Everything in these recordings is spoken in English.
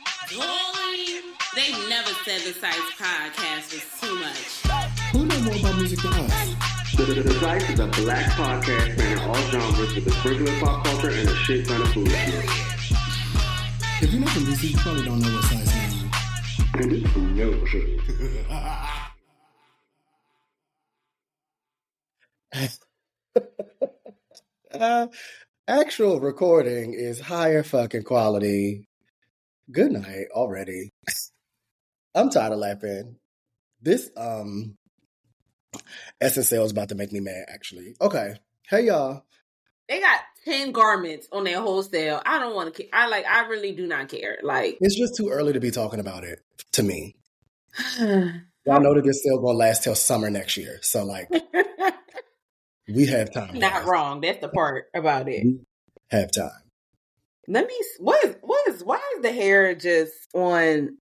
Boy, they never said the Sites podcast was too much. Who knows more about music than us? The, the, the Sites is a black podcast spanning all genres with a sprinkle of pop culture and a shit ton of food. If you're not from DC, you probably don't know what size means. And this food never uh, actual recording is higher fucking quality. Good night already. I'm tired of laughing. This um SSL is about to make me mad actually. Okay. Hey y'all. They got 10 garments on their wholesale. I don't want to care. I like, I really do not care. Like, It's just too early to be talking about it to me. Y'all know that this sale gonna last till summer next year. So like we have time. not guys. wrong. That's the part about it. We have time. Let me. What is? What is? Why is the hair just on?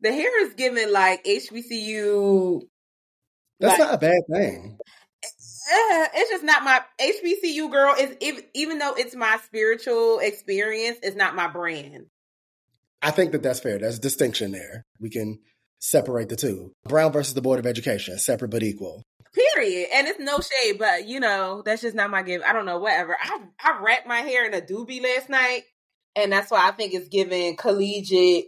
The hair is given like HBCU. That's Like- not a bad thing. eh, it's just not my HBCU girl. Is if, even though it's my spiritual experience, it's not my brand. I think that that's fair. There's a distinction there. We can separate the two. Brown versus the Board of Education, separate but equal. Period. And it's no shade, but you know that's just not my give. I don't know. Whatever. I I wrapped my hair in a doobie last night, and that's why I think it's giving collegiate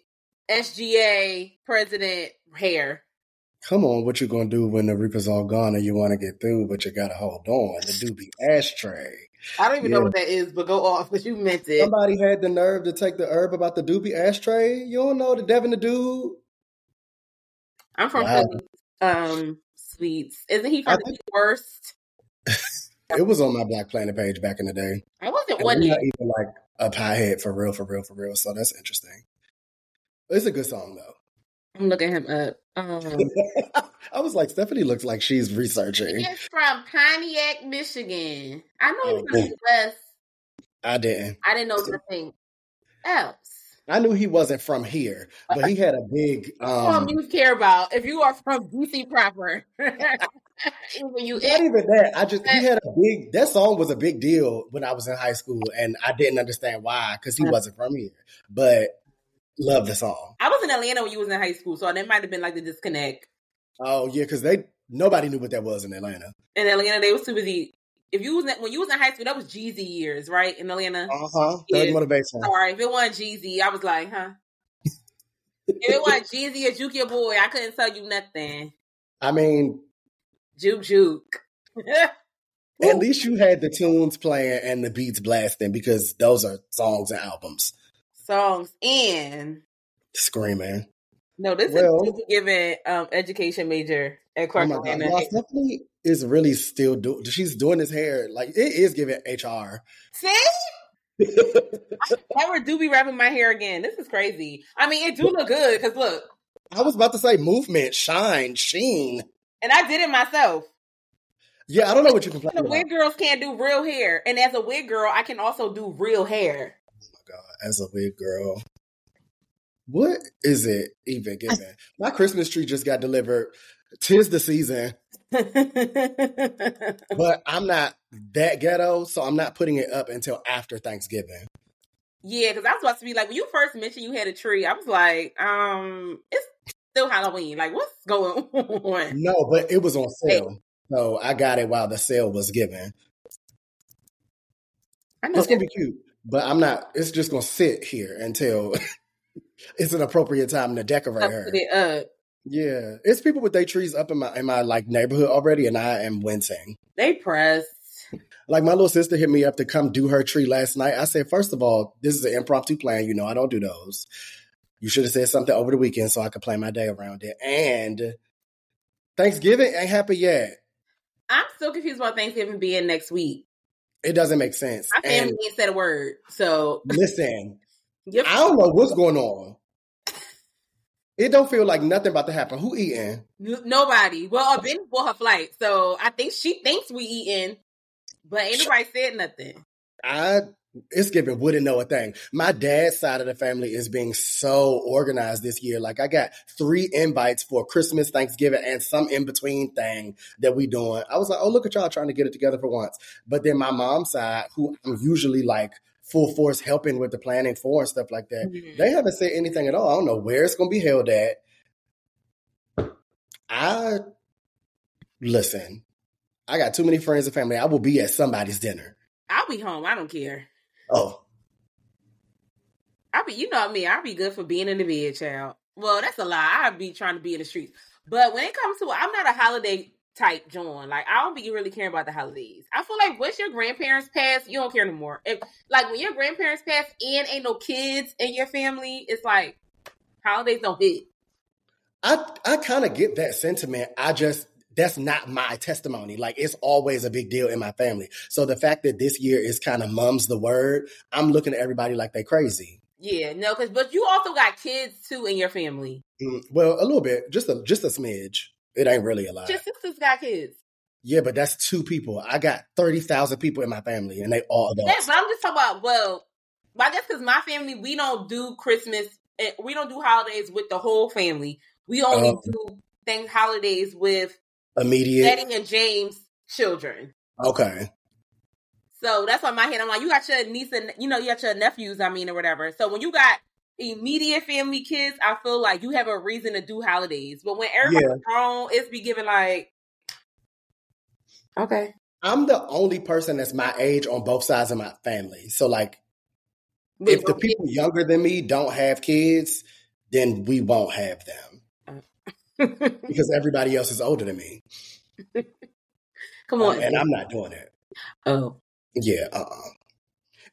SGA president hair. Come on, what you gonna do when the Reaper's all gone and you want to get through, but you gotta hold on. The doobie ashtray. I don't even Yeah. know what that is, but go off because you meant it. Somebody had the nerve to take the herb about the doobie ashtray. You don't know the Devin the dude. I'm from Wow. Um Sweets. Isn't he from the worst? It was on my Black Planet page back in the day. I wasn't one not even like a piehead for real, for real, for real. So that's interesting. It's a good song though. I'm looking him up. Um, I was like, Stephanie looks like she's researching. he's from Pontiac, Michigan. I know he's Oh, from the West. I didn't. I didn't know nothing else. I knew he wasn't from here, but he had a big. Um you care about if you are from DC proper. You Not even that. I just he had a big. That song was a big deal when I was in high school, and I didn't understand why because he wasn't from here. But love the song. I was in Atlanta when you was in high school, so that might have been like the disconnect. Oh yeah, because they nobody knew what that was in Atlanta. In Atlanta, they was too busy. If you was in, when you was in high school, that was Jeezy years, right? In Atlanta. Uh huh. Thug Yeah. motivation. Sorry, if it wasn't Jeezy, I was like, huh? if it wasn't Jeezy or Juke your boy, I couldn't tell you nothing. I mean, Juke Juke. at least you had the tunes playing and the beats blasting because those are songs and albums. Songs and Screaming. no, this Well- is giving um education major at Oh Clark my god! Atlanta. Y'all, Stephanie is really still doing. She's doing his hair like it is giving HR. See? I never do be wrapping my hair again. This is crazy. I mean, it do look good because look, I was about to say movement, shine, sheen. and I did it myself. Yeah, I don't know what you complain The about. wig girls can't do real hair, and as a wig girl, I can also do real hair. Oh my god, as a wig girl. What is it even giving? My Christmas tree just got delivered. Tis the season, but I'm not that ghetto, so I'm not putting it up until after Thanksgiving. Yeah, because I was about to be like, when you first mentioned you had a tree, I was like, um, it's still Halloween. Like, what's going on? No, but it was on sale. So I got it while the sale was given. I know It's gonna be cute, but I'm not. It's just gonna sit here until it's an appropriate time to decorate her. Put it up. Yeah, it's people with their trees up in my in my like neighborhood already, and I am wincing. They pressed. Like my little sister hit me up to come do her tree last night. I said, first of all, this is an impromptu plan. You know, I don't do those. You should have said something over the weekend so I could plan my day around it. And Thanksgiving ain't happened yet. I'm still confused about Thanksgiving being next week. It doesn't make sense. My family And ain't said a word. So, listen, I don't know what's going on. It don't feel like nothing about to happen. Who eating? n- nobody. Well, uh, Ben bought her flight, so I think she thinks we eating, but anybody said nothing. I it's giving wouldn't know a thing. My dad's side of the family is being so organized this year. Like I got three invites for Christmas, Thanksgiving, and some in between thing that we doing. I was like, oh look at y'all trying to get it together for once. But then my mom's side, who I'm usually like full force helping with the planning for and stuff like that. Mhm. They haven't said anything at all. I don't know where it's going to be held at. I listen. I got too many friends and family. I will be at somebody's dinner. I'll be home. I don't care. Oh, I'll be, you know me. I'll be good for being in the bed, child. Well, that's a lie. I'd be trying to be in the streets. But when it comes to, I'm not a holiday type John. Like I don't be really caring about the holidays. I feel like once your grandparents pass, you don't care anymore. If like when your grandparents pass and ain't no kids in your family, it's like holidays don't hit. I I kind of get that sentiment. I just that's not my testimony. Like it's always a big deal in my family. So the fact that this year is kind of mum's the word, I'm looking at everybody like they crazy. Yeah, no, because but you also got kids too in your family. Mm, Well, a little bit, just a just a smidge. It ain't really a lot. Your sisters got kids. yeah, but that's two people. I got thirty thousand people in my family, and they all adults. but I'm just talking about. Well, I guess because my family, we don't do Christmas. eh, We don't do holidays with the whole family. We only Oh. do things holidays with Immediate. Eddie and James' children. Okay. So that's why my head I'm like, you got your niece and you know you got your nephews. I mean, or whatever. So when you got immediate family kids, I feel like you have a reason to do holidays. But when everybody's grown, it's be given like, okay, I'm the only person that's my age on both sides of my family. So like With if the no people younger than me don't have kids, then we won't have them because everybody else is older than me, Come on. and I'm not doing it. oh, Yeah, uh-uh.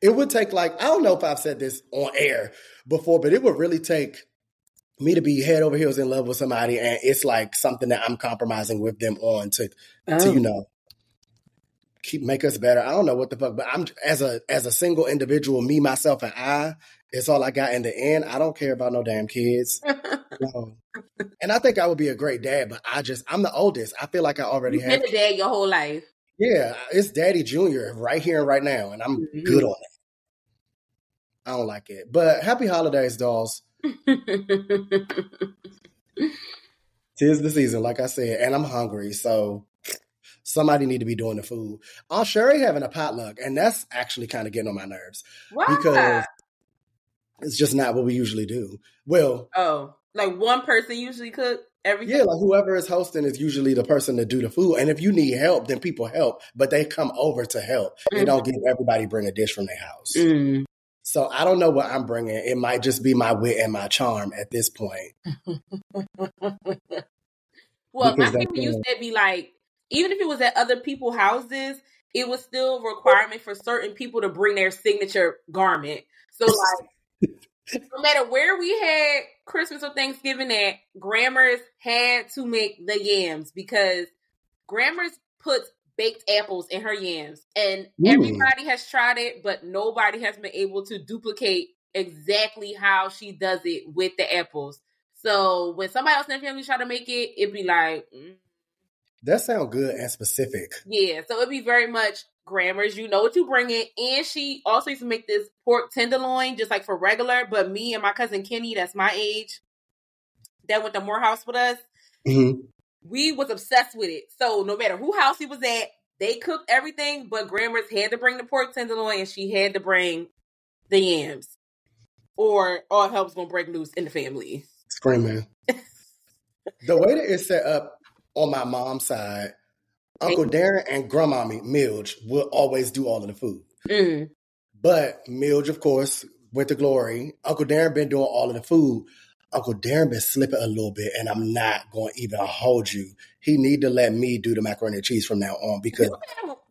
It would take like I don't know if I've said this on air before, but it would really take me to be head over heels in love with somebody, and it's like something that I'm compromising with them on to to you know keep make us better. I don't know what the fuck, but I'm as a as a single individual, me myself and I. It's all I got in the end. I don't care about no damn kids. No. And I think I would be a great dad, but I just I'm the oldest. I feel like I already You've have. been a dad your whole life. Yeah, it's Daddy Junior right here and right now, and I'm Mhm. good on it. I don't like it, but happy holidays, dolls. Tis the season, like I said, and I'm hungry, so somebody need to be doing the food. Aunt Sherry having a potluck, and that's actually kind of getting on my nerves Why? because it's just not what we usually do. Well, oh, like one person usually cook everything. yeah, like whoever is hosting is usually the person to do the food, and if you need help, then people help, but they come over to help. They don't give everybody bring a dish from their house. Mm. So I don't know what I'm bringing. It might just be my wit and my charm at this point. Well, Because my family used to be like, even if it was at other people's houses, it was still a requirement for certain people to bring their signature garment. So, like, no matter where we had Christmas or Thanksgiving at, Grammars had to make the yams because Grammars puts baked apples in her yams. And Ooh. everybody has tried it, but nobody has been able to duplicate exactly how she does it with the apples. So when somebody else in the family try to make it, it'd be like, mm, That sounds good and specific. yeah. So it'd be very much grammars. You know what you bring in, and she also used to make this pork tenderloin just like for regular. But me and my cousin Kenny, that's my age, that went to Morehouse with us. Mhm. We was obsessed with it. So no matter who house he was at, they cooked everything. But Grammars had to bring the pork tenderloin, and she had to bring the yams, or all hell's gonna break loose in the family. Screaming. the way that it's set up on my mom's side, Uncle Darren and Grandmommy Milge will always do all of the food. Mm. But Milge, of course, went to glory. Uncle Darren been doing all of the food. Uncle Darren been slipping a little bit, and I'm not going to even hold you. He need to let me do the macaroni and cheese from now on because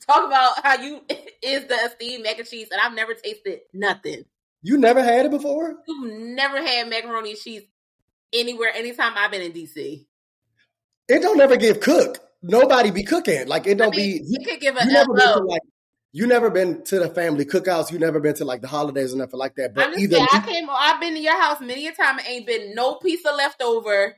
Talk about how you is the esteemed mac and cheese, and I've never tasted nothing. you never had it before. You've never had macaroni and cheese anywhere, anytime I've been in DC. It don't never give cook. Nobody be cooking. Like it don't I mean, be. you could give You a never been to hello. like. You never been to the family cookouts. You never been to like the holidays or nothing like that. But just either I came. I've been to your house many a time. and ain't been no pizza left over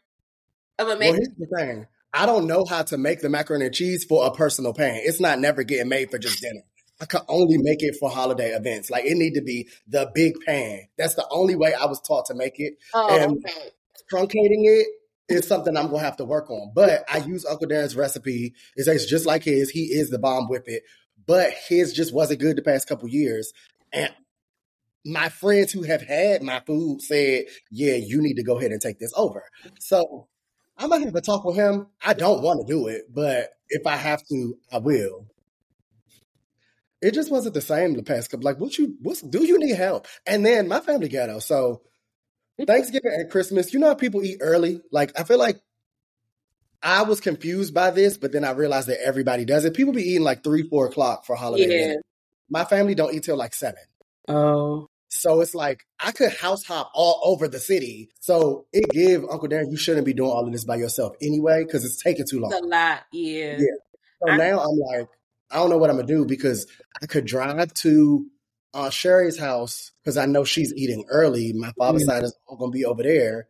of a mac. well, here's the thing. I don't know how to make the macaroni and cheese for a personal pan. It's not never getting made for just dinner. I can only make it for holiday events. Like it need to be the big pan. That's the only way I was taught to make it. oh, and- okay. Truncating it is something I'm gonna have to work on. But I use Uncle Dan's recipe. It tastes just like his. He is the bomb with it. But his just wasn't good the past couple years. And my friends who have had my food said, "Yeah, you need to go ahead and take this over." So I'm gonna have a talk with him. I don't want to do it, but if I have to, I will. It just wasn't the same the past couple. Like, what you, what's, do you need help? And then my family ghetto. So Thanksgiving and Christmas, you know how people eat early? Like, I feel like I was confused by this, but then I realized that everybody does it. People be eating like three, four o'clock for holiday Yeah. dinner. My family don't eat till like seven. Oh. So it's like I could house hop all over the city. So it give Uncle Darren, you shouldn't be doing all of this by yourself anyway, because it's taking too long. It's a lot. Yeah. Yeah. So I- now I'm like, I don't know what I'm gonna do because I could drive to uh, Sherry's house because I know she's eating early. My father's side is all gonna be over there.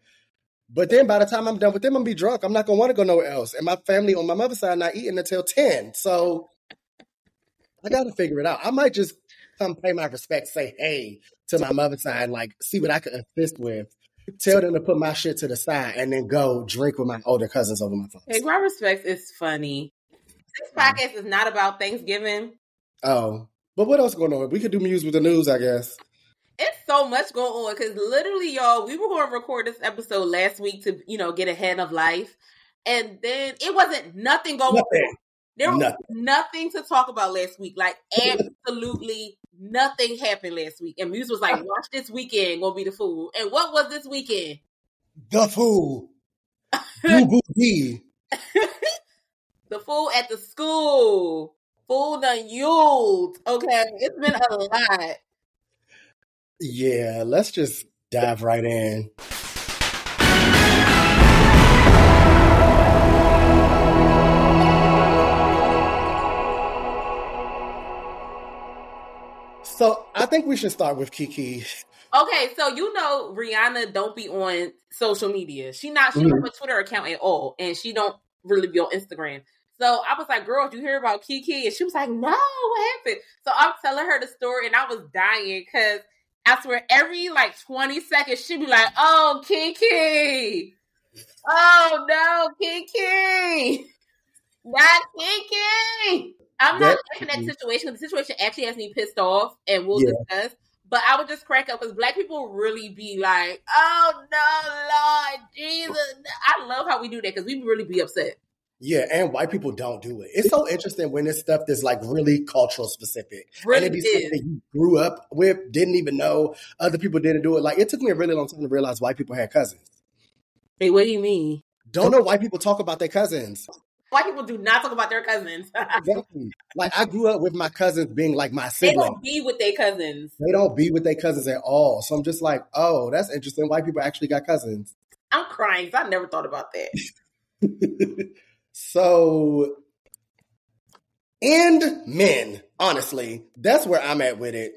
But then by the time I'm done with them, I'm gonna be drunk. I'm not gonna want to go nowhere else. And my family on my mother's side not eating until 10. So I gotta figure it out. I might just come pay my respects, say hey to my mother's side, like see what I can assist with. Tell them to put my shit to the side and then go drink with my older cousins over my phone. Hey, my respects is funny. This podcast is not about Thanksgiving. Oh, but what else going on? We could do news with the news, I guess. It's so much going on because literally, y'all, we were going to record this episode last week to, you know, get ahead of life. And then it wasn't nothing going on. Nothing. There was Nothing. nothing to talk about last week. Like absolutely nothing happened last week. And Muse was like, "Watch this weekend, gonna be the fool." And what was this weekend? The fool. Boo boo bee. the fool at the school. Fool done yuled. Okay, it's been a lot. Yeah, let's just dive right in. So I think we should start with Keke. Okay, so you know Rihanna don't be on social media. She not she don't mm-hmm. have a Twitter account at all, and she don't really be on Instagram. So I was like, "Girl, did you hear about Keke?" And she was like, "No, what happened?" So I'm telling her the story, and I was dying because I swear every like 20 seconds she'd be like, "Oh, Keke, oh no, Keke, not Keke." I'm not liking that situation. because The situation actually has me pissed off, and we'll Yeah. discuss. But I would just crack up because black people really be like, "Oh no, Lord Jesus!" I love how we do that because we really be upset. Yeah, and white people don't do it. It's so interesting when it's stuff that's like really cultural specific. Really and it be something that you grew up with, didn't even know other people didn't do it. Like it took me a really long time to realize white people had cousins. Hey, what do you mean? Don't know white people talk about their cousins. White people do not talk about their cousins. Exactly. Like I grew up with my cousins being like my siblings. they don't be with their cousins. They don't be with their cousins at all. So I'm just like, oh, that's interesting. White people actually got cousins. I'm crying 'cause I never thought about that. so, and men, honestly, that's where I'm at with it.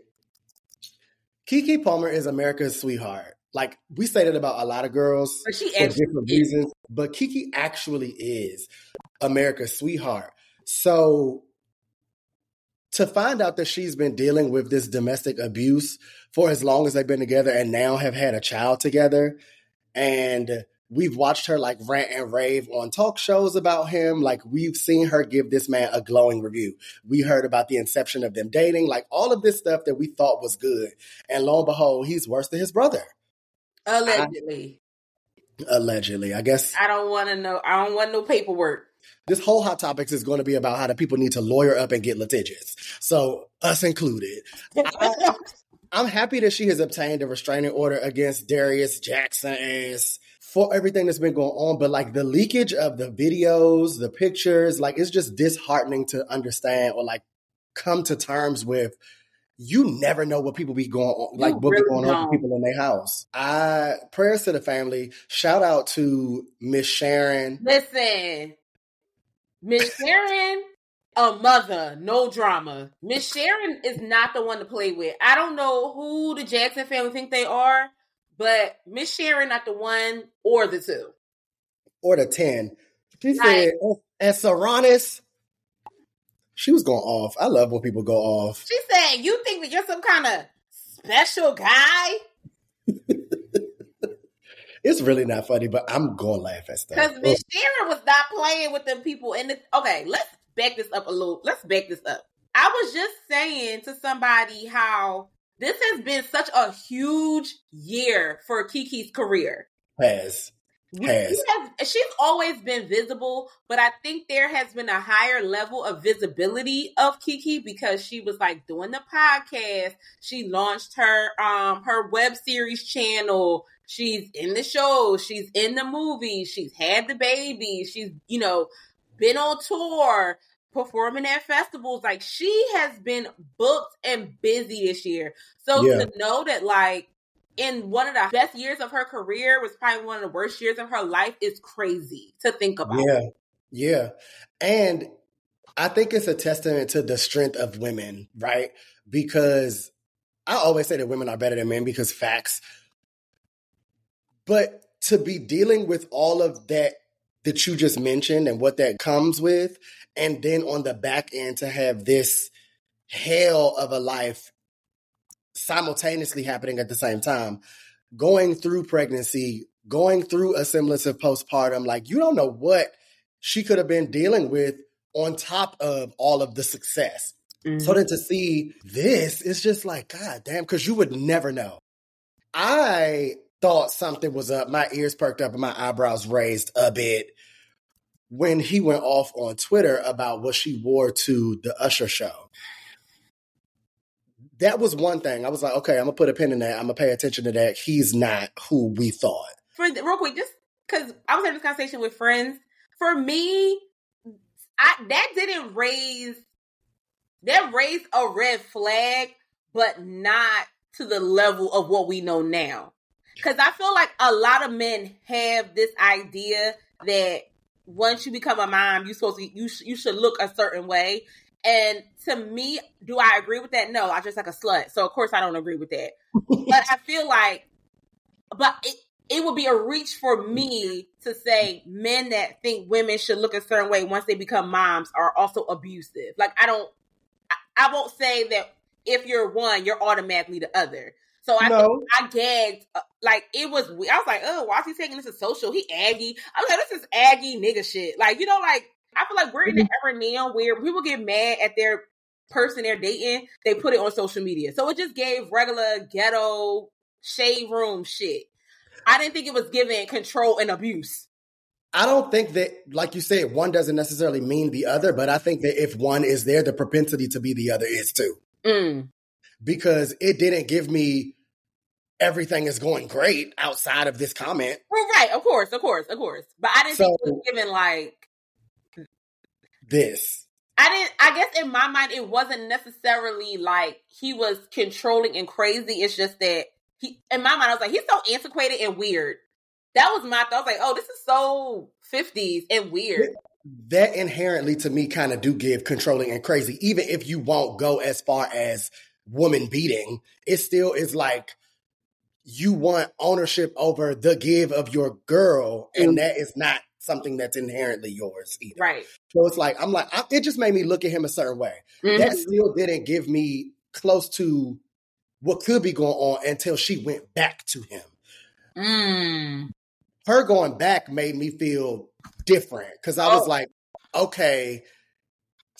Keke Palmer is America's sweetheart. Like we say that about a lot of girls But she for different is. reasons, but Keke actually is America's sweetheart. So to find out that she's been dealing with this domestic abuse for as long as they've been together and now have had a child together and we've watched her like rant and rave on talk shows about him. Like we've seen her give this man a glowing review. We heard about the inception of them dating like all of this stuff that we thought was good. And lo and behold he's worse than his brother. Allegedly. allegedly. I guess I don't want to know. I don't want no paperwork. this whole hot topics is going to be about how the people need to lawyer up and get litigious. So us included. I- I'm happy that she has obtained a restraining order against Darius Jackson. ass for everything that's been going on. But like the leakage of the videos, the pictures, like it's just disheartening to understand or like come to terms with. You never know what people be going on, like You what really be going on don't. with people in their house. I prayers to the family. Shout out to Miss Sharon. Listen, Miss Sharon, a mother, no drama. Miss Sharon is not the one to play with. I don't know who the Jackson family think they are, but Miss Sharon not the one or the two. or the 10. She said, and Sarunas, she was going off. I love when people go off. She said, "You think that you're some kind of special guy?" It's really not funny, but I'm going to laugh at stuff. Because Miss Sharon was not playing with them people. And okay, let's back this up a little. Let's back this up. I was just saying to somebody how this has been such a huge year for Keke's career. Has. Has. has- she's always been visible, but I think there has been a higher level of visibility of Keke because she was like doing the podcast. She launched her um her web series channel. She's in the show. She's in the movie. She's had the baby. She's you know been on tour, performing at festivals. Like she has been booked and busy this year. So Yeah. to know that like in one of the best years of her career was probably one of the worst years of her life is crazy to think about. Yeah. Yeah. And I think it's a testament to the strength of women, right? Because I always say that women are better than men because facts. But to be dealing with all of that that you just mentioned and what that comes with, and then on the back end to have this hell of a life simultaneously happening at the same time, going through pregnancy, going through a semblance of postpartum, like you don't know what she could have been dealing with on top of all of the success. Mhm. So then to see this, it's just like, God damn, because you would never know. I thought something was up. My ears perked up and my eyebrows raised a bit when he went off on Twitter about what she wore to the Usher show. That was one thing. I was like, okay, I'm gonna put a pin in that. I'm gonna pay attention to that. He's not who we thought. for real quick, just because I was having this conversation with friends, for me, I that didn't raise that raised a red flag, but not to the level of what we know now. Because I feel like a lot of men have this idea that once you become a mom, you supposed to you sh- you should look a certain way. And to me, do I agree with that? No, I just like a slut. So of course I don't agree with that. but I feel like, but it it would be a reach for me to say men that think women should look a certain way once they become moms are also abusive. Like I don't, I, I won't say that if you're one, you're automatically the other. So I No. I gagged uh, like it was. I was like, oh, why is he taking this to social? He Aggie. I was like, this is Aggie nigga shit. Like you know, like I feel like we're in the era now where people get mad at their person they're dating, they put it on social media. So it just gave regular ghetto shade room shit. I didn't think it was giving control and abuse. I don't think that, like you said, one doesn't necessarily mean the other, but I think that if one is there, the propensity to be the other is too. Mm. Because it didn't give me everything is going great outside of this comment. Well, right, of course, of course, of course. But I didn't think it was giving like This. I didn't. I guess in my mind, it wasn't necessarily like he was controlling and crazy. It's just that he, in my mind, I was like, he's so antiquated and weird. That was my thought. I was like, oh, this is so fifties and weird. That inherently to me kind of do give controlling and crazy. Even if you won't go as far as woman beating, it still is like you want ownership over the give of your girl, and that is not something that's inherently yours either. Right. So it's like I'm like I, it just made me look at him a certain way. That Mhm. still didn't give me close to what could be going on until she went back to him. Mm. Her going back made me feel different because I was Oh. like, okay,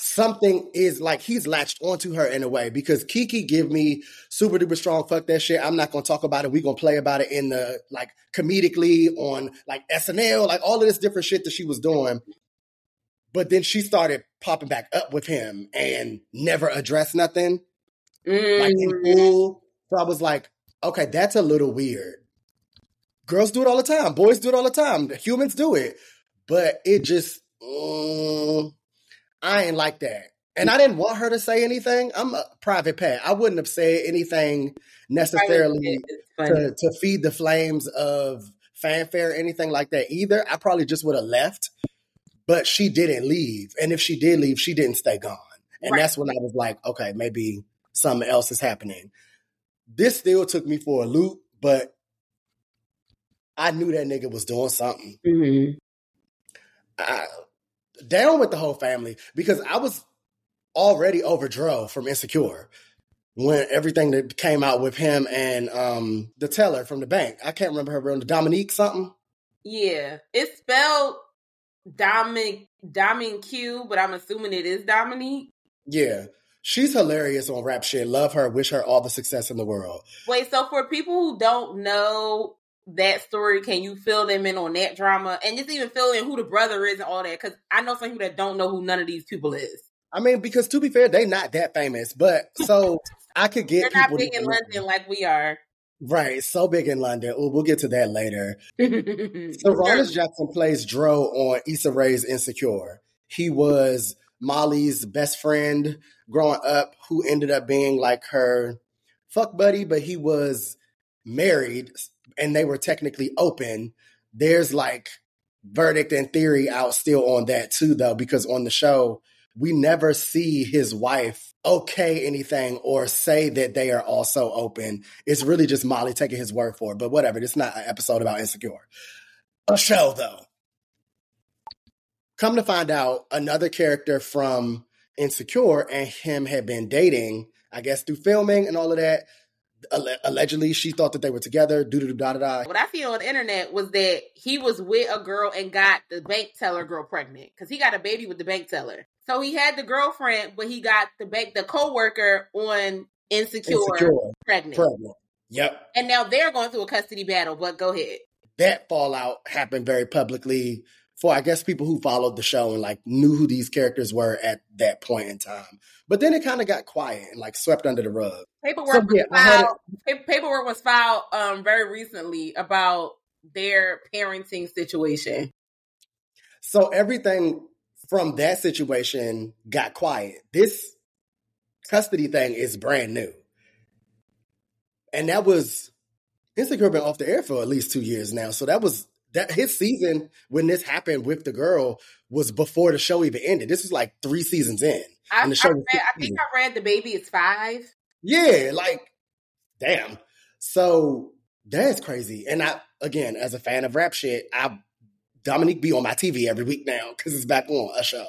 something is like he's latched onto her in a way because Keke give me super duper strong fuck that shit. I'm not gonna talk about it. we gonna play about it in the like comedically on like SNL, like all of this different shit that she was doing. But then she started popping back up with him and never addressed nothing. like in Mm. full. So I was like, okay, that's a little weird. Girls do it all the time. Boys do it all the time. Humans do it. But it just, mm, I ain't like that. And I didn't want her to say anything. I'm a private pat. I wouldn't have said anything necessarily to, to feed the flames of fanfare or anything like that either. I probably just would have left. But she didn't leave. And if she did leave, she didn't stay gone. And Right. that's when I was like, okay, maybe something else is happening. This still took me for a loop, but I knew that nigga was doing something. Mhm. I, down with the whole family because I was already over Dro from Insecure when everything that came out with him and um the teller from the bank. I can't remember her real name. Dominique something. Yeah, it's spelled Dominic Domin Q, but I'm assuming it is Dominique. Yeah. She's hilarious on rap shit. Love her. Wish her all the success in the world. Wait, so for people who don't know that story, can you fill them in on that drama and just even fill in who the brother is and all that? Because I know some people that don't know who none of these people is. I mean, because to be fair, they not that famous, but so I could They're get not big in. London like we are. Right, so big in London. Ooh, we'll get to that later. So so Rollins Jackson plays Dro on Issa Rae's Insecure. He was Molly's best friend growing up, who ended up being like her fuck buddy, but he was married and they were technically open. There's like verdict and theory out still on that too, though, because on the show, we never see his wife okay anything or say that they are also open. It's really just Molly taking his word for it. But whatever, it's not an episode about Insecure. A show, though. Come to find out, another character from Insecure and him had been dating, I guess through filming and all of that. Alle- allegedly, she thought that they were together. Do do da da da. what I see on the internet was that he was with a girl and got the bank teller girl pregnant because he got a baby with the bank teller. So he had the girlfriend, but he got the bank the co-worker on Insecure, Insecure, pregnant. pregnant. Yep. And now they're going through a custody battle, but go ahead. that fallout happened very publicly for I guess people who followed the show and like knew who these characters were at that point in time. But then it kind of got quiet and like swept under the rug. Paperwork So, was yeah, I had filed. pa- Paperwork was filed um very recently about their parenting situation. So everything from that situation got quiet. This custody thing is brand new. And that was Insecure been off the air for at least two years now. So that was that his season when this happened with the girl was before the show even ended. This was like three seasons in. I, And the I, show read, I think. I read the baby is five. Yeah, like damn. So that's crazy. And I again, as a fan of rap shit, I Dominique be on my TV every week now because it's back on a show.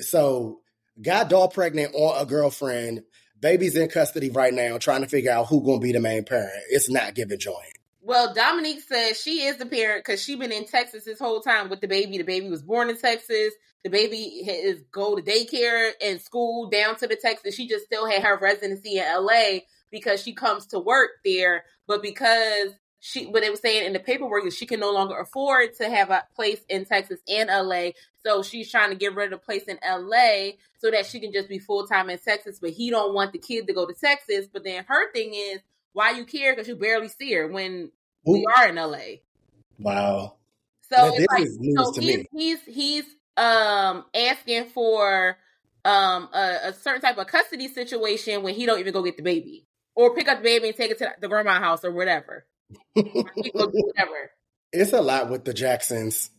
So got doll pregnant on a girlfriend. Baby's in custody right now, trying to figure out who gonna be the main parent. It's not giving joy. Well, Dominique says she is the parent because she been in Texas this whole time with the baby. The baby was born in Texas. The baby is go to daycare and school down to the Texas. She just still had her residency in LA because she comes to work there. But because she, but it was saying in the paperwork that she can no longer afford to have a place in Texas and LA. So she's trying to get rid of the place in LA so that she can just be full time in Texas. But he don't want the kid to go to Texas. But then her thing is, why you care? Because you barely see her when we are in LA. wow. So Now, it's like, is news so he's, he's he's um asking for um a, a certain type of custody situation when he don't even go get the baby or pick up the baby and take it to the grandma house or whatever. He go do whatever. It's a lot with the Jacksons.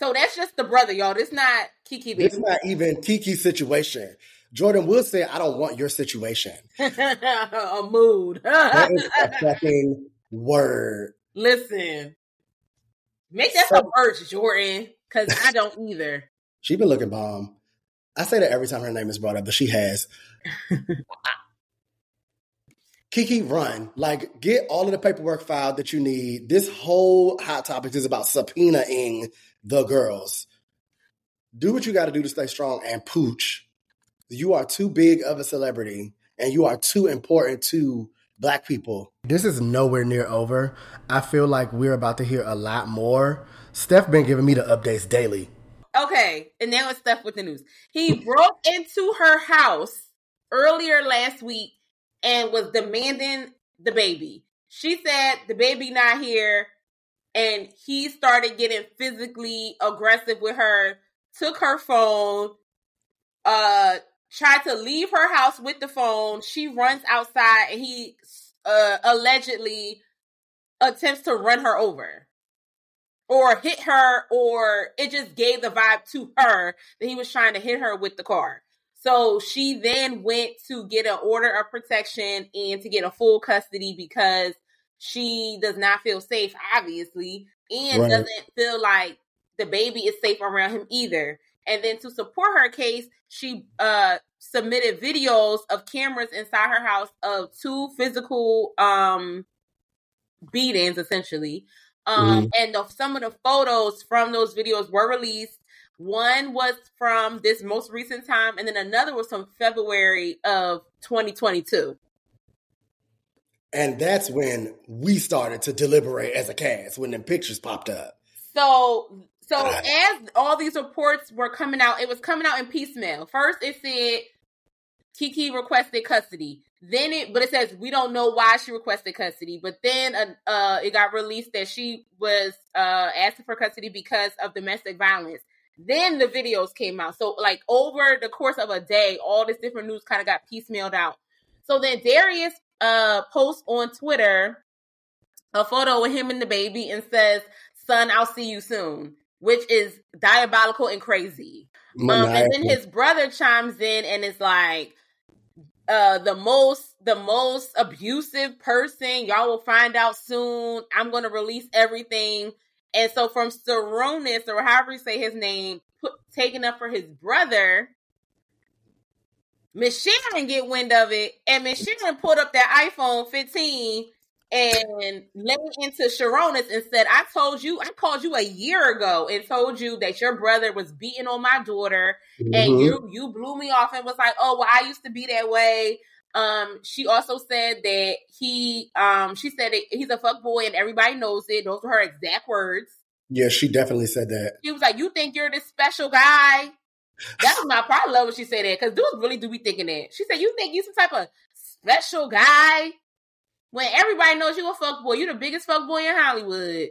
So that's just the brother, y'all. It's not Keke baby. It's not even Keke's situation. Jordan Wood said, I don't want your situation. a mood. That is a fucking word. Listen, make that So- some merch, Jordan, because I don't either. She been looking bomb. I say that every time her name is brought up, but she has. Keke, run. Like, get all of the paperwork filed that you need. This whole hot topic is about subpoenaing the girls. Do what you got to do to stay strong and pooch. You are too big of a celebrity and you are too important to black people. This is nowhere near over. I feel like we're about to hear a lot more. Steph been giving me the updates daily. Okay, and now it's stuff with the news. He broke into her house earlier last week and was demanding the baby. She said the baby not here, and he started getting physically aggressive with her. Took her phone, uh, tried to leave her house with the phone. She runs outside, and he uh, allegedly attempts to run her over or hit her, or it just gave the vibe to her that he was trying to hit her with the car. So she then went to get an order of protection and to get a full custody because she does not feel safe, obviously, and Right. doesn't feel like the baby is safe around him either. And then to support her case, she uh submitted videos of cameras inside her house of two physical um beatings essentially. Um, and the, some of the photos from those videos were released. One was from this most recent time, and then another was from February of 2022. And that's when we started to deliberate as a cast when the pictures popped up. So, so as all these reports were coming out, it was coming out in piecemeal. First, it said Keke requested custody. Then it, but it says we don't know why she requested custody. But then, uh, uh it got released that she was uh asking for custody because of domestic violence. Then the videos came out. So, like over the course of a day, all this different news kind of got piecemealed out. So then Darius uh posts on Twitter a photo with him and the baby and says, "Son, I'll see you soon," which is diabolical and crazy. Um, and then his brother chimes in and is like, uh, the most the most abusive person. Y'all will find out soon. I'm gonna release everything. And so from Sarunas, or however you say his name, put, taking up for his brother, Miss Sharon get wind of it, and Miss Sharon pulled up that iPhone 15 and laid into Sarunas and said, I told you, I called you a year ago and told you that your brother was beating on my daughter and Mhm. you you blew me off and was like, "Oh, well, I used to be that way." Um, she also said that he, um, she said that he's a fuck boy and everybody knows it. Those were her exact words. yeah, she definitely said that. She was like, "You think you're this special guy?" That was my problem. Love when she said that because dudes really do be thinking that. She said, "You think you some type of special guy?" When everybody knows you a fuck boy, you the biggest fuck boy in Hollywood.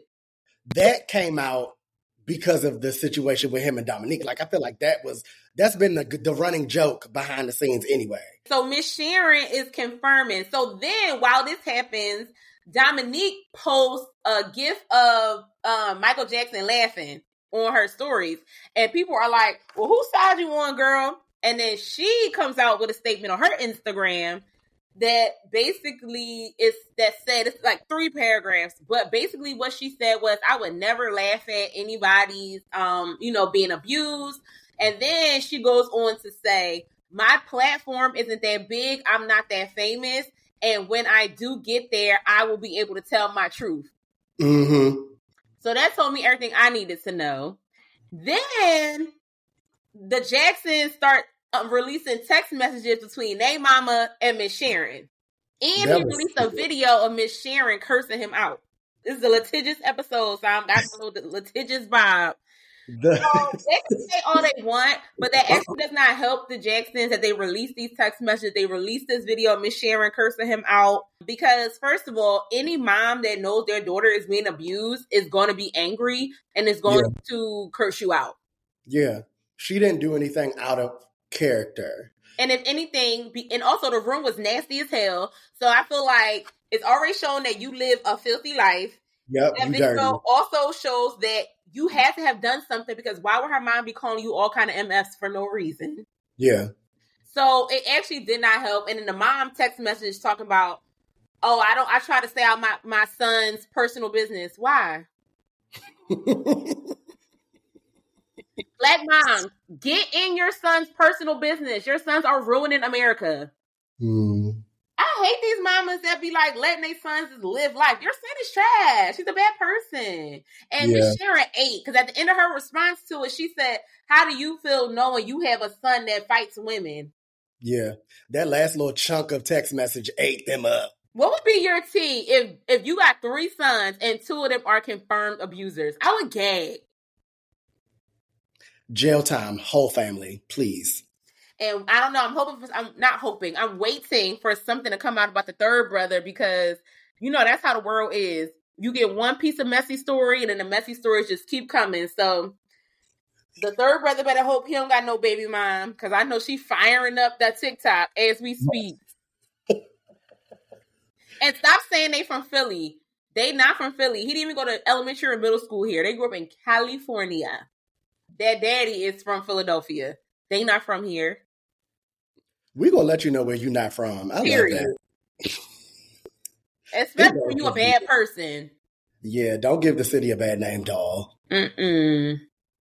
That came out because of the situation with him and Dominique. Like I feel like that was that's been the the running joke behind the scenes anyway. So Miss Sharon is confirming. So then while this happens, Dominique posts a gif of um, Michael Jackson laughing on her stories. And people are like, well, whose side you on, girl? And then she comes out with a statement on her Instagram that basically is that said it's like three paragraphs but basically what she said was i would never laugh at anybody's um you know being abused and then she goes on to say my platform isn't that big i'm not that famous and when i do get there i will be able to tell my truth Mm-hmm. so that told me everything I needed to know. Then the Jacksons start uh, releasing text messages between their mama and Miss Sharon. And That he released a video of Miss Sharon cursing him out. This is a litigious episode, so I'm got a little litigious vibe. The, They can say all they want, but that actually does not help the Jacksons that they release these text messages. They release this video of Miss Sharon cursing him out because, first of all, any mom that knows their daughter is being abused is going to be angry and is going to curse you out. yeah, she didn't do anything out of character. And if anything, be, and also the room was nasty as hell. So I feel like it's already shown that you live a filthy life. Yep, That you video dirty. also shows that you had to have done something because why would her mom be calling you all kind of MFs for no reason? Yeah, So it actually did not help. And then the mom text message talking about, oh, I don't I try to stay out my, my son's personal business. Why? Black moms, get in your son's personal business. Your sons are ruining America. Hmm. I hate these mamas that be like letting their sons just live life. Your son is trash. He's a bad person. And Yeah. Sharon ate because at the end of her response to it, she said, "How do you feel knowing you have a son that fights women?" Yeah, that last little chunk of text message ate them up. What would be your tea if if you got three sons and two of them are confirmed abusers? I would gag. Jail time, whole family, please. And I don't know. I'm hoping for. I'm not hoping. I'm waiting for something to come out about the third brother because you know that's how the world is. You get one piece of messy story, and then the messy stories just keep coming. So the third brother better hope he don't got no baby mom because I know she firing up that TikTok as we speak. and stop saying they from Philly. They not from Philly. He didn't even go to elementary or middle school here. They grew up in California. Their daddy is from Philadelphia. They not from here. We gonna let you know where you're not from. I Period. love that. Especially when you a bad person. Yeah, don't give the city a bad name, doll. Mm-mm.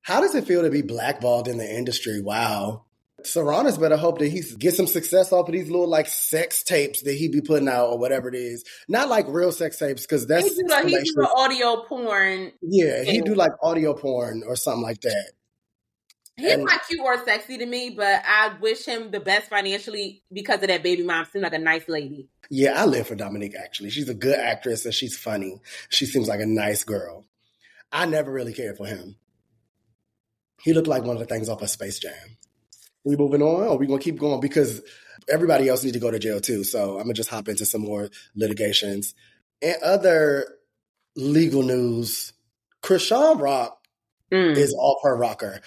How does it feel to be blackballed in the industry? Wow. Sarunas better hope that he gets some success off of these little like sex tapes that he be putting out or whatever it is. Not like real sex tapes because that's He do, the, he do the audio porn. yeah, he do like audio porn or something like that. He's And- not cute or sexy to me, but I wish him the best financially because of that baby mom. Seemed like a nice lady. Yeah, I live for Dominique actually. She's a good actress and she's funny. She seems like a nice girl. I never really cared for him. He looked like one of the things off of Space Jam. We moving on or we gonna keep going because everybody else needs to go to jail too. So I'm gonna just hop into some more litigations. And other legal news, Chrisean Rock Mm. is off her rocker.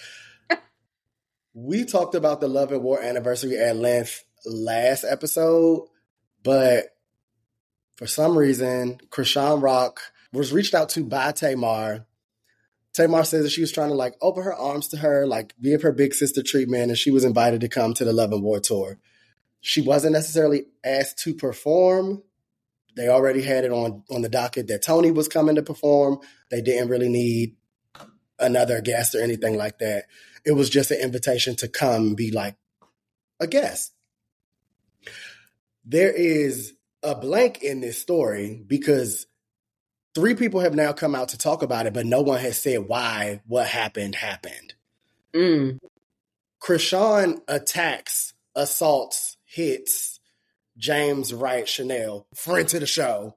we talked about the Love and War anniversary at length last episode, but for some reason, Chrisean Rock was reached out to by Tamar. Tamar says that she was trying to like open her arms to her, like give her big sister treatment, and she was invited to come to the Love and War tour. She wasn't necessarily asked to perform. They already had it on on the docket that Tony was coming to perform. They didn't really need another guest or anything like that. It was just an invitation to come be like a guest. There is a blank in this story because three people have now come out to talk about it, but no one has said why what happened happened. Mm. Chrisean attacks, assaults, hits James Wright Chanel, friend to the show.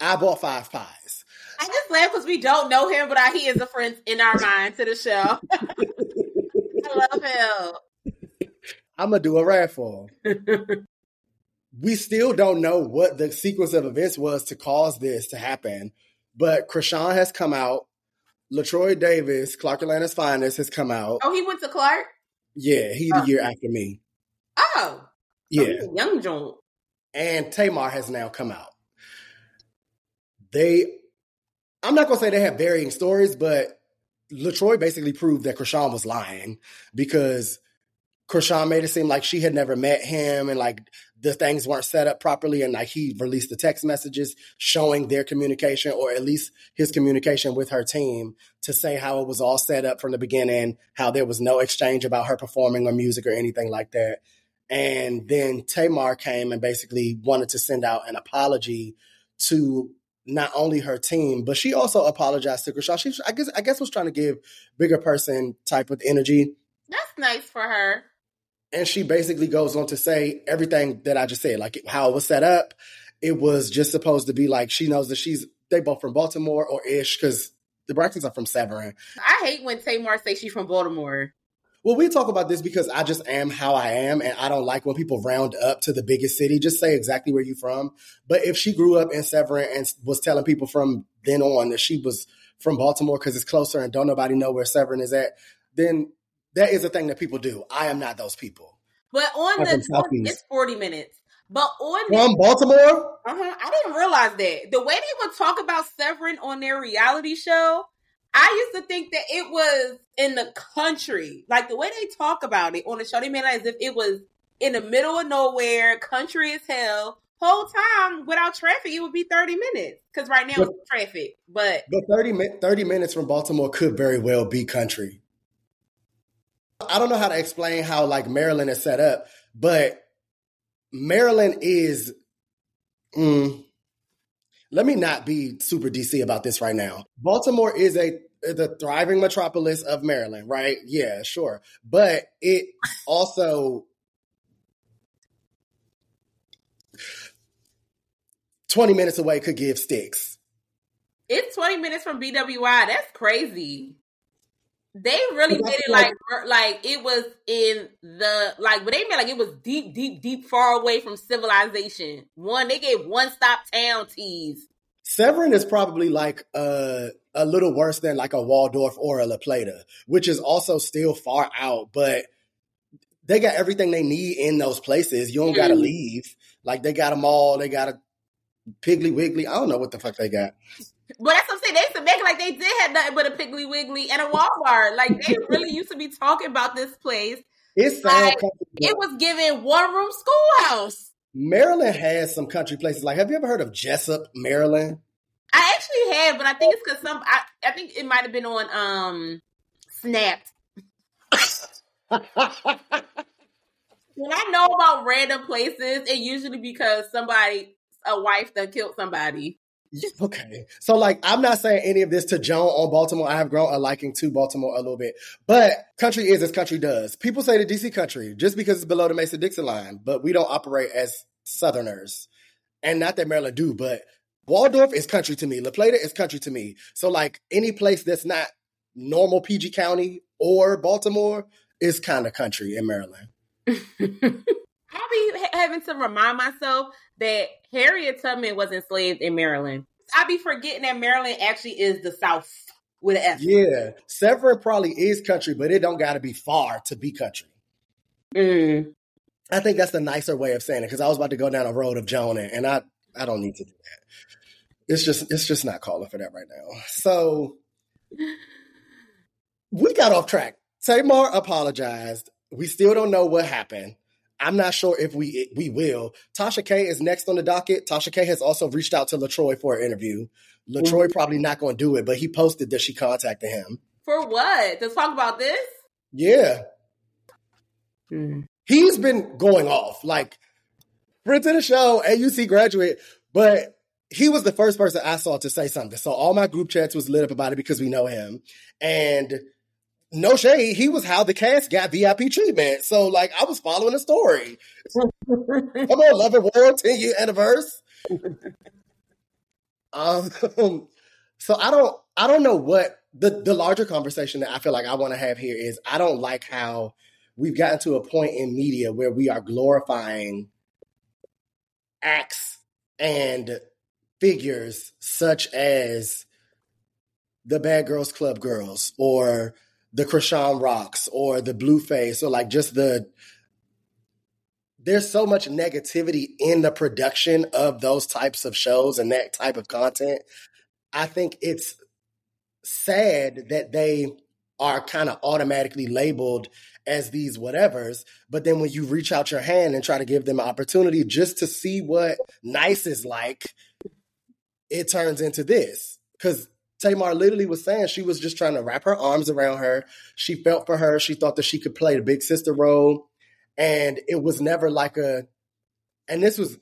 I bought five pies. I just laugh because we don't know him, but I, he is a friend in our mind to the show. I love him. I'm gonna do a raffle. we still don't know what the sequence of events was to cause this to happen, but Chrisean has come out. Latroy Davis, Clark Atlanta's finest, has come out. Oh, he went to Clark. Yeah, he the oh. year after me. Oh. oh, Yeah, he's a young Joan. and Tamar has now come out. They, I'm not gonna say they have varying stories, but Latroy basically proved that Chrisean was lying because Chrisean made it seem like she had never met him and like the things weren't set up properly and like he released the text messages showing their communication or at least his communication with her team to say how it was all set up from the beginning, how there was no exchange about her performing or music or anything like that. And then Tamar came and basically wanted to send out an apology to not only her team, but she also apologized to Chrisean. She, I guess, I guess, was trying to give bigger person type of energy, That's nice for her. And she basically goes on to say everything that I just said, like how it was set up. It was just supposed to be like she knows that she's they both from Baltimore or ish because the Braxtons are from Severn. I hate when Tamar say she's from Baltimore. Well, we talk about this because I just am how I am, and I don't like when people round up to the biggest city. Just say exactly where you're from. But if she grew up in Severn and was telling people from then on that she was from Baltimore because it's closer and don't nobody know where Severn is at, then that is a thing that people do. I am not those people. But on I'm the on, it's forty minutes. But on the From Baltimore? Uh-huh. I didn't realize that. The way they would talk about Severn on their reality show, I used to think that it was in the country. Like the way they talk about it on the show, they made it as if it was in the middle of nowhere, country as hell. Whole time without traffic, it would be 30 minutes. Because right now But- it's traffic. But But 30, 30 minutes from Baltimore could very well be country. I don't know how to explain how like Maryland is set up, but Maryland is. Mm, let me not be super DC about this right now. Baltimore is a the thriving metropolis of Maryland, right? Yeah, sure, but it also twenty minutes away could give sticks. it's 20 minutes from BWI. That's crazy. They really made it like like it was in the like, but they made like it was deep, deep, deep, far away from civilization. One, they gave one stop town teas. Severn is probably like a a little worse than like a Waldorf or a La Plata, which is also still far out, but they got everything they need in those places. You don't got to Mhm. leave. Like they got them all. they got a Piggly Wiggly. I don't know what the fuck they got. But that's what I'm saying. They used to make it like they did have nothing but a Piggly Wiggly and a Walmart. Like they really used to be talking about this place. It sounds Like, It was given one room schoolhouse. Maryland has some country places. Like, have you ever heard of Jessup, Maryland? I actually have, but I think it's because some. I, I think it might have been on um Snapped. When I know about random places, it usually because somebody, a wife, that killed somebody. Okay. So like I'm not saying any of this to Joan on Baltimore. I have grown a liking to Baltimore a little bit. But country is as country does. People say the DC country just because it's below the Mason Dixon line, but we don't operate as Southerners. And not that Maryland do, but Waldorf is country to me. La Plata is country to me. So like any place that's not normal PG County or Baltimore is kind of country in Maryland. I'll be having to remind myself that Harriet Tubman was enslaved in Maryland. I'd be forgetting that Maryland actually is the South with an F. Yeah. Severn probably is country, but it don't gotta be far to be country. Mm. I think that's the nicer way of saying it because I was about to go down a road of Jonah, and I I don't need to do that. It's just it's just not calling for that right now. So we got off track. Tamar apologized. We still don't know what happened. I'm not sure if we we will. Tasha K is next on the docket. Tasha K has also reached out to Latroy for an interview. Latroy probably not going to do it, but he posted that she contacted him. For what? To talk about this? Yeah, Mm. he's been going off like friend to the show, AUC graduate, but he was the first person I saw to say something. So all my group chats was lit up about it because we know him. And no shade, he was how the cast got VIP treatment. So like I was following the story. Come on, Love and War, 10 year anniversary. Um, so I don't I don't know what the the larger conversation that I feel like I want to have here is I don't like how we've gotten to a point in media where we are glorifying acts and figures such as the Bad Girls Club girls or the Chrisean Rocks or the Blueface or like just the there's so much negativity in the production of those types of shows and that type of content. I think it's sad that they are kind of automatically labeled as these whatevers. But then when you reach out your hand and try to give them an opportunity just to see what nice is like, it turns into this. Because Tamar literally was saying she was just trying to wrap her arms around her. She felt for her. She thought that she could play the big sister role. And it was never like a, and this was,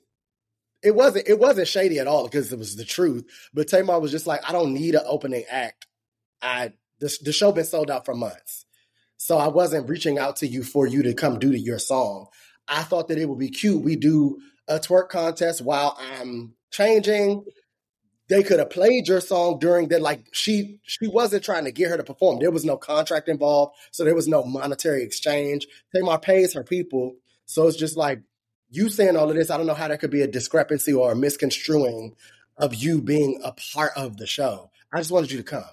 it wasn't, it wasn't shady at all because it was the truth. But Tamar was just like, I don't need an opening act. I, the, the show been sold out for months. So I wasn't reaching out to you for you to come do to your song. I thought that it would be cute. We do a twerk contest while I'm changing. They could have played your song during that. Like she, she wasn't trying to get her to perform. There was no contract involved, so there was no monetary exchange. Tamar pays her people, so it's just like you saying all of this. I don't know how that could be a discrepancy or a misconstruing of you being a part of the show. I just wanted you to come.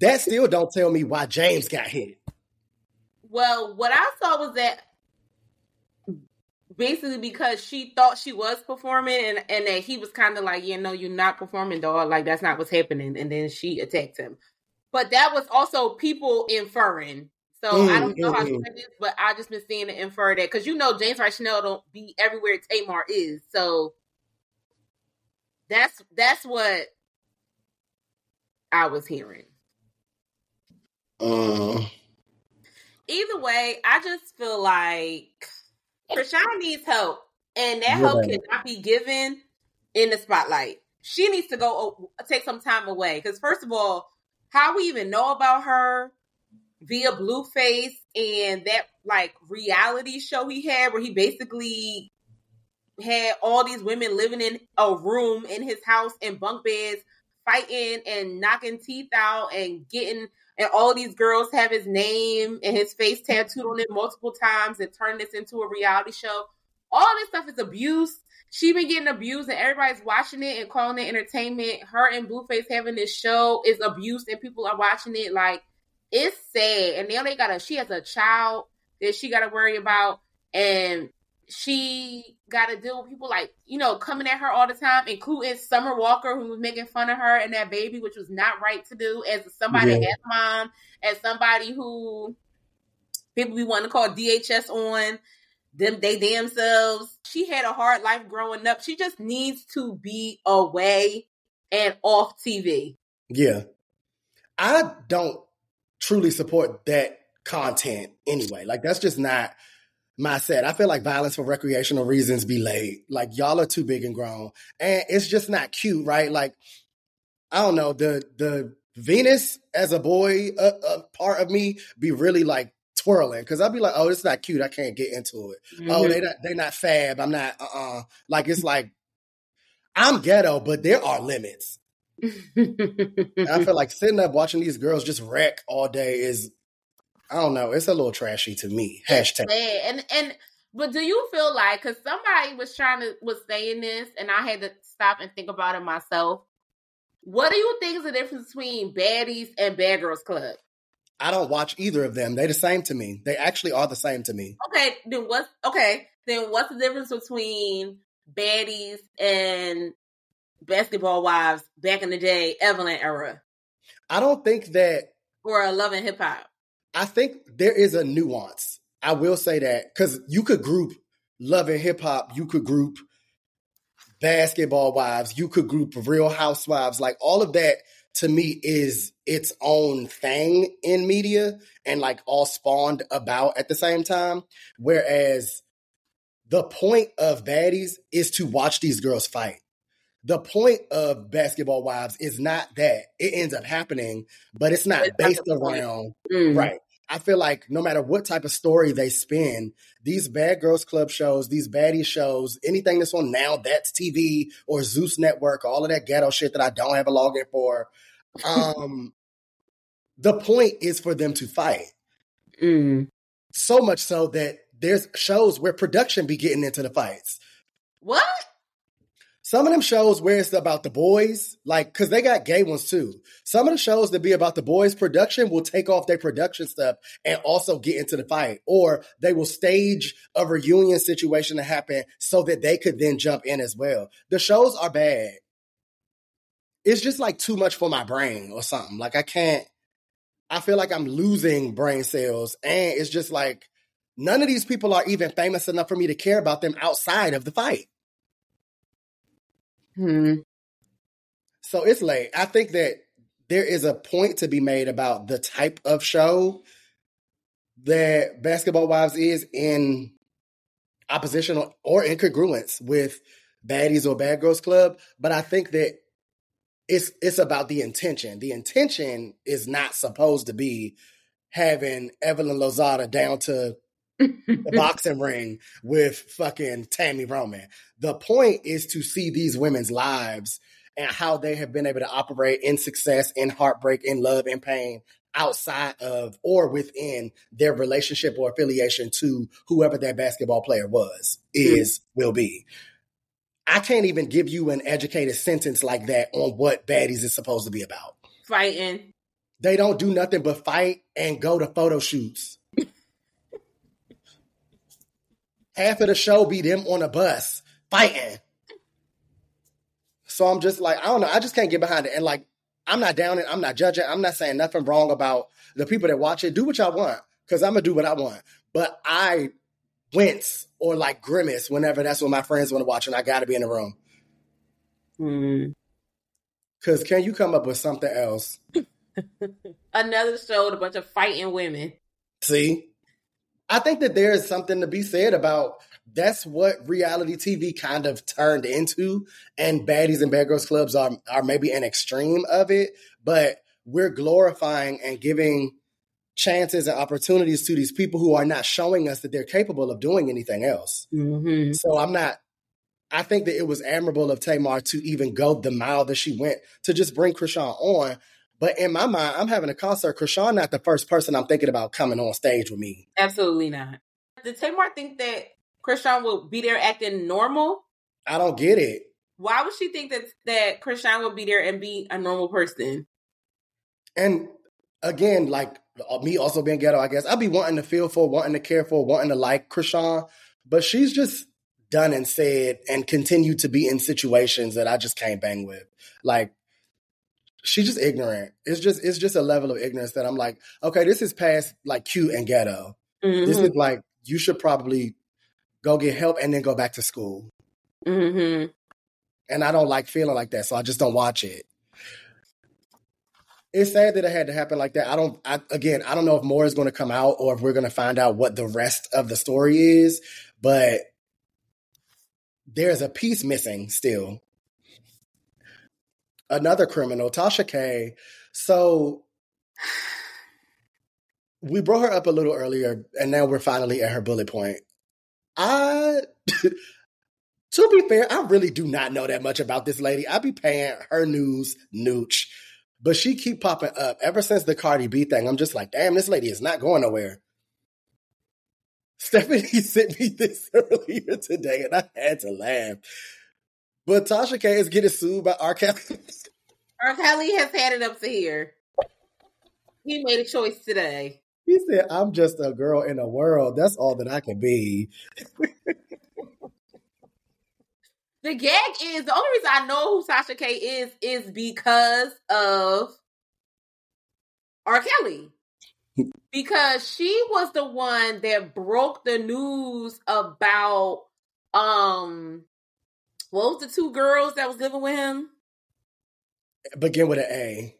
That still don't tell me why James got hit. Well, what I saw was that basically because she thought she was performing and, and that he was kind of like, yeah, no, you're not performing, dog. Like, that's not what's happening. And then she attacked him. But that was also people inferring. So I don't know how Mm, true it is, but I just been seeing it infer that because you know James Chanel don't be everywhere Tamar is. So that's that's what I was hearing. Uh, Either way, I just feel like Chrisean needs help, and that Yeah. help cannot be given in the spotlight. She needs to go take some time away because, first of all, how we even know about her via Blueface and that like reality show he had where he basically had all these women living in a room in his house in bunk beds, fighting and knocking teeth out and getting and all these girls have his name and his face tattooed on it multiple times and turn this into a reality show. All this stuff is abuse. She been getting abused and everybody's watching it and calling it entertainment. Her and Blueface having this show is abuse and people are watching it like it's sad. And now they got a she has a child that she got to worry about and she got to deal with people like you know coming at her all the time, including Summer Walker, who was making fun of her and that baby, which was not right to do as somebody Yeah. as mom, as somebody who people we want to call DHS on them they damn selves. She had a hard life growing up. She just needs to be away and off TV. yeah. I don't truly support that content anyway. Like that's just not my set. I feel like violence for recreational reasons be late. Like y'all are too big and grown, and it's just not cute, right? Like I don't know the the Venus as a boy, a, a part of me be really like twirling because I'd be like, oh, it's not cute. I can't get into it. Mm-hmm. Oh, they not they not fab. I'm not. Uh uh Like it's like I'm ghetto, but there are limits. I feel like sitting up watching these girls just wreck all day is, I don't know, it's a little trashy to me. Hashtag. bad. And and but do you feel like because somebody was trying to was saying this, and I had to stop and think about it myself. What do you think is the difference between baddies and bad girls club? I don't watch either of them. They're the same to me. They actually are the same to me. Okay, then what's okay? Then what's the difference between baddies and basketball wives back in the day, Evelyn era, I don't think that or a love and hip hop? I think there is a nuance. I will say that because you could group love and hip hop, you could group basketball wives, you could group real housewives, like all of that to me is its own thing in media and like all spawned about at the same time. Whereas the point of baddies is to watch these girls fight. The point of basketball wives is not that it ends up happening, but it's not It's based around Mm. Right. I feel like no matter what type of story they spin, these Bad Girls Club shows, these baddie shows, anything that's on now, that's TV or Zeus Network, all of that ghetto shit that I don't have a login for. Um, the point is for them to fight. Mm. So much so that there's shows where production be getting into the fights. What? Some of them shows where it's about the boys, like, cause they got gay ones too. Some of the shows that be about the boys production will take off their production stuff and also get into the fight. Or they will stage a reunion situation to happen so that they could then jump in as well. The shows are bad. It's just like too much for my brain or something. Like I can't, I feel like I'm losing brain cells. And it's just like, none of these people are even famous enough for me to care about them outside of the fight. Hmm. So it's late. I think that there is a point to be made about the type of show that Basketball Wives is in opposition or- incongruence with Baddies or Bad Girls Club. But I think that it's it's about the intention. The intention is not supposed to be having Evelyn Lozada down to the boxing ring with fucking Tami Roman. The point is to see these women's lives and how they have been able to operate in success, in heartbreak, in love, in pain, outside of or within their relationship or affiliation to whoever that basketball player was, hmm. is, will be. I can't even give you an educated sentence like that on what baddies is supposed to be about. Fighting. They don't do nothing but fight and go to photo shoots. Half of the show be them on a bus fighting. So I'm just like, I don't know. I just can't get behind it. And like, I'm not down it. I'm not judging. I'm not saying nothing wrong about the people that watch it. Do what y'all want because I'm going to do what I want. But I wince or like grimace whenever that's what my friends want to watch and I got to be in the room. Hmm. Because can you come up with something else? Another show with a bunch of fighting women. See? I think that there is something to be said about that's what reality TV kind of turned into, and baddies and bad girls clubs are are maybe an extreme of it, but we're glorifying and giving chances and opportunities to these people who are not showing us that they're capable of doing anything else. Mm-hmm. So I'm not. I think that it was admirable of Tamar to even go the mile that she went to just bring Chrisean on. But in my mind, I'm having a concert. Chrisean not the first person I'm thinking about coming on stage with me. Absolutely not. Did Tamar think that Chrisean would be there acting normal? I don't get it. Why would she think that that Chrisean would be there and be a normal person? And again, like uh, me also being ghetto, I guess I'd be wanting to feel for, wanting to care for, wanting to like Chrisean, but she's just done and said and continued to be in situations that I just can't bang with. Like she's just ignorant. It's just it's just a level of ignorance that I'm like, okay, this is past like cute and ghetto. This Mm-hmm. is like you should probably go get help and then go back to school. Mm-hmm. And I don't like feeling like that, so I just don't watch it. it's sad that it had to happen like that. I don't. I, again, I don't know if more is going to come out or if we're going to find out what the rest of the story is. But there's a piece missing still. Another criminal, Tasha K. So we brought her up a little earlier, and now we're finally at her bullet point. I, to be fair, I really do not know that much about this lady. I be paying her news nooch, but she keep popping up ever since the Cardi B thing. I'm just like, damn, this lady is not going nowhere. Stephanie sent me this earlier today, and I had to laugh. But Tasha K is getting sued by R. Kelly. R. Kelly has had it up to here. He made a choice today. He said, I'm just a girl in a world. That's all that I can be. The gag is the only reason I know who Tasha K is is because of R. Kelly. because she was the one that broke the news about um what was the two girls that was living with him? Begin with an A.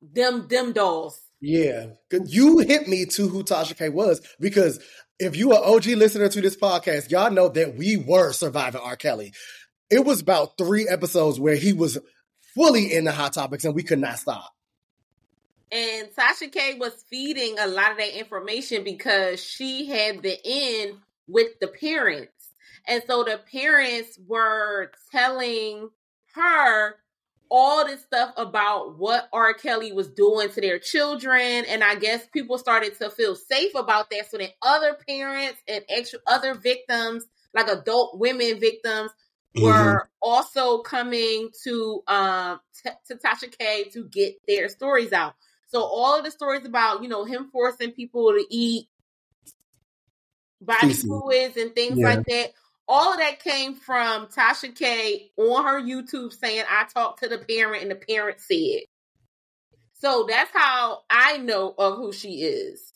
Them them dolls. Yeah. You hit me to who Tasha K was because if you are OG listener to this podcast, y'all know that we were surviving R. Kelly. It was about three episodes where he was fully in the hot topics and we could not stop. And Tasha K was feeding a lot of that information because she had the in with the parents. And so the parents were telling her all this stuff about what R. Kelly was doing to their children. And I guess people started to feel safe about that. So then other parents and extra other victims, like adult women victims, were mm-hmm. also coming to um t- to Tasha K to get their stories out. So all of the stories about, you know, him forcing people to eat body fluids and things yeah. like that all of that came from Tasha K on her YouTube saying, I talked to the parent and the parent said. So that's how I know of who she is.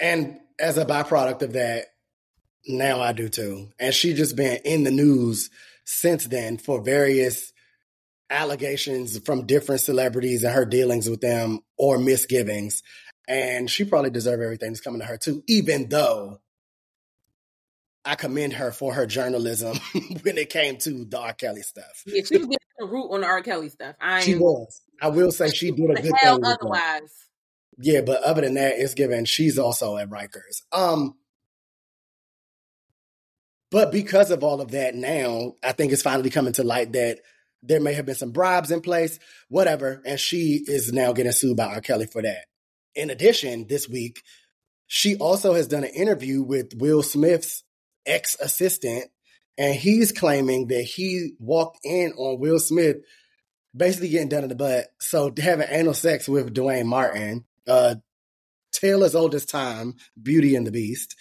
And as a byproduct of that, now I do too. And she just been in the news since then for various allegations from different celebrities and her dealings with them or misgivings. And she probably deserves everything that's coming to her too, even though I commend her for her journalism when it came to the R. Kelly stuff. Yeah, she was getting the root on the R. Kelly stuff. I she was. I will say she did a good thing. Otherwise, yeah, but other than that, it's given. She's also at Rikers. Um, but because of all of that, now I think it's finally coming to light that there may have been some bribes in place, whatever, and she is now getting sued by R. Kelly for that. In addition, this week, she also has done an interview with Will Smith's ex assistant, and he's claiming that he walked in on Will Smith basically getting done in the butt. So having anal sex with Duane Martin, uh, Taylor's oldest time, Beauty and the Beast.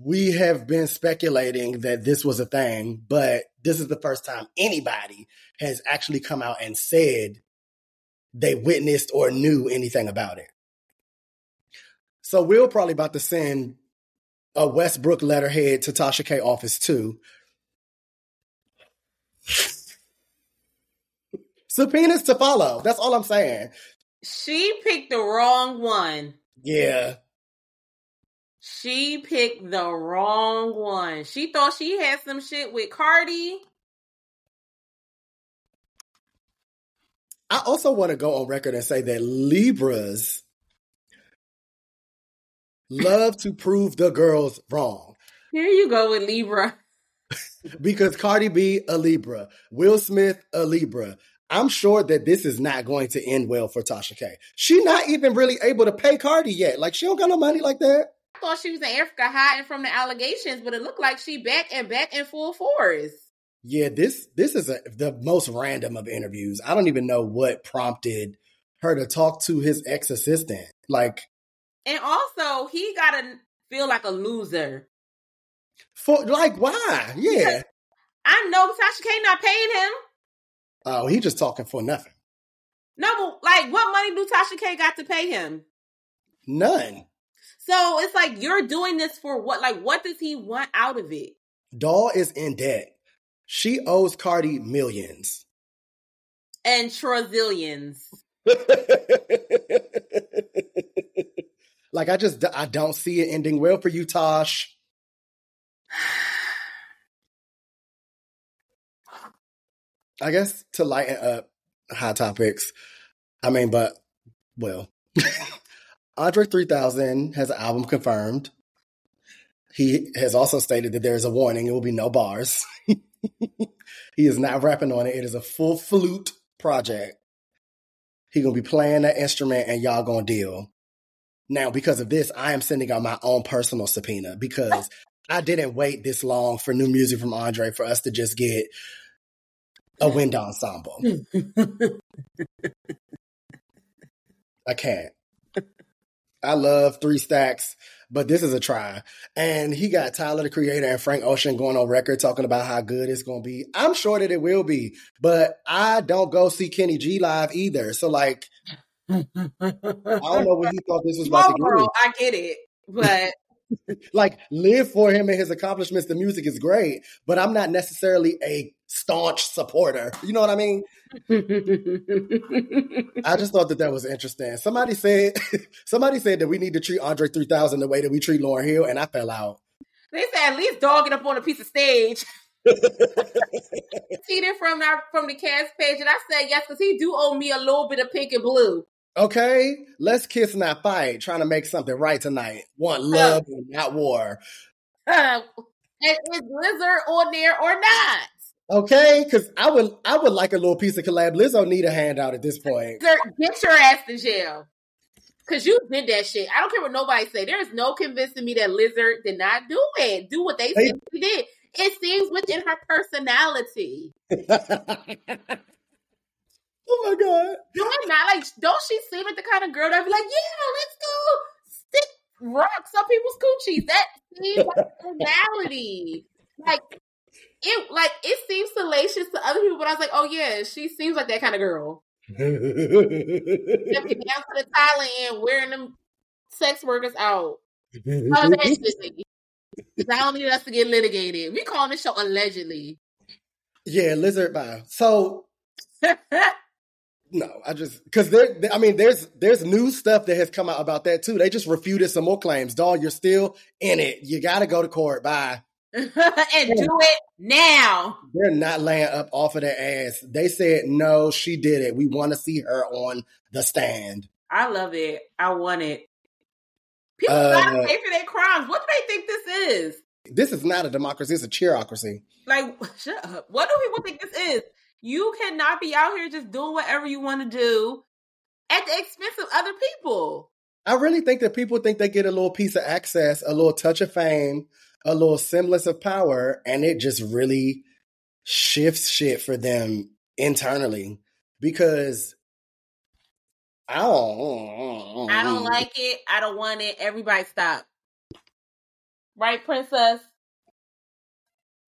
we have been speculating that this was a thing, but this is the first time anybody has actually come out and said they witnessed or knew anything about it. So we're probably about to send a Westbrook letterhead to Tasha K office too. Subpoenas to follow. That's all I'm saying. She picked the wrong one. Yeah. She picked the wrong one. She thought she had some shit with Cardi. I also want to go on record and say that Libras love to prove the girls wrong. Here you go with Libra. because Cardi B, a Libra. Will Smith, a Libra. I'm sure that this is not going to end well for Tasha K. She not even really able to pay Cardi yet. Like she don't got no money like that. I thought she was in Africa hiding from the allegations, but it looked like she back and back in full force. Yeah, this this is a, the most random of interviews. I don't even know what prompted her to talk to his ex assistant. Like and also, he gotta feel like a loser. For like why? Yeah. Because I know Tasha K not paying him. Oh, he just talking for nothing. No, but like what money do Tasha K got to pay him? None. So it's like you're doing this for what? Like, what does he want out of it? Doll is in debt. She owes Cardi millions. and trazillions. like I just I don't see it ending well for you, Tosh. I guess to lighten up hot topics. I mean, but well, Andre 3000 has an album confirmed. He has also stated that there is a warning; it will be no bars. he is not rapping on it. It is a full flute project. He gonna be playing that instrument, and y'all gonna deal. Now, because of this, I am sending out my own personal subpoena because I didn't wait this long for new music from Andre for us to just get a wind ensemble. I can't. I love Three Stacks, but this is a try. And he got Tyler the Creator and Frank Ocean going on record talking about how good it's going to be. I'm sure that it will be, but I don't go see Kenny G live either. So, like, I don't know what he thought this was about to Girl, I get it, but like live for him and his accomplishments. The music is great, but I'm not necessarily a staunch supporter. You know what I mean? I just thought that that was interesting. Somebody said, somebody said that we need to treat Andre 3000 the way that we treat Lauryn Hill, and I fell out. They said at least dogging up on a piece of stage. Cheated from our from the cast page, and I said yes because he do owe me a little bit of pink and blue. Okay, let's kiss not fight. Trying to make something right tonight. Want love uh, and not war. Uh, is Lizard on there or not? Okay, because I would I would like a little piece of collab. Lizzo need a handout at this point. Get your ass to jail. Cause you did that shit. I don't care what nobody say. There is no convincing me that Lizard did not do it. Do what they said she did. It seems within her personality. oh my god! Do it not like? Don't she seem like the kind of girl that be like, yeah, let's go stick rocks up people's coochies? That seems like personality. Like it like it seems salacious to other people, but I was like, oh yeah, she seems like that kind of girl. down to the Thailand wearing them sex workers out. Allegedly. I don't need us to get litigated. We call this show allegedly. Yeah, lizard by. So no, I just because there. I mean, there's there's new stuff that has come out about that too. They just refuted some more claims. Dog, you're still in it. You got to go to court. Bye. and do it now. They're not laying up off of their ass. They said no, she did it. We want to see her on the stand. I love it. I want it. People uh, gotta pay for their crimes. What do they think this is? This is not a democracy. It's a cheerocracy. Like, shut up. What do people think this is? You cannot be out here just doing whatever you want to do at the expense of other people. I really think that people think they get a little piece of access, a little touch of fame, a little semblance of power and it just really shifts shit for them internally because I don't I don't like it. I don't want it. Everybody stop. Right, princess?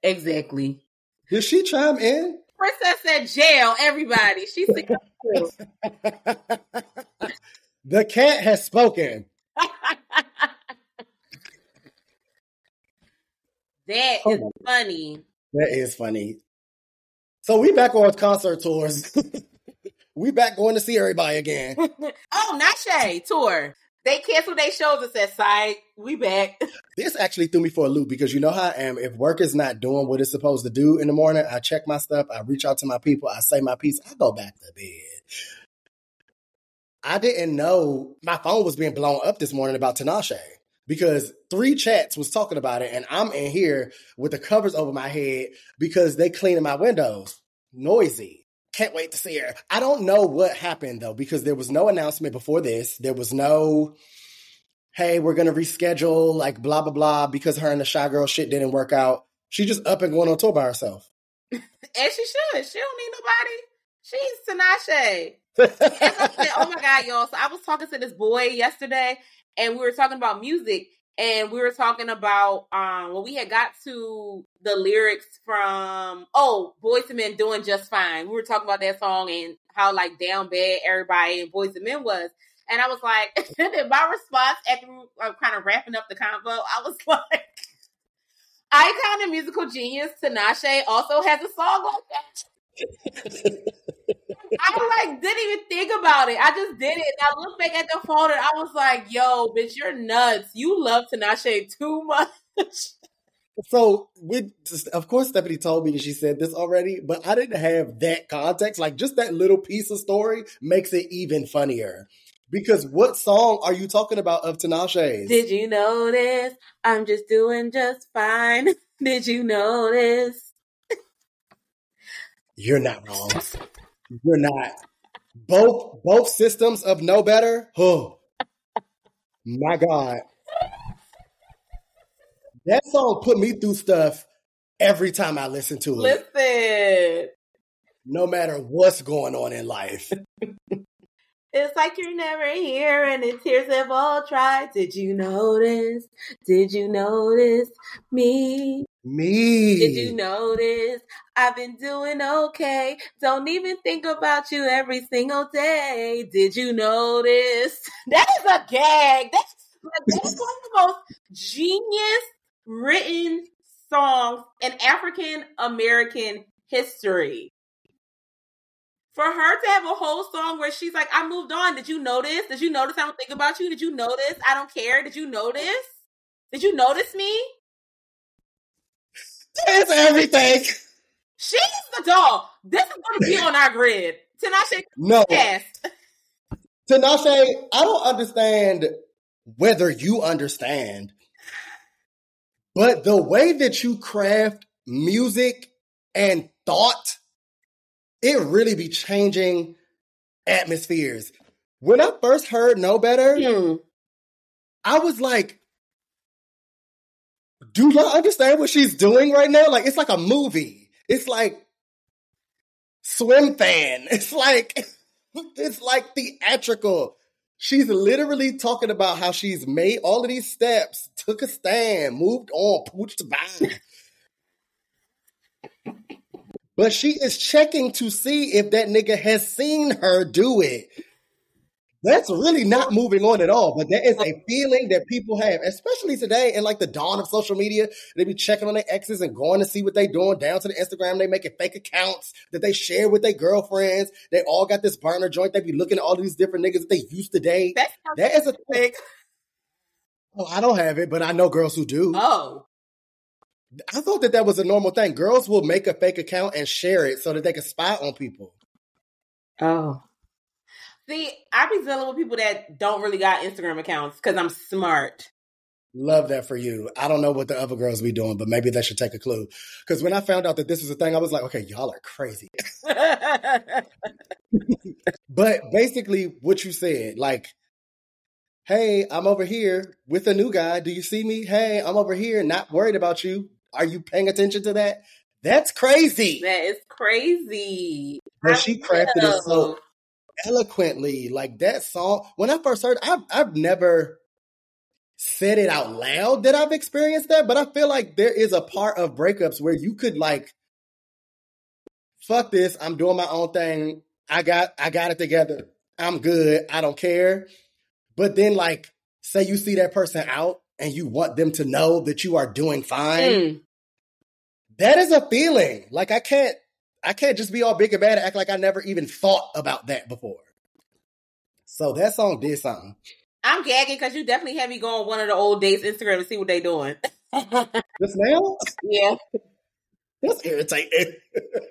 Exactly. Did she chime in? Princess at jail, everybody. She's The cat has spoken. That oh is funny. That is funny. So we back on concert tours. we back going to see everybody again. oh, Shay tour. They canceled their shows and said, "Side, we back." This actually threw me for a loop because you know how I am. If work is not doing what it's supposed to do in the morning, I check my stuff, I reach out to my people, I say my piece, I go back to bed. I didn't know my phone was being blown up this morning about Tinashe because three chats was talking about it, and I'm in here with the covers over my head because they cleaning my windows. Noisy. Can't wait to see her. I don't know what happened though, because there was no announcement before this. There was no, hey, we're gonna reschedule, like blah blah blah, because her and the shy girl shit didn't work out. She just up and going on tour by herself. and she should. She don't need nobody. She's Tinashe. oh my god, y'all! So I was talking to this boy yesterday, and we were talking about music and we were talking about um when we had got to the lyrics from oh boys and Men doing just fine. We were talking about that song and how like down bad everybody in boys and Men was. And I was like, my response after kind of wrapping up the convo, I was like, icon and musical genius Tinashe also has a song like that. I like didn't even think about it. I just did it. And I looked back at the phone and I was like, "Yo, bitch, you're nuts. You love Tinashe too much." So, with of course, Stephanie told me that she said this already, but I didn't have that context. Like, just that little piece of story makes it even funnier. Because what song are you talking about of Tinashe's? Did you notice? I'm just doing just fine. Did you notice? You're not wrong. You're not. Both both systems of no better. Oh my God. That song put me through stuff every time I listen to it. Listen. No matter what's going on in life. It's like you're never here and the tears have all tried. Did you notice? Did you notice me? Me. Did you notice? I've been doing okay. Don't even think about you every single day. Did you notice? That is a gag. That's, that's one of the most genius written songs in African American history. For her to have a whole song where she's like, I moved on. Did you notice? Did you notice I don't think about you? Did you notice? I don't care. Did you notice? Did you notice me? That's everything. She's the doll. This is going to be on our grid. Tinashe, No. yes. Tinashe, I don't understand whether you understand, but the way that you craft music and thought, it really be changing atmospheres. When I first heard No Better, Hmm. I was like, do y'all understand what she's doing right now? Like, it's like a movie. It's like Swimfan. It's like, it's like theatrical. She's literally talking about how she's made all of these steps, took a stand, moved on, pooched by. But she is checking to see if that nigga has seen her do it. That's really not moving on at all. But there is a feeling that people have, especially today in like the dawn of social media. They be checking on their exes and going to see what they doing down to the Instagram. They making fake accounts that they share with their girlfriends. They all got this burner joint. They be looking at all these different niggas that they used to date. That's That is a thing. Oh, I don't have it, but I know girls who do. Oh. I thought that that was a normal thing. Girls will make a fake account and share it so that they can spy on people. Oh. See, I be dealing with people that don't really got Instagram accounts because I'm smart. Love that for you. I don't know what the other girls be doing, but maybe they should take a clue. Because when I found out that this was a thing, I was like, okay, y'all are crazy. But basically, what you said, like, hey, I'm over here with a new guy. Do you see me? Hey, I'm over here, not worried about you. Are you paying attention to that? That's crazy. that is crazy. But she crafted it so. Eloquently. Like that song, when I first heard, I've I've never said it out loud that I've experienced that, but I feel like there is a part of breakups where you could like, fuck this, I'm doing my own thing. I got I got it together. I'm good. I don't care. But then like, say you see that person out and you want them to know that you are doing fine. Mm. That is a feeling. Like I can't I can't just be all big and bad and act like I never even thought about that before. So that song did something. I'm gagging because you definitely had me go on one of the old days Instagram to see what they doing. Just now? yeah. That's irritating.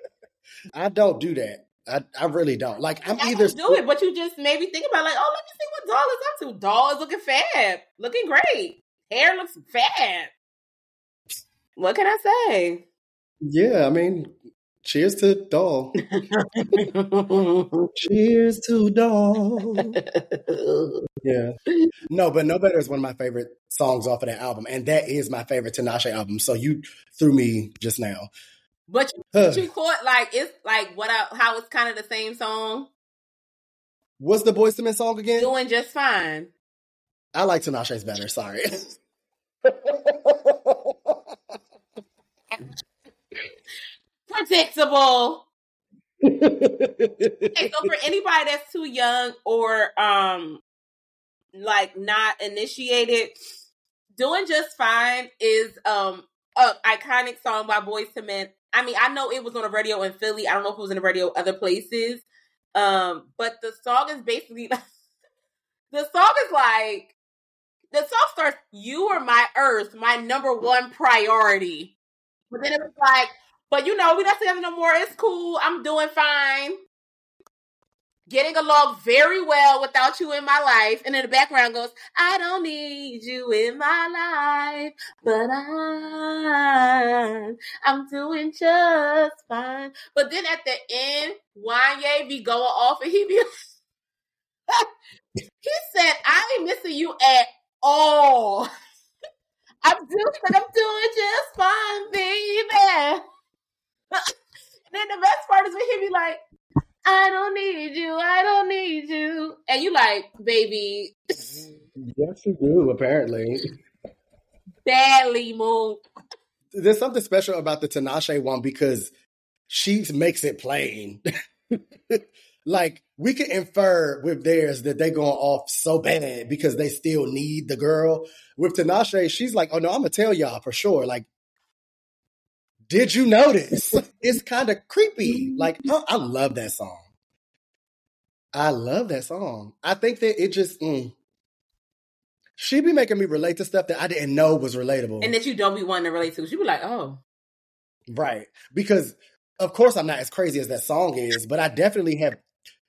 I don't do that. I, I really don't. Like I'm I either do it, but you just made me think about like, oh, let me see what doll is up to. Doll is looking fab, looking great. Hair looks fab. What can I say? Yeah, I mean, cheers to doll. cheers to doll. Yeah. No, but No Better is one of my favorite songs off of that album. And that is my favorite Tinashe album. So you threw me just now. but you, Huh. you caught like it's like what I, how it's kind of the same song. What's the Boyz II Men song again? Doing just fine. I like Tinashe's better. Sorry. Predictable. Okay, so for anybody that's too young or um like not initiated, doing just fine is um a iconic song by Boyz II Men. I mean, I know it was on the radio in Philly. I don't know if it was in the radio other places. Um, but the song is basically the song is like the song starts, You are my earth, my number one priority. But then it was like, but you know, we not together no more. It's cool. I'm doing fine. Getting along very well without you in my life. And in the background goes, I don't need you in my life, but I'm, I'm doing just fine. But then at the end, Wanya be going off and he be he said, I ain't missing you at all. I'm doing I'm doing just fine, baby. then the best part is when he be like, I don't need you, I don't need you. And you like, baby. Yes, you do, apparently. Badly moved. There's something special about the Tinashe one because she makes it plain. like we can infer with theirs that they're going off so bad because they still need the girl. With Tinashe, she's like, "Oh no, I'm gonna tell y'all for sure." Like, did you notice? it's kind of creepy. Like, I love that song. I love that song. I think that it just mm, she be making me relate to stuff that I didn't know was relatable, And that you don't be wanting to relate to. You be like, oh. right? Because of course I'm not as crazy as that song is, but I definitely have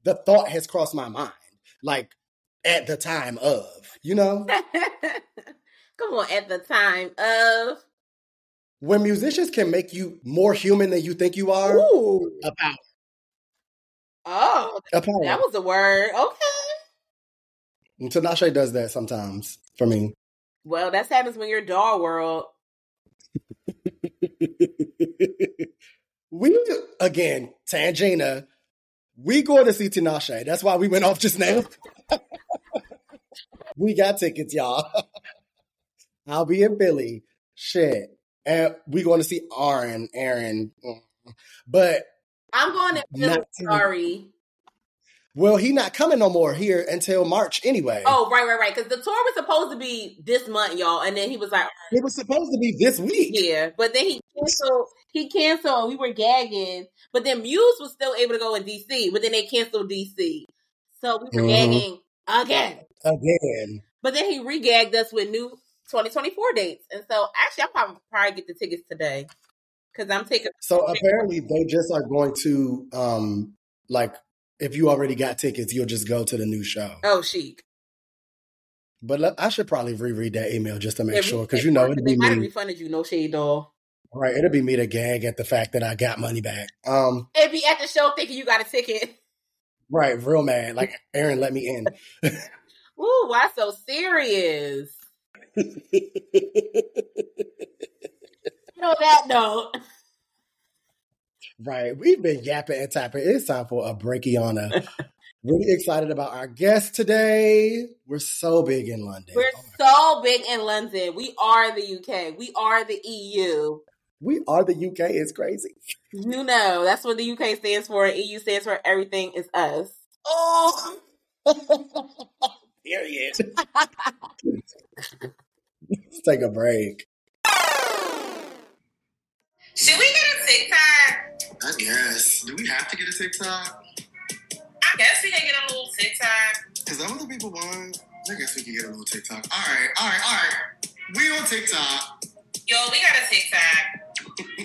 the thought has crossed my mind, like at the time of, you know, Come on, at the time of when musicians can make you more human than you think you are. Ooh. A power, Oh, a power. that was a word. Okay. And Tinashe does that sometimes for me. Well, that happens when you're doll world. we again, Tangina. Uh, we going to see Tinashe. That's why we went off just now. we got tickets, y'all. I'll be in Philly. Shit. And we going to see Aaron. Aaron. But I'm going to feel sorry. well, he not coming no more here until March anyway. Oh, right, right, right. Because the tour was supposed to be this month, y'all, and then he was like, It was supposed to be this week. "Yeah," but then he canceled. He canceled. and We were gagging, but then Muse was still able to go in DC, but then they canceled DC, so we were Mhm. gagging again. Again. But then he regagged us with new 2024 dates, and so actually, I'll probably, probably get the tickets today because I'm taking. So apparently they just are going to um like if you already got tickets, you'll just go to the new show. Oh, chic. But let, I should probably reread that email just to make Yeah, sure because you know they be might have me. refunded you, no shade, doll. Right, it'll be me to gag at the fact that I got money back. Um, And be at the show thinking you got a ticket. right, real mad. Like Aaron let me in. Ooh, why so serious? Know that note. right, we've been yapping and tapping. It's time for a breakiana. really excited about our guest today. We're so big in London. We're Oh so big in London. We are the UK. We are the EU. we are the UK. It's crazy. You know, that's what the UK stands for. EU stands for everything is us. Oh, period. Let's take a break. Should we get a TikTok? I guess. Do we have to get a TikTok? I guess we can get a little TikTok. Is that what the people want? I guess we can get a little TikTok. All right, all right, all right. We on TikTok. Yo, we got a TikTok.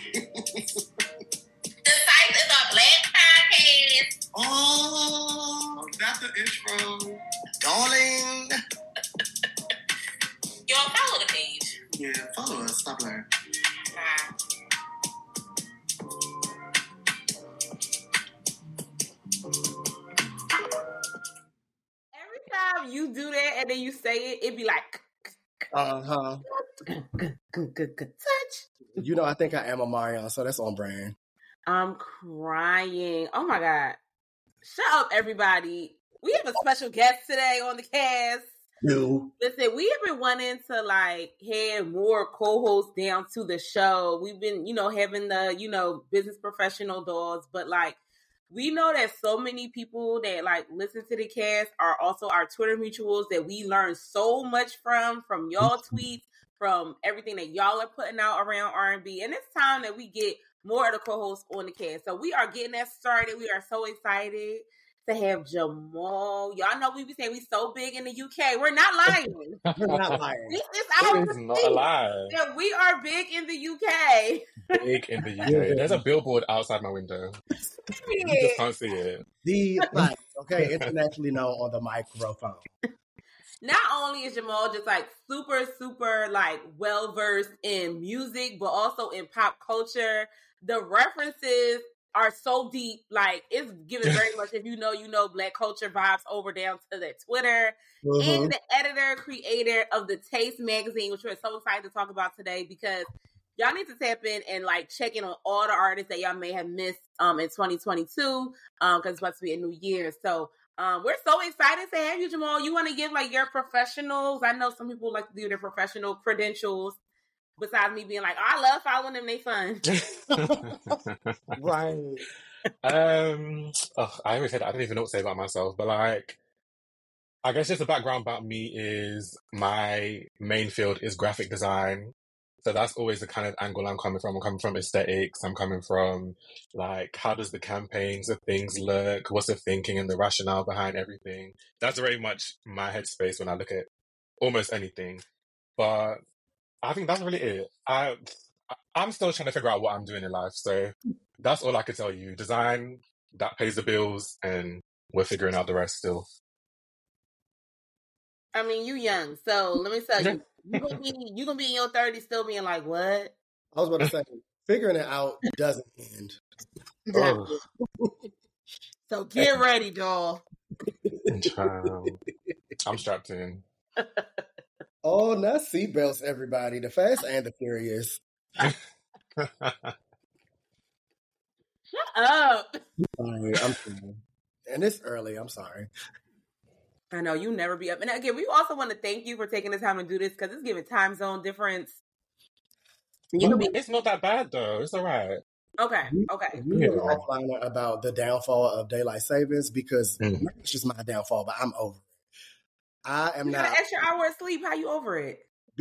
the site is a black podcast. Oh, that's the intro. Darling. Yo, follow the page. Yeah, follow us. Stop lying. Nah. Every time you do that and then you say it, it'd be like Uh huh. good, good, good, good touch. You know, I think I am a Marion, so that's on brand. I'm crying. Oh my god. Shut up, everybody. We have a special guest today on the cast. You. Listen, we have been wanting to like have more co-hosts down to the show. We've been, you know, having the, you know, business professional dolls, but like we know that so many people that like listen to the cast are also our Twitter mutuals that we learn so much from, from y'all mm-hmm. tweets, from everything that y'all are putting out around R&B. And it's time that we get more of the co-hosts on the cast. So we are getting that started. We are so excited. To have Jamal. Y'all know we be saying we so big in the UK. We're not lying. We're not lying. this is It our is not a lie. that we are big in the UK. Big in the UK. There's a billboard outside my window. You just can't see it. The like, okay, internationally known on the microphone. Not only is Jamal just like super, super like well versed in music, but also in pop culture. The references are so deep, like it's given very much if you know, you know, black culture vibes over down to the Twitter. Mhm. and the editor creator of the Taste magazine, which we're so excited to talk about today because y'all need to tap in and like check in on all the artists that y'all may have missed um in 2022 um because it's about to be a new year. So um we're so excited to have you, Jamal. You want to give like your professionals? I know some people like to do their professional credentials. Besides me being like, oh, I love following them, they fun. Right. um, oh, I always said I don't even know what to say about myself, but like, I guess just the background about me is my main field is graphic design. So that's always the kind of angle I'm coming from. I'm coming from aesthetics. I'm coming from like, how does the campaigns of things look? What's the thinking and the rationale behind everything? That's very much my headspace when I look at almost anything. But I think that's really it. I, I- I'm still trying to figure out what I'm doing in life. So that's all I could tell you. Design that pays the bills, and we're figuring out the rest still. I mean, you young, so let me tell you, you gonna be you gonna be in your 30s still being like, what? I was about to say, figuring it out doesn't end. Oh. So get ready, doll. I'm strapped in. Oh, not seatbelts, everybody. The Fast and the Furious. Shut up. Sorry, I'm sorry. And it's early. I'm sorry. I know you never be up. And again, we also want to thank you for taking the time to do this because it's giving time zone difference. You can be it's not that bad though. It's all right. okay. Okay. We were Yeah. offline about the downfall of daylight savings because Mhm. it's just my downfall, but I'm over it. I am You got not. an extra hour of sleep. How you over it?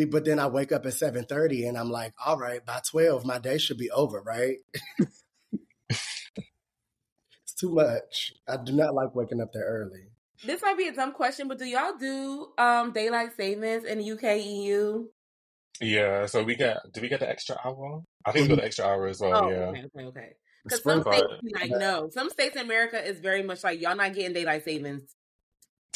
But then I wake up at seven thirty, and I'm like, all right, by twelve, my day should be over, right? it's too much. I do not like waking up that early. This might be a dumb question, but do y'all do um daylight savings in the UK EU? Yeah. So we get. Do we get the extra hour? I think we got the extra hour as well. Oh, yeah. okay, okay, okay. Because some states like no, some states in America is very much like y'all not getting daylight savings.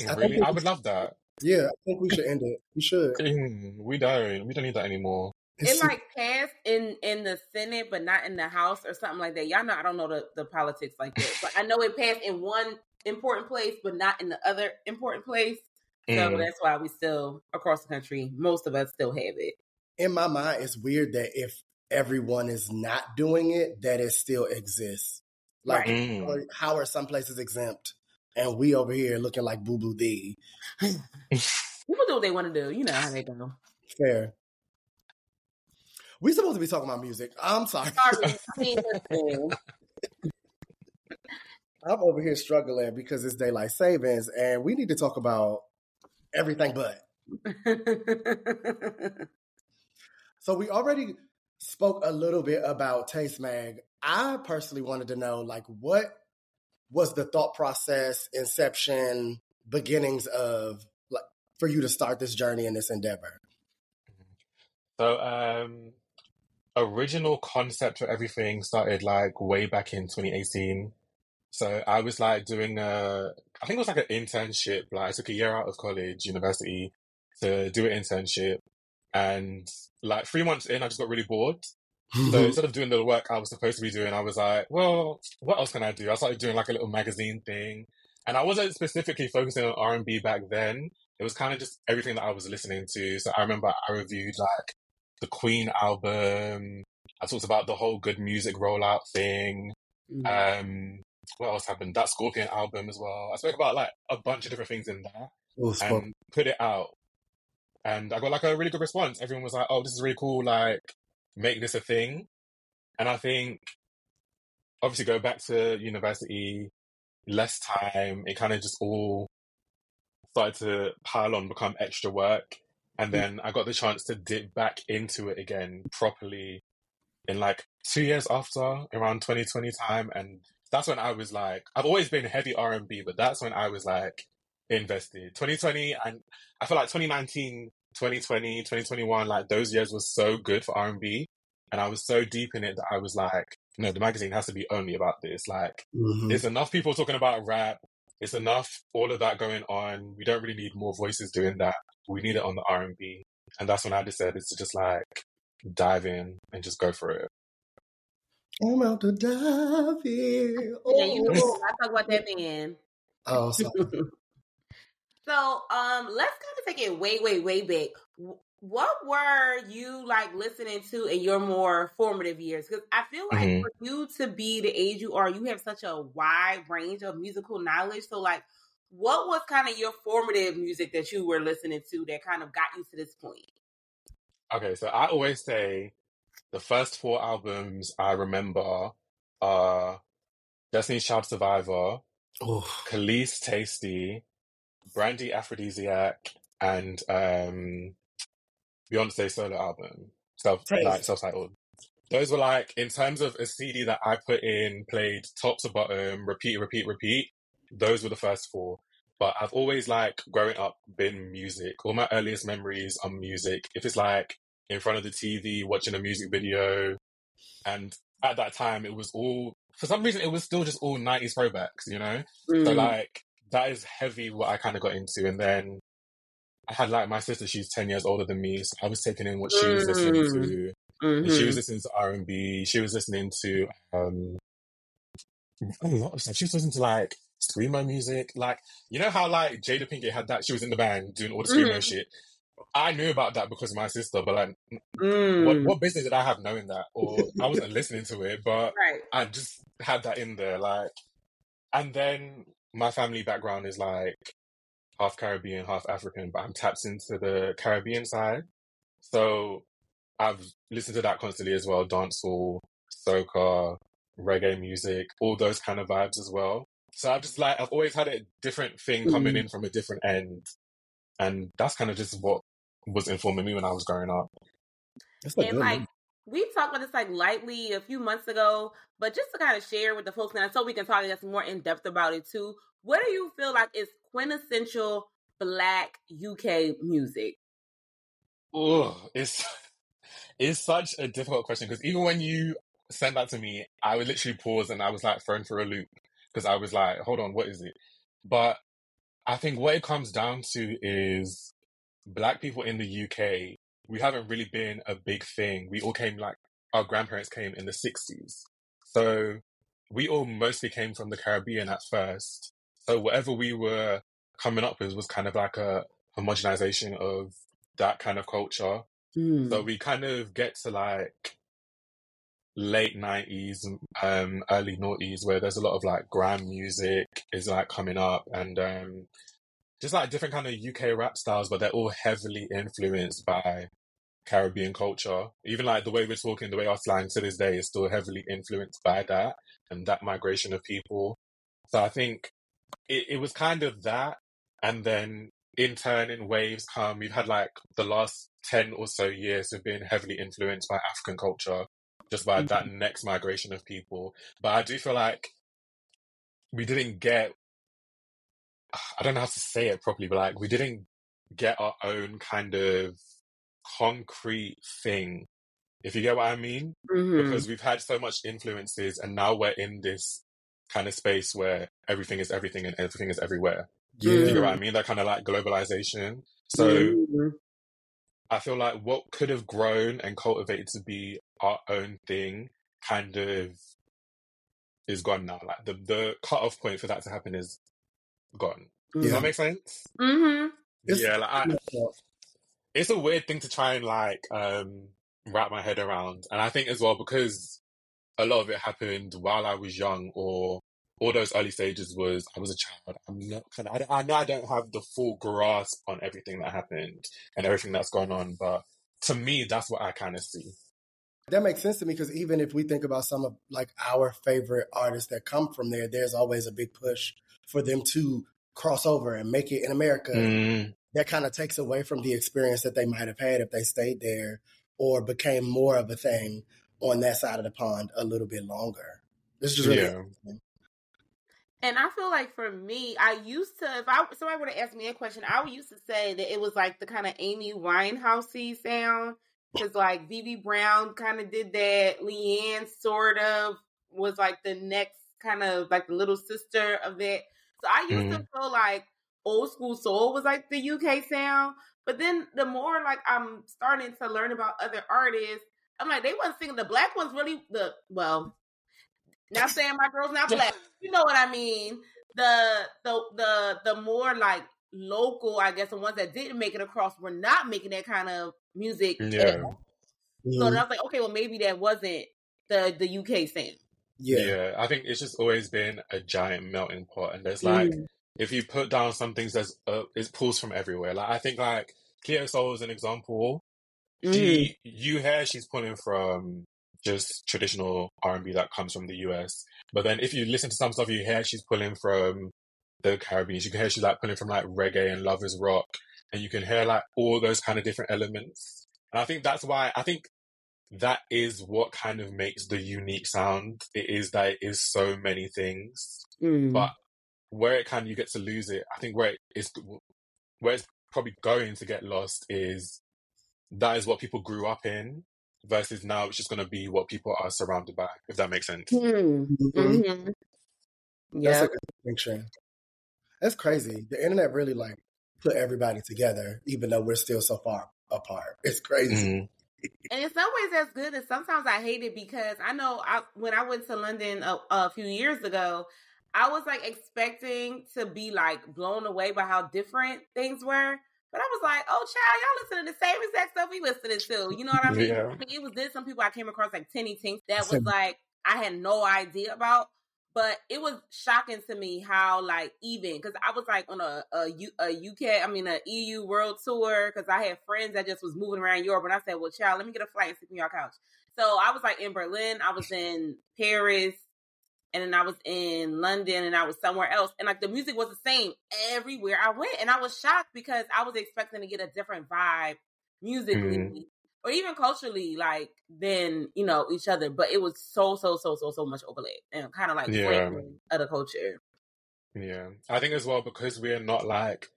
I Really, we- I would love that. Yeah, I think we should end it. We should. We don't. We don't need that anymore. It like passed in in the Senate, but not in the House or something like that. Y'all know I don't know the, the politics like that, but I know it passed in one important place, but not in the other important place. So Mm. that's why we still across the country, most of us still have it. in my mind, it's weird that if everyone is not doing it, that it still exists. Like, Right. Mm. or how are some places exempt, and we over here looking like boo boo d? People do what they want to do. You know how they go. Fair. We supposed to be talking about music. I'm sorry. Sorry, I'm over here struggling because it's daylight savings, and we need to talk about everything but. So we already spoke a little bit about Taste Mag. I personally wanted to know, like, what was the thought process, inception, beginnings of like for you to start this journey and this endeavor? So, um, original concept for everything started like way back in 2018. So I was like doing a, I think it was like an internship. Like I took a year out of college, university to do an internship. And like three months in, I just got really bored. So instead of doing the work I was supposed to be doing, I was like, well, what else can I do? I started doing like a little magazine thing. And I wasn't specifically focusing on R&B back then. It was kind of just everything that I was listening to. So I remember I reviewed like the Queen album. I talked about the whole good music rollout thing. Um, what else happened? That Scorpion album as well. I spoke about like a bunch of different things in there Ooh, and put it out. And I got like a really good response. Everyone was like, "Oh, this is really cool. Like, make this a thing." And I think, obviously, go back to university, less time. It kind of just all started to pile on, become extra work. And mm. then I got the chance to dip back into it again properly in like two years after, around 2020 time. And that's when I was like, I've always been heavy R and B, but that's when I was like invested. 2020 and I feel like 2019, 2020, 2021, like those years was so good for R and B, and I was so deep in it that I was like, no, the magazine has to be only about this. Like, Mhm. it's enough people talking about rap. It's enough all of that going on. We don't really need more voices doing that. We need it on the R and B, and that's when I decided to just like dive in and just go for it. I'm out to dive here. Yeah, you know, Oh, I talk about that man. oh sorry. So, um, let's kind of take it way, way, way back. What were you like listening to in your more formative years? Because I feel like Mhm. for you to be the age you are, you have such a wide range of musical knowledge. So, like, what was kind of your formative music that you were listening to that kind of got you to this point? Okay, so I always say the first four albums I remember are Destiny's Child Survivor, Oh, Kelis Tasty, Brandy Afrodisiac, and um Beyonce solo album. Self like self titled. Those were like in terms of a CD that I put in, played top to bottom, repeat, repeat, repeat. Those were the first four. But I've always like growing up been music. All my earliest memories are music. If it's like in front of the TV watching a music video, and at that time it was all for some reason it was still just all nineties throwbacks, you know. So Mm. like that is heavy what I kind of got into, and then I had like my sister. She's ten years older than me, so I was taking in what she was listening Mm. to. And she was listening to R and B. She was listening to um a lot of stuff. She was listening to like screamo music. Like you know how like Jada Pinkett had that. She was in the band doing all the screamo Mhm. shit. I knew about that because of my sister, but like, Mm. what what business did I have knowing that? Or I wasn't listening to it, but Right. I just had that in there, like, and then my family background is like half Caribbean, half African, but I'm tapped into the Caribbean side, so I've listened to that constantly as well, dancehall, soca, reggae music, all those kind of vibes as well. So I've just like I've always had a different thing coming Mhm. in from a different end, and that's kind of just what was informing me when I was growing up. that's a And good like one. We talked about this like lightly a few months ago, but just to kind of share with the folks now, so we can talk I more in depth about it too. What do you feel like is quintessential Black UK music? Oh, it's it's such a difficult question because even when you sent that to me, I would literally pause and I was like thrown for a loop because I was like, hold on, what is it? But I think what it comes down to is black people in the UK, we haven't really been a big thing. We all came like our grandparents came in the 60s. So we all mostly came from the Caribbean at first. So whatever we were coming up with was kind of like a homogenization of that kind of culture. Mm. So we kind of get to like late nineties, um, early noughties, where there's a lot of like grand music is like coming up, and um, just like different kind of UK rap styles, but they're all heavily influenced by Caribbean culture. Even like the way we're talking, the way our slang to this day is still heavily influenced by that and that migration of people. So I think it, it was kind of that, and then in turn, in waves come. We've had like the last ten or so years have been heavily influenced by African culture, just by mm-hmm. that next migration of people. But I do feel like we didn't get. I don't know how to say it properly, but like we didn't get our own kind of concrete thing. If you get what I mean, Mhm. because we've had so much influences, and now we're in this kind of space where everything is everything and everything is everywhere. Yeah. You know what I mean? That kind of like globalization. So Mhm. I feel like what could have grown and cultivated to be our own thing kind of is gone now. Like the the cutoff point for that to happen is gone. Does that make sense? Mhm. It's- yeah, like I, it's a weird thing to try and like um wrap my head around. And I think as well because a lot of it happened while I was young or all those early stages was I was a child. I'm not kind of, I, I know I don't have the full grasp on everything that happened and everything that's gone on, but to me, that's what I kind of see. That makes sense to me because even if we think about some of like our favorite artists that come from there, there's always a big push for them to cross over and make it in America. Mm, That kind of takes away from the experience that they might have had if they stayed there or became more of a thing on that side of the pond a little bit longer. This is just really yeah. And I feel like for me, I used to, if I somebody would have asked me a question, I would used to say that it was like the kind of Amy Winehousey sound, because like Vivi Brown kind of did that. Leanne sort of was like the next kind of like the little sister of that. So I used to mm-hmm. feel like old school soul was like the UK sound, but then the more like I'm starting to learn about other artists, I'm like they wasn't singing the black ones really the well. Not saying my girl's not black, you know what I mean. The the the the more like local, I guess, the ones that didn't make it across were not making that kind of music. Yeah. at all. So then mm-hmm. I was like, okay, well maybe that wasn't the the UK sound. Yeah. Yeah, I think it's just always been a giant melting pot, and there's like Mm. if you put down some things, there's uh, it pulls from everywhere. Like I think like Cleo Sol is an example. Mm. She, you hear she's pulling from just traditional R and B that comes from the US, but then if you listen to some stuff, you hear she's pulling from the Caribbean. You can hear she's like pulling from like reggae and lovers rock, and you can hear like all those kind of different elements. And I think that's why I think that is what kind of makes the unique sound. It is that it is so many things, Mm. but where it kind of you get to lose it, I think where it is where it's probably going to get lost is that is what people grew up in versus now it's just going to be what people are surrounded by. If that makes sense. Mm. Mhm. Mhm. That's a good distinction. That's crazy. The internet really like put everybody together, even though we're still so far apart. It's crazy. And in some ways, that's good. And sometimes I hate it because I know I, when I went to London a, a few years ago, I was like expecting to be like blown away by how different things were. But I was like, oh, child, y'all listen to the same exact stuff we listening to. You know what I mean? Yeah. I mean, it was this some people I came across like Tinny Tink that was like I had no idea about. But it was shocking to me how like even because I was like on a, a, U, a UK, I mean a EU world tour because I had friends that just was moving around Europe, and I said, "Well, child, let me get a flight and sleep on your couch." So I was like in Berlin, I was in Paris, and then I was in London, and I was somewhere else, and like the music was the same everywhere I went, and I was shocked because I was expecting to get a different vibe musically. Mhm. Or even culturally, like than you know each other, but it was so so so so so much overlap and kind of like Yeah. flagrant of culture. Yeah. I think as well because we're not like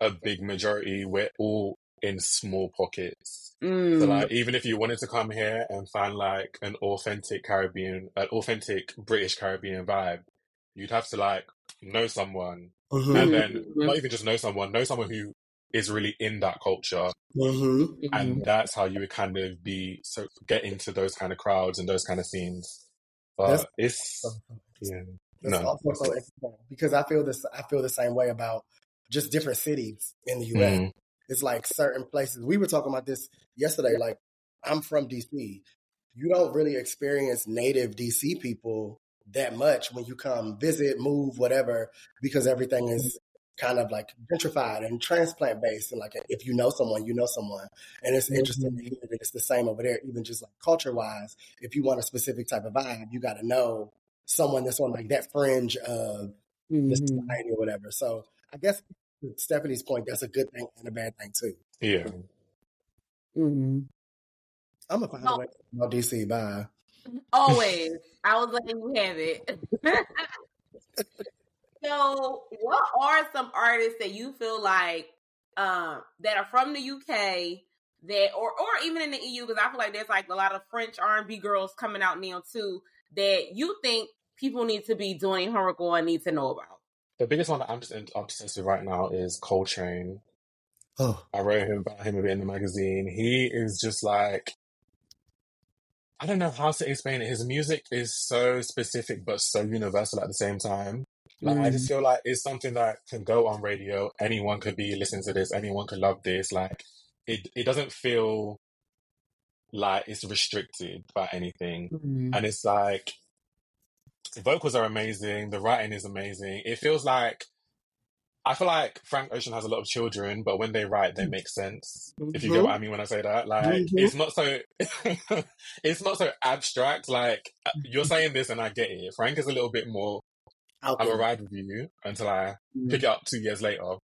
a big majority, we're all in small pockets. Mm. So like even if you wanted to come here and find like an authentic Caribbean, an authentic British Caribbean vibe, you'd have to like know someone Mhm. and then Mhm. not even just know someone, know someone who is really in that culture, Mhm. Mhm. and that's how you would kind of be so get into those kind of crowds and those kind of scenes. But That's- it's yeah, That's no, also so interesting because I feel this. I feel the same way about just different cities in the U.S. Mm, It's like certain places. We were talking about this yesterday. Like I'm from DC. You don't really experience native DC people that much when you come visit, move, whatever, because everything is kind of like gentrified and transplant based. And like if you know someone, you know someone. And it's interesting to hear that it's the same over there, even just like culture wise. If you want a specific type of vibe, you got to know someone that's on like that fringe of the Mhm. society or whatever. So I guess to Stephanie's point, that's a good thing and a bad thing too. yeah. Mhm. I'm gonna find No. a way to know DC. Bye. Always. I was letting you have it. so, what are some artists that you feel like um, that are from the UK that, or or even in the EU? Because I feel like there's like a lot of French R and B girls coming out now too that you think people need to be doing homework on need to know about. The biggest one that I'm just in- obsessed with right now is Coltrane. Oh, I wrote him about him a bit in the magazine. He is just like I don't know how to explain it. His music is so specific but so universal at the same time. Like I just mm. feel like it's something that can go on radio. Anyone could be listening to this. Anyone could love this. Like it, it doesn't feel like it's restricted by anything. Mm. And it's like vocals are amazing. The writing is amazing. It feels like I feel like Frank Ocean has a lot of children, but when they write, they make sense. If you get mm-hmm. what I mean when I say that, like Mhm. it's not so, it's not so abstract. Like uh, you're saying this, and I get it. Frank is a little bit more. I will there. ride with you until I Mhm. pick it up two years later.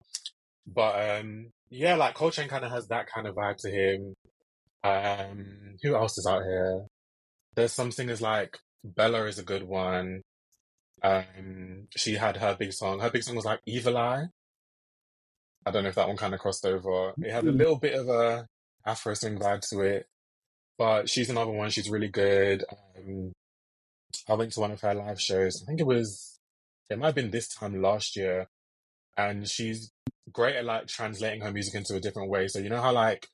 But um, yeah, like Col3trane kind of has that kind of vibe to him. Um, who else is out here? There's some singers like Bella is a good one. Um, she had her big song. Her big song was like Evil Eye. I don't know if that one kind of crossed over. It had a little bit of a Afro swing vibe to it, but she's another one. She's really good. Um, I went to one of her live shows. I think it was, it might have been this time last year, and she's great at like translating her music into a different way. So you know how like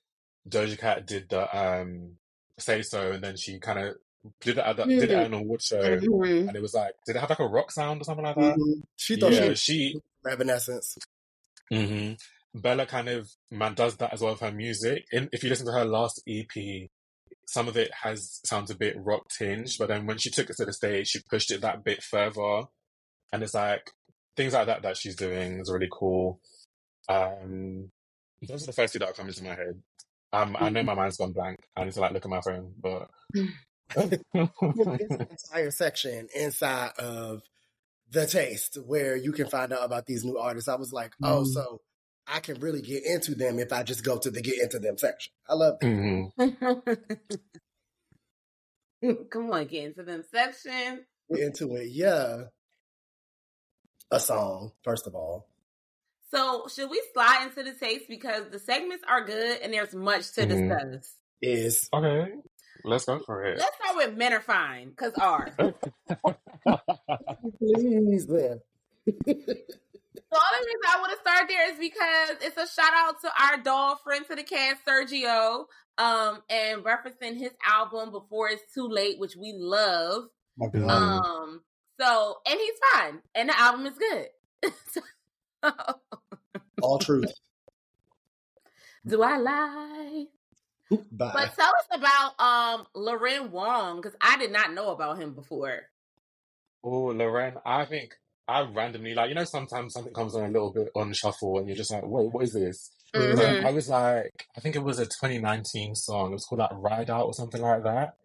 Doja Cat did the um say so, and then she kind of did it at the, did it at an award show, Mhm. and it was like, did it have like a rock sound or something like that? Mhm. She thought yeah, she Evanescence. hmm Bella kind of man does that as well with her music. In, if you listen to her last EP, some of it has sounds a bit rock tinged, but then when she took it to the stage, she pushed it that bit further, and it's like things like that that she's doing is really cool. Um, those are the first two that are coming to my head. Um, I know my mind's gone blank. I need to like look at my phone, but There's entire section inside of the taste where you can find out about these new artists. I was like, oh, Mm. so I can really get into them if I just go to the get into them section. I love that. Mhm. Come on, get into them section. Get into it. Yeah. A song, first of all. So, should we slide into the taste because the segments are good and there's much to Mhm. discuss? Is okay, let's go for it. Let's start with men are fine because are. please then. The only reason I want to start there is because it's a shout out to our doll friend to the cast, Sergio, um, and referencing his album Before It's Too Late, which we love. Um, so and he's fine, and the album is good. All truth. Do I lie? Bye. But tell us about um Loren Wong because I did not know about him before. Oh, Loren, I think I randomly like you know sometimes something comes on a little bit on shuffle and you're just like, wait, what is this? Mhm. So I was like, I think it was a 2019 song. It was called like Ride Out or something like that.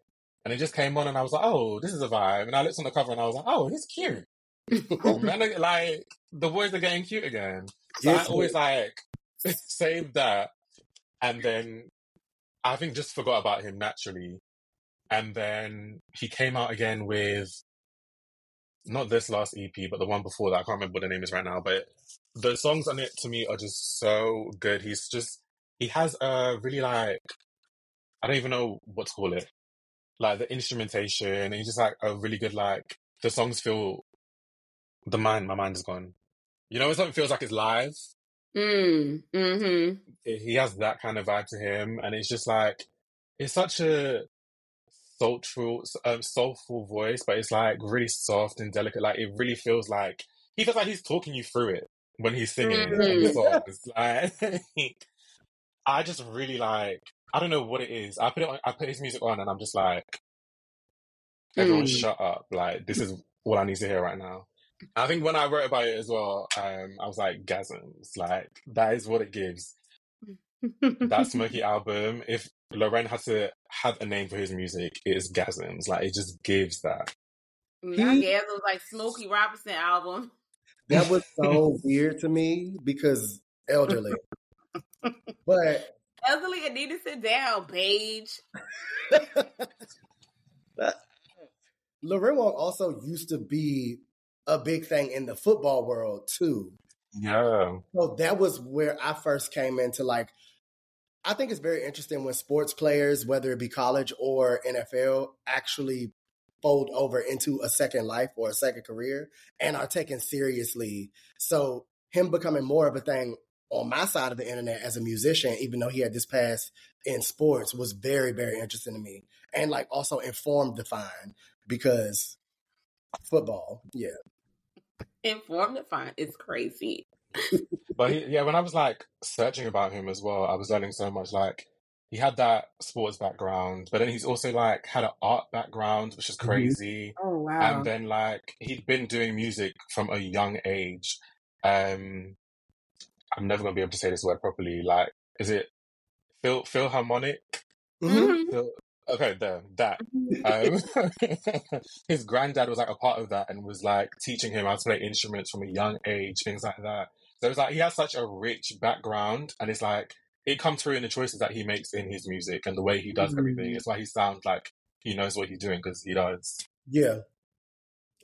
And it just came on and I was like, oh, this is a vibe. And I looked on the cover and I was like, oh, he's cute. Oh man, like the boys are getting cute again. So Yes, I always like saved that and then I think just forgot about him naturally. And then he came out again with not this last EP, but the one before that. I can't remember what the name is right now, but the songs on it to me are just so good. He's just he has a really like I don't even know what to call it. Like the instrumentation, and he's just like a really good like the songs feel the mind my mind is gone. You know when something feels like it's live? Mm, mm-hmm. he has that kind of vibe to him, and it's just like it's such a soulful, um, soulful voice, but it's like really soft and delicate. Like it really feels like he feels like he's talking you through it when he's singing on the song. It's like I just really like. I don't know what it is. I put it on. I put his music on, and I'm just like, everyone, Mm. shut up! Like this is what I need to hear right now. I think when I wrote about it as well, um, I was like, gasms. Like that is what it gives that Smokey album, if Loren had to have a name for his music, it is Gasms. Like it just gives that. I He- guess it was like Smokey Robinson album. That was so weird to me because elderly. But Elderly and need to sit down, Paige. Lorraine Wong also used to be a big thing in the football world too. Yeah. So that was where I first came into like I think it's very interesting when sports players, whether it be college or NFL, actually fold over into a second life or a second career and are taken seriously. So him becoming more of a thing on my side of the internet as a musician, even though he had this past in sports, was very, very interesting to me. And like also informed Define because football, yeah. Informed to find it's crazy. But he, yeah, when I was like searching about him as well, I was learning so much. Like he had that sports background, but then he's also like had an art background, which is Mhm. crazy. Oh wow. And then like he'd been doing music from a young age. Um I'm never gonna be able to say this word properly. Like, is it Phil Philharmonic? Mhm. Phil, okay, there, that. Um, his granddad was like a part of that and was like teaching him how to play instruments from a young age, things like that. So it's like he has such a rich background, and it's like it comes through in the choices that he makes in his music and the way he does everything. It's why he sounds like he knows what he's doing because he does. Yeah.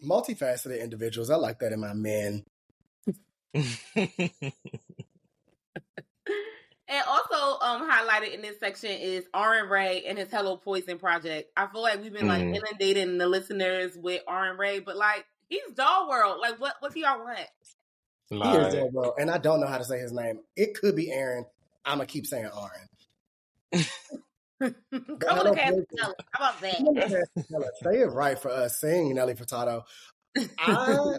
multifaceted individuals. I like that in my men. And also um highlighted in this section is Aaron Ray and his Hello Poison project. I feel like we've been like Mm. inundating the listeners with Aaron Ray, but like he's Doll World. Like what what do y'all want? He is like, Joe Bro, and I don't know how to say his name. It could be Aaron. I'm gonna keep saying Aaron. Come on, Cass. How about that? Say it right for us. Sing Nelly Furtado. I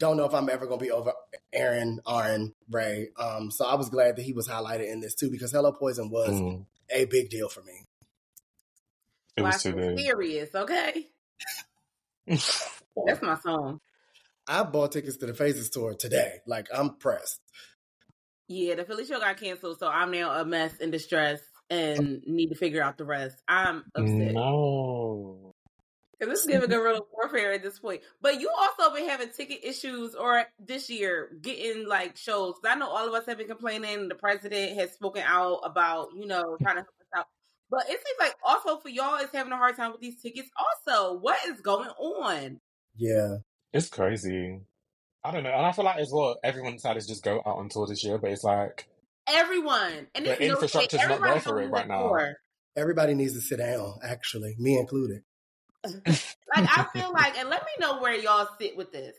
don't know if I'm ever gonna be over Aaron Aaron Ray. Um, so I was glad that he was highlighted in this too because Hello Poison was mm, a big deal for me. it was too the good. serious, okay? That's my song. I bought tickets to the Phases tour today. Like I'm pressed. Yeah, the Philly show got canceled, so I'm now a mess in distress and need to figure out the rest. I'm upset. No. Because this is giving guerrilla warfare at this point. But you also been having ticket issues or this year getting like shows. I know all of us have been complaining. The president has spoken out about, you know, trying to help us out. But it seems like also for y'all is having a hard time with these tickets. Also, what is going on? Yeah. It's crazy. I don't know. And I feel like as well, everyone decided to just go out on tour this year, but it's like, Everyone. And The it's no- not everybody's there for it right the now. Everybody needs to sit down, actually, me included. like I feel like, and let me know where y'all sit with this.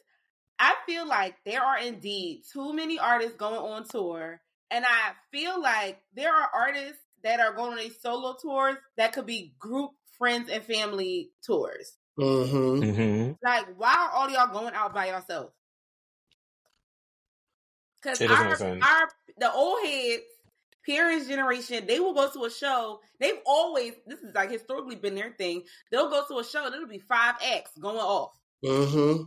I feel like there are indeed too many artists going on tour, and I feel like there are artists that are going on these solo tours that could be group, friends, and family tours. Mm-hmm. hmm Like, why are all y'all going out by yourself? Because It our, our the old heads, parents' generation, they will go to a show. They've always this is like historically been their thing. They'll go to a show. and It'll be five acts going off. Mm-hmm.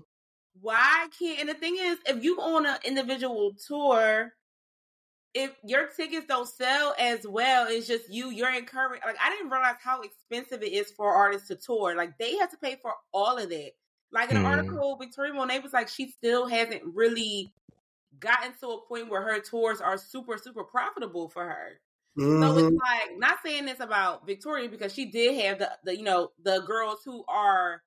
why can't and the thing is if you on an individual tour if your tickets don't sell as well it's just you you're encouraging like i didn't realize how expensive it is for artists to tour like they have to pay for all of that like in an Hmm. article victoria monet was like she still hasn't really gotten to a point where her tours are super super profitable for her so Mm-hmm. it's like not saying this about Victoria because she did have the, the you know the girls who are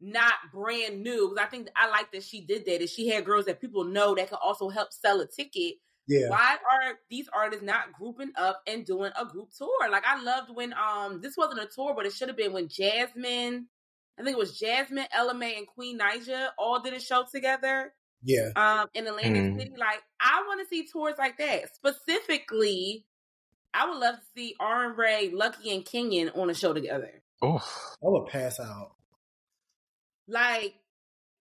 not brand new. Because I think I like that she did that. Is she had girls that people know that could also help sell a ticket. Yeah. Why are these artists not grouping up and doing a group tour? Like I loved when um this wasn't a tour, but it should have been when Jasmine, I think it was Jasmine, Ella Mai, and Queen Naija all did a show together Yeah. um in Atlantic Mm. City. Like I want to see tours like that. Specifically, I would love to see R and Ray, Lucky, and Kenyon on a show together. Oh, I would pass out. Like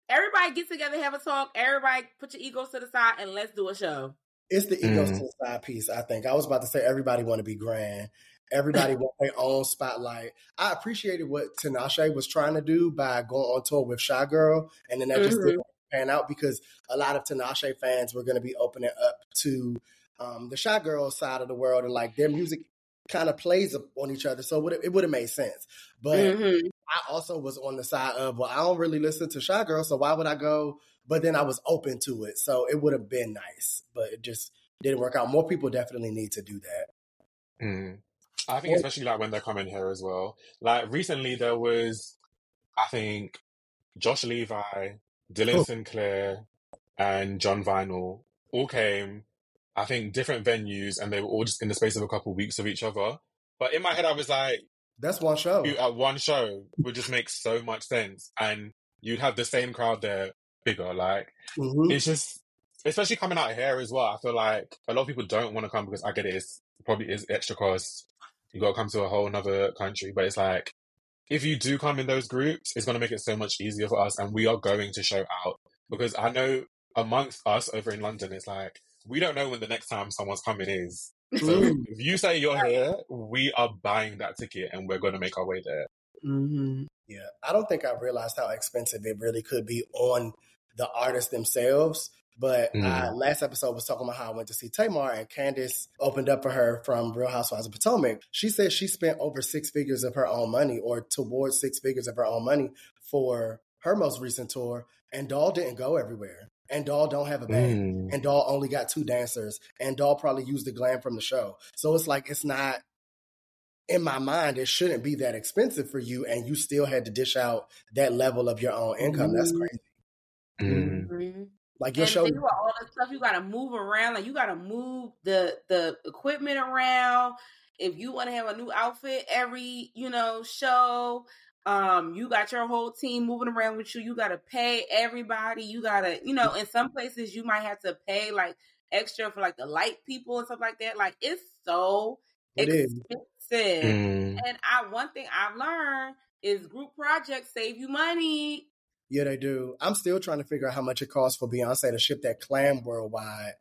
everybody get together, have a talk. Everybody put your egos to the side and let's do a show. It's the egos Mm. to the side piece, I think. I was about to say everybody want to be grand. Everybody want their own spotlight. I appreciated what Tinashe was trying to do by going on tour with Shygirl, and then that just Mhm. didn't pan out because a lot of Tinashe fans were going to be opening up to um, the Shygirl side of the world, and like their music kind of plays on each other, so it would have made sense. But Mhm. I also was on the side of, well, I don't really listen to Shygirl, so why would I go? But then I was open to it, so it would have been nice, but it just didn't work out. More people definitely need to do that. Mm. I think especially like when they're coming here as well. Like recently there was, I think, Josh Levi, Dylan. Sinclair, and Jon Vinyl all came. I think different venues, and they were all just in the space of a couple weeks of each other. But in my head, I was like, That's one show. you at one show would just make so much sense, and you'd have the same crowd there, bigger. Like Mhm. it's just, especially coming out here as well. I feel like a lot of people don't want to come because I get it. It's probably is extra cost. You got to come to a whole another country, but it's like if you do come in those groups, it's going to make it so much easier for us, and we are going to show out because I know amongst us over in London, it's like we don't know when the next time someone's coming is. So Mm. if you say you're here, we are buying that ticket and we're going to make our way there. Mhm. Yeah, I don't think I realized how expensive it really could be on the artists themselves. But Mm. uh, last episode was talking about how I went to see Tamar and Candiace opened up for her from Real Housewives of Potomac. She said she spent over six figures of her own money or towards six figures of her own money for her most recent tour. And Doll didn't go everywhere. And Doll don't have a band. Mm. And Doll only got two dancers. And Doll probably used the glam from the show. So it's like it's not in my mind, it shouldn't be that expensive for you, and you still had to dish out that level of your own income. That's Mhm. crazy. Mm. Like your and show, think about all the stuff you got to move around. Like you got to move the the equipment around. If you want to have a new outfit every you know show, um, you got your whole team moving around with you. You got to pay everybody. You got to you know in some places you might have to pay like extra for like the light people and stuff like that. Like it's so It is. expensive. Mm. And I one thing I've learned is group projects save you money. Yeah, they do. I'm still trying to figure out how much it costs for Beyonce to ship that Clam Worldwide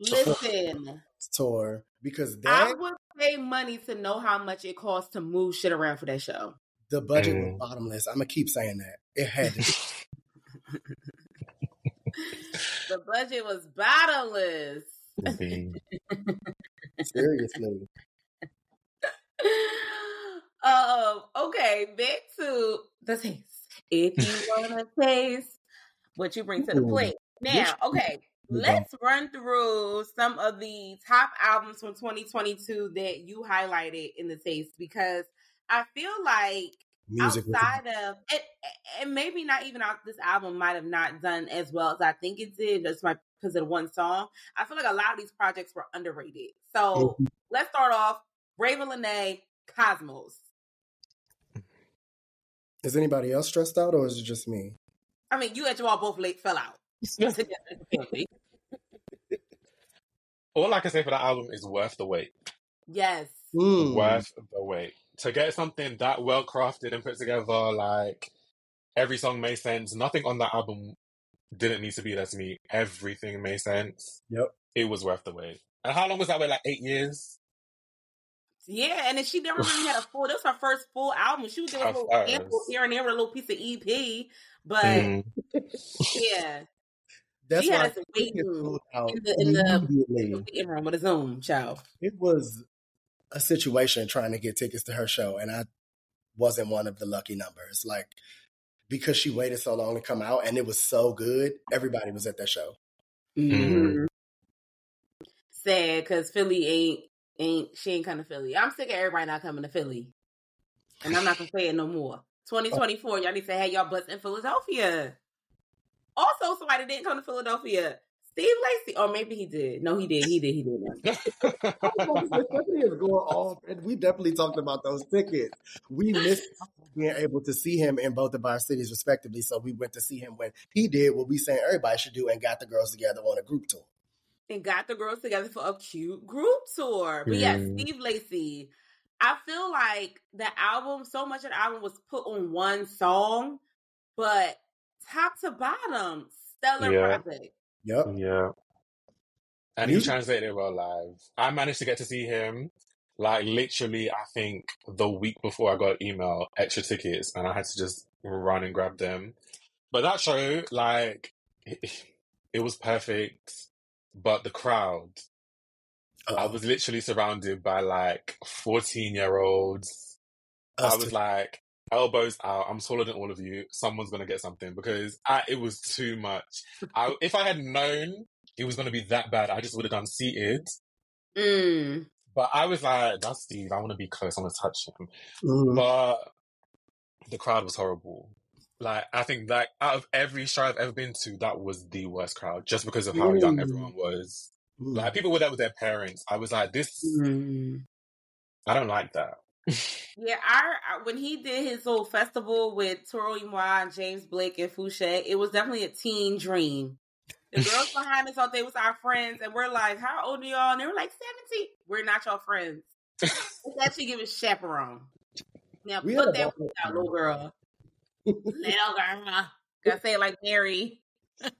Listen. tour because that, I would pay money to know how much it costs to move shit around for that show. the budget was Mm. bottomless. I'm gonna keep saying that. It had to. The budget was bottomless. Seriously. um, okay, back to the taste. If you wanna taste what you bring to the plate. Now, okay, let's run through some of the top albums from 2022 that you highlighted in the taste because I feel like Music outside of and, and maybe not even out this album might have not done as well as I think it did just my because of one song. I feel like a lot of these projects were underrated. So Mhm. let's start off. Ravyn Lenae, Cosmos. Is anybody else stressed out or is it just me? I mean, you and Joel both late fell out. All I can say for that album is worth the wait. yes. Mm. Worth the wait. To get something that well crafted and put together, like every song made sense. Nothing on that album didn't need to be there to me. Everything made sense. Yep. It was worth the wait. And how long was that wait? Like eight years? Yeah, and then she never really had a full. This was her first full album. She was doing a little first. sample here and there with a little piece of EP, but Mm. yeah, That's She why had I us waiting it in the- in the- immediately. room with a Zoom child. It was a situation trying to get tickets to her show, and I wasn't one of the lucky numbers. Like because she waited so long to come out, and it was so good, everybody was at that show. Mhm. Sad because Philly ain't ain't she ain't coming of Philly. I'm sick of everybody not coming to Philly, and I'm not gonna say it no more. 2024, y'all need to have y'all butts in Philadelphia. Also, somebody didn't come to Philadelphia. Steve Lacy, or maybe he did. No, he did. He did. He did. Stephanie is going off, and we definitely talked about those tickets. We missed being able to see him in both of our cities, respectively. So we went to see him when he did what we saying everybody should do, and got the girls together on a group tour. And got the girls together for a cute group tour. But yeah, Mm. Steve Lacy. I feel like the album, so much of the album was put on one song, but top to bottom, stellar Yeah. project. Yep. Yeah. And he Music- translated it well live. I managed to get to see him like literally, I think the week before I got email extra tickets and I had to just run and grab them. But that show, like, it was perfect. But the crowd, I Uh, was literally surrounded by like 14 year olds. I was too. like, elbows out. I'm taller than all of you. Someone's gonna get something because I, it was too much. I, if I had known it was gonna be that bad, I just would have done seated. Mm. But I was like, that's Steve. I want to be close. I want to touch him. Mhm. But the crowd was horrible. Like I think like out of every show I've ever been to, that was the worst crowd, just because of how young Mm. everyone was. Mhm. Like people were there with their parents. I was like, this. Mm. I don't like that. Yeah, I, I when he did his little festival with Toro y Moi and James Blake and Fousheé, it was definitely a teen dream. The girls behind us thought they was our friends, and we're like, "How old are y'all?" And they were like, 17. We're not your friends. Let's actually give a chaperone. Now We put had a that ball- out, little girl. Little girl. Gotta say it like Mary.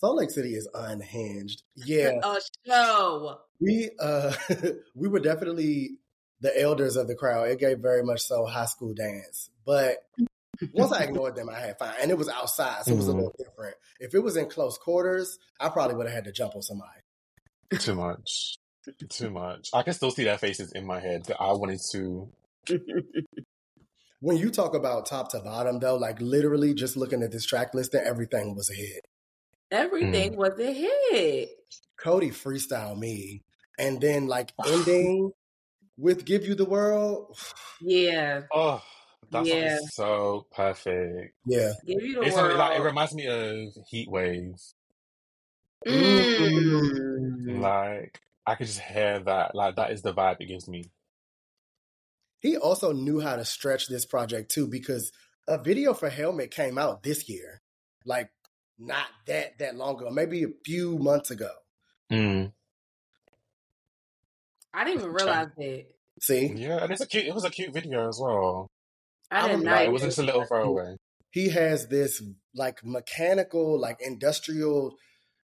Salt Lake City is unhinged. Yeah, A show. we uh we were definitely the elders of the crowd. It gave very much so high school dance, but once I ignored them, I had fine, and it was outside, so it was a Mhm. little different. If it was in close quarters, I probably would have had to jump on somebody. Too much. Too much. I can still see their faces in my head, that I wanted to. When you talk about top to bottom, though, like literally just looking at this track list, everything was a hit. Everything was a hit. Cody freestyle me, and then like ending with "Give You the World." Yeah. Oh, that Yeah. so perfect. Yeah, Give you the It's world. like it reminds me of Heat Wave. Mm. Like I could just hear that. Like that is the vibe it gives me. He also knew how to stretch this project too because a video for Helmet came out this year, like not that that long ago, maybe a few months ago. Mm. I didn't even realize that. See, Yeah, and it's a cute. It was a cute video as well. I did I'm not. Like it wasn't just a little throwaway. he has this like mechanical, like industrial.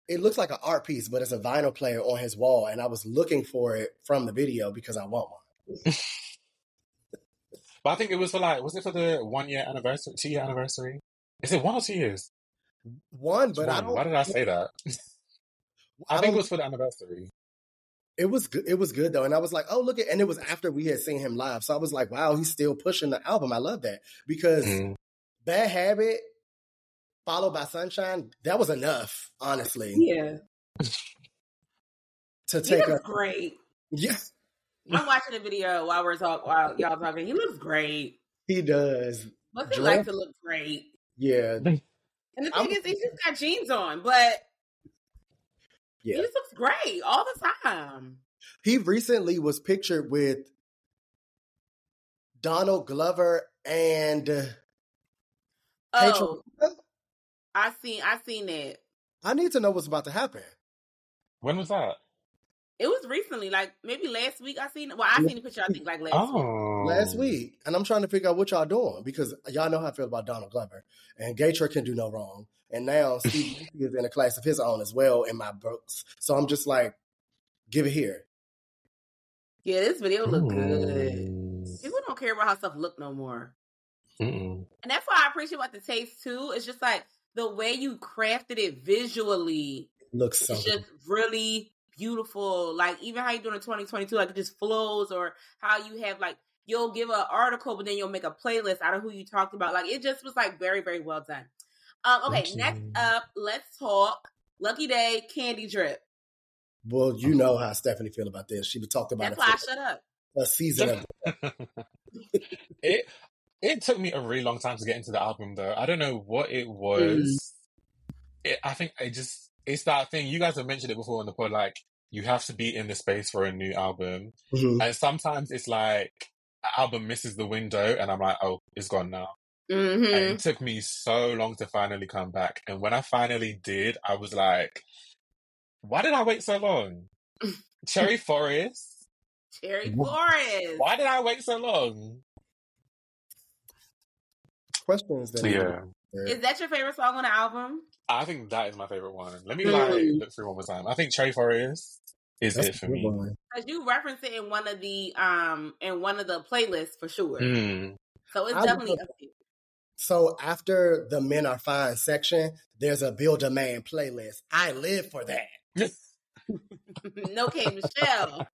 It looks like an art piece, but it's a vinyl player on his wall, and I was looking for it from the video because I want one. But I think it was for like, was it for the one year anniversary, two year anniversary? Is it one or two years? One, but I don't. Why did I say that? I, I think it was for the anniversary. It was good. It was good though, and I was like, "Oh, look at!" And it was after we had seen him live, so I was like, "Wow, he's still pushing the album." I love that because Mm. Bad Habit, followed by Sunshine, that was enough, honestly, Yeah. to take a great. yeah. I'm watching the video while we're talk while y'all talking. He looks great. He does, What's he Dress- like to look great? yeah, And the I'm- thing is, he just got jeans on, but he yeah. just looks great all the time. He recently was pictured with Donald Glover and uh, Oh, Rachel- I seen I seen that. I need to know what's about to happen. When was that? It was recently, like maybe last week. I seen. Well, I seen the picture. I think like last week. Oh, last week, and I'm trying to figure out what y'all doing because y'all know how I feel about Donald Glover, and Gaytra can do no wrong. And now Steve is in a class of his own as well in my books, so I'm just like, give it here. Yeah, this video look good. Mm. People don't care about how stuff look no more, Mm-mm. and that's why I appreciate about the taste too. It's just like the way you crafted it visually. Looks so It's just really beautiful. Like even how you doing in 2022, like it just flows, or how you have like you'll give an article, but then you'll make a playlist out of who you talked about. Like it just was like very, very well done. Um, okay, Thank you. next up, let's talk Lucky Day Candy Drip. Well, you know how Stephanie feel about this. She talked about That's it why I shut up. a season of it it took me a really long time to get into the album though. I don't know what it was. It, I think I just it's that thing you guys have mentioned it before in the pod. Like you have to be in the space for a new album, Mhm. and sometimes it's like an album misses the window, and I'm like, oh, it's gone now. Mm-hmm. And it took me so long to finally come back, and when I finally did, I was like, why did I wait so long? Cherry Forest. Cherry Forest. Why did I wait so long? questions that Yeah. Is that your favorite song on the album? I think that is my favorite one. Let me Mm. like look through one more time. I think Cherry Forest is That's it for me. Because you reference it in one of the um in one of the playlists for sure. Mm. So it's I definitely love- up there. So after the men are fine section, there's a build a man playlist. I live for that. no K Michelle.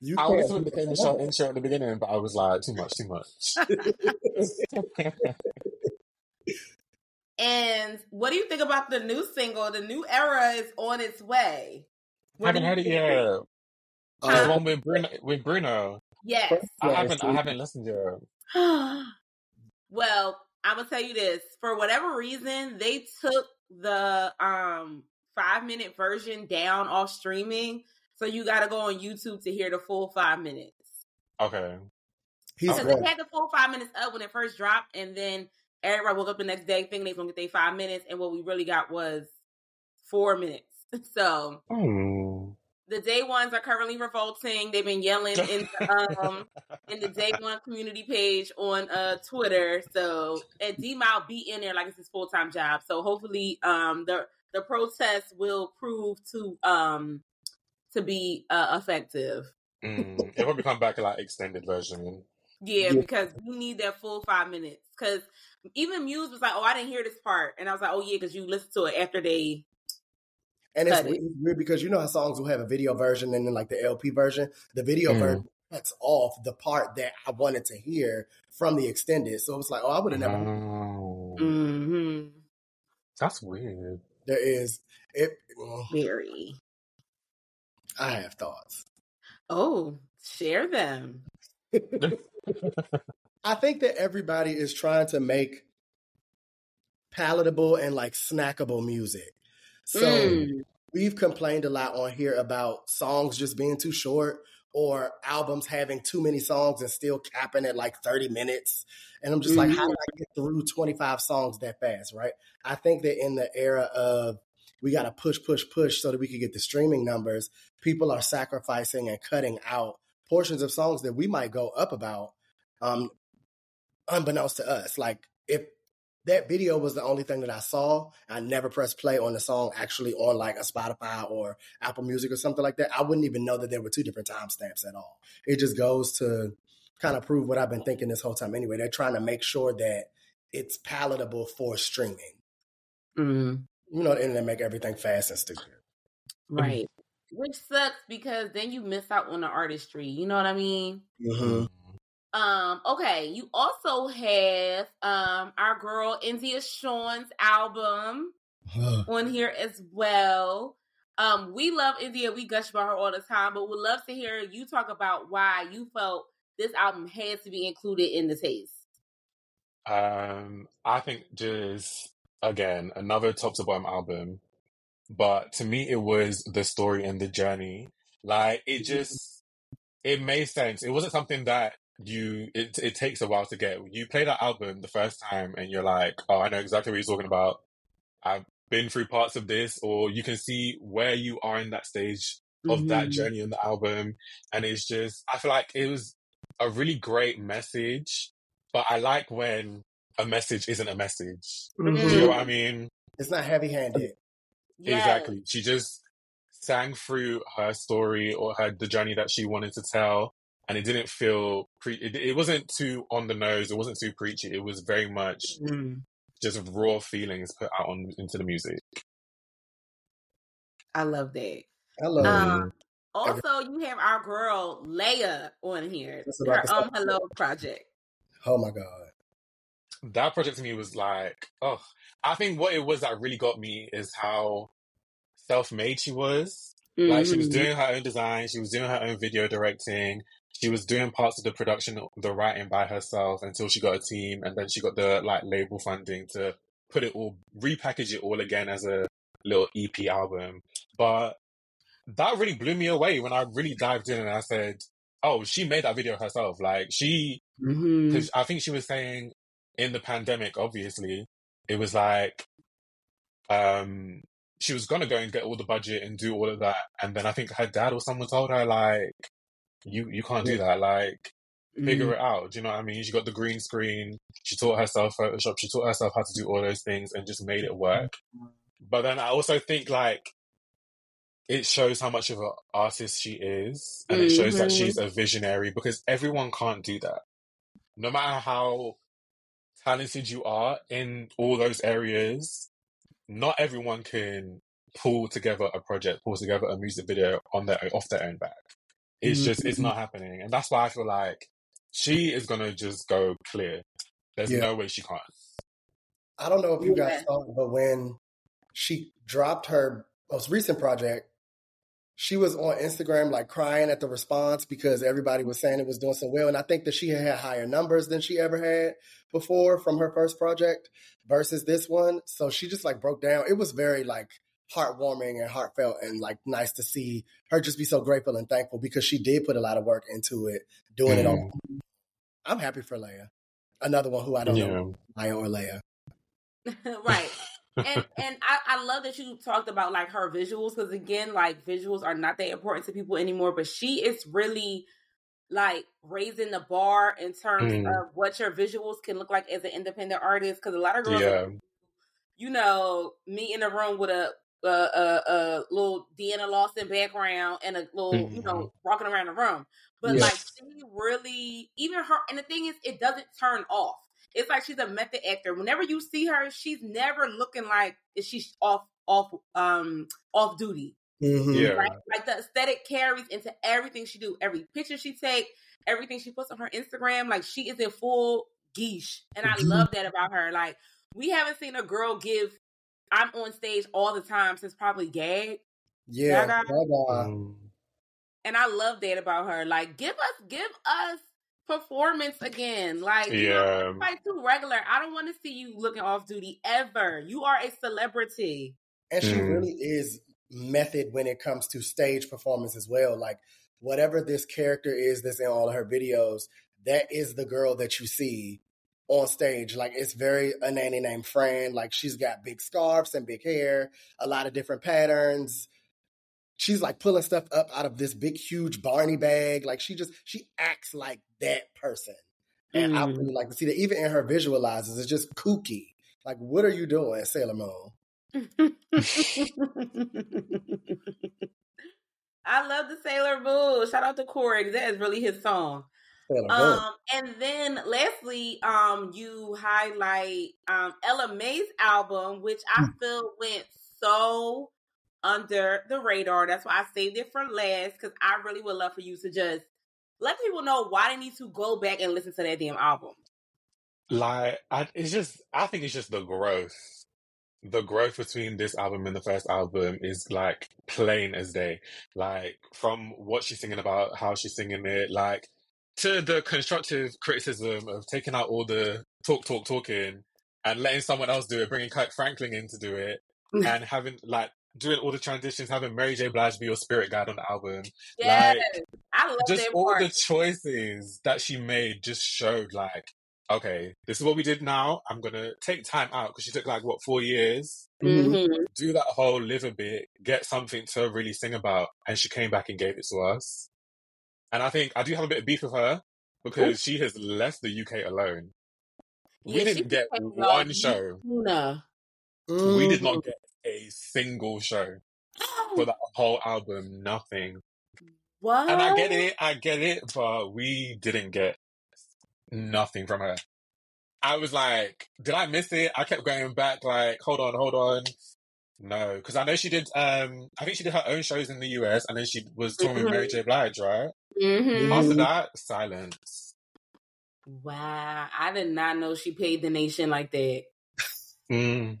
You I was with the K Michelle intro at the beginning, but I was like, too much, too much. And what do you think about the new single? The new era is on its way. What haven't heard it think? yet. Uh, the one with Bruno. With Bruno. Yes. I haven't. I see. haven't listened yet. well, I'm gonna tell you this. For whatever reason, they took the um five minute version down off streaming. So you gotta go on YouTube to hear the full five minutes. Okay. Because great. they had the full five minutes up when it first dropped, and then everybody woke up the next day thinking they was gonna get their five minutes, and what we really got was four minutes. So Hmm. the day ones are currently revolting. They've been yelling in the, um in the day one community page on uh Twitter. So and D'Mile be in there like it's his full time job. So hopefully um the the protest will prove to um to be uh, effective. Mm. It'll probably come back like extended version. Yeah, Yeah. because we need that full five minutes. Because even Muse was like, "Oh, I didn't hear this part," and I was like, "Oh yeah," because you listened to it after they. And it's Cut it. weird, weird because you know how songs will have a video version and then like the LP version. The video Mm. version cuts off the part that I wanted to hear from the extended. So it's like, oh, I would have never. Oh. Mm-hmm. That's weird. There is it. well, Very. I have thoughts. Oh, share them. I think that everybody is trying to make palatable and like snackable music. So Mm. we've complained a lot on here about songs just being too short or albums having too many songs and still capping at like 30 minutes. And I'm just like, how do I get through 25 songs that fast, right? I think that in the era of we got to push, push, push so that we could get the streaming numbers, people are sacrificing and cutting out portions of songs that we might go up about, um, unbeknownst to us. Like if that video was the only thing that I saw. I never pressed play on the song actually on like a Spotify or Apple Music or something like that. I wouldn't even know that there were two different timestamps at all. It just goes to kind of prove what I've been thinking this whole time anyway. They're trying to make sure that it's palatable for streaming. Mm. You know, the internet make everything fast and stupid. Right. Which sucks because then you miss out on the artistry. You know what I mean? Mm-hmm. Um, okay, you also have um our girl India Shawn's album on here as well. Um, we love India, we gush about her all the time, but would love to hear you talk about why you felt this album has to be included in the taste. Um, I think just again another top to bottom album, but to me it was the story and the journey. Like it just it made sense. It wasn't something that you it it takes a while to get. You play that album the first time and you're like, oh, I know exactly what he's talking about. I've been through parts of this, or you can see where you are in that stage of that Mhm. journey in the album, and it's just I feel like it was a really great message. But I like when a message isn't a message. Do you know what I mean? It's not heavy handed. Yes. Exactly. She just sang through her story or her the journey that she wanted to tell, and it didn't feel pre. It, it wasn't too on the nose. It wasn't too preachy. It was very much Mm. just raw feelings put out on into the music. I love that. I love Um, it. Also, you have our girl Leia on here. That's Her was um hello project. Oh my God. That project to me was like, oh, I think what it was that really got me is how self-made she was. Like she was Mhm. doing her own design, she was doing her own video directing, she was doing parts of the production, the writing by herself until she got a team, and then she got the like label funding to put it all, repackage it all again as a little EP album. But that really blew me away when I really dived in and I said, "Oh, she made that video herself." Like she, Mhm. because I think she was saying in the pandemic, obviously, it was like, um, she was gonna go and get all the budget and do all of that, and then I think her dad or someone told her like, "You you can't do that. Like, figure it out." Do you know what I mean? She got the green screen. She taught herself Photoshop. She taught herself how to do all those things and just made it work. But then I also think like it shows how much of an artist she is, and it shows that Mhm. she's a visionary because everyone can't do that. No matter how talented you are in all those areas, not everyone can pull together a project, pull together a music video on their off their own back. It's mm-hmm. just it's not happening, and that's why I feel like she is gonna just go clear. There's Yeah. no way she can't. I don't know if you Yeah. guys saw it, but when she dropped her most recent project, she was on Instagram like crying at the response because everybody was saying it was doing so well. And I think that she had higher numbers than she ever had before from her first project versus this one. So she just like broke down. It was very like heartwarming and heartfelt and like nice to see her just be so grateful and thankful because she did put a lot of work into it, doing it all. I'm happy for Leia. Another one who I don't Yeah. know, Maya or Leia. right. and and I, I love that you talked about like her visuals because again, like visuals are not that important to people anymore, but she is really like raising the bar in terms Mm. of what your visuals can look like as an independent artist. Because a lot of girls, Yeah. you know, me in a room with a a, a, a little Deana Lawson background and a little, you know, walking around the room. But Yeah. like she really, even her, and the thing is, it doesn't turn off. It's like she's a method actor. Whenever you see her, she's never looking like she's off off um off duty. Mhm. Yeah. Right? Like the aesthetic carries into everything she do. Every picture she take, everything she puts on her Instagram, like she is in full geesh. And I love that about her. Like we haven't seen a girl give I'm on stage all the time since probably gag. Yeah, Gaga. Gaga. Mm. and I love that about her. Like, give us, give us performance again. Like, you know, Yeah. like too regular. I don't want to see you looking off duty ever. You are a celebrity. And she Mm. really is method when it comes to stage performance as well. Like whatever this character is that's in all of her videos, that is the girl that you see on stage. Like it's very a nanny named Fran. Like she's got big scarves and big hair, a lot of different patterns. She's like pulling stuff up out of this big, huge Barney bag. Like she just she acts like that person. And I Mm. really like to see that even in her visualizers, it's just kooky. Like, what are you doing, Sailor Moon? I love the Sailor Moon. Shout out to Corey. 'cause That is really his song. Um, and then lastly, um, you highlight um Ella Mai's album, which I Hmm. feel went so under the radar. That's why I saved it for last because I really would love for you to just let people know why they need to go back and listen to that damn album. Like, I, it's just, I think it's just the growth. The growth between this album and the first album is like plain as day. Like, from what she's singing about, how she's singing it, like, to the constructive criticism of taking out all the talk, talk, talking and letting someone else do it, bringing Kirk Franklin in to do it, and having, like, doing all the transitions, having Mary J. Blige be your spirit guide on the album. Yes, I love just all part. the choices that she made just showed like okay this is what we did now i'm gonna take time out because she took like what four years Mhm. do that whole live a bit get something to really sing about and she came back and gave it to us and i think i do have a bit of beef with her because she has left the uk alone we Yeah, she didn't get one show Luna. we did not get a single show for that whole album nothing What? And I get it, I get it, but we didn't get nothing from her. I was like, did I miss it? I kept going back, like, hold on, hold on. No, because I know she did. Um, I think she did her own shows in the US, and then she was touring with Mary J. Blige, right? Mhm. After that, silence. Wow, I did not know she paid the nation like that. Mm.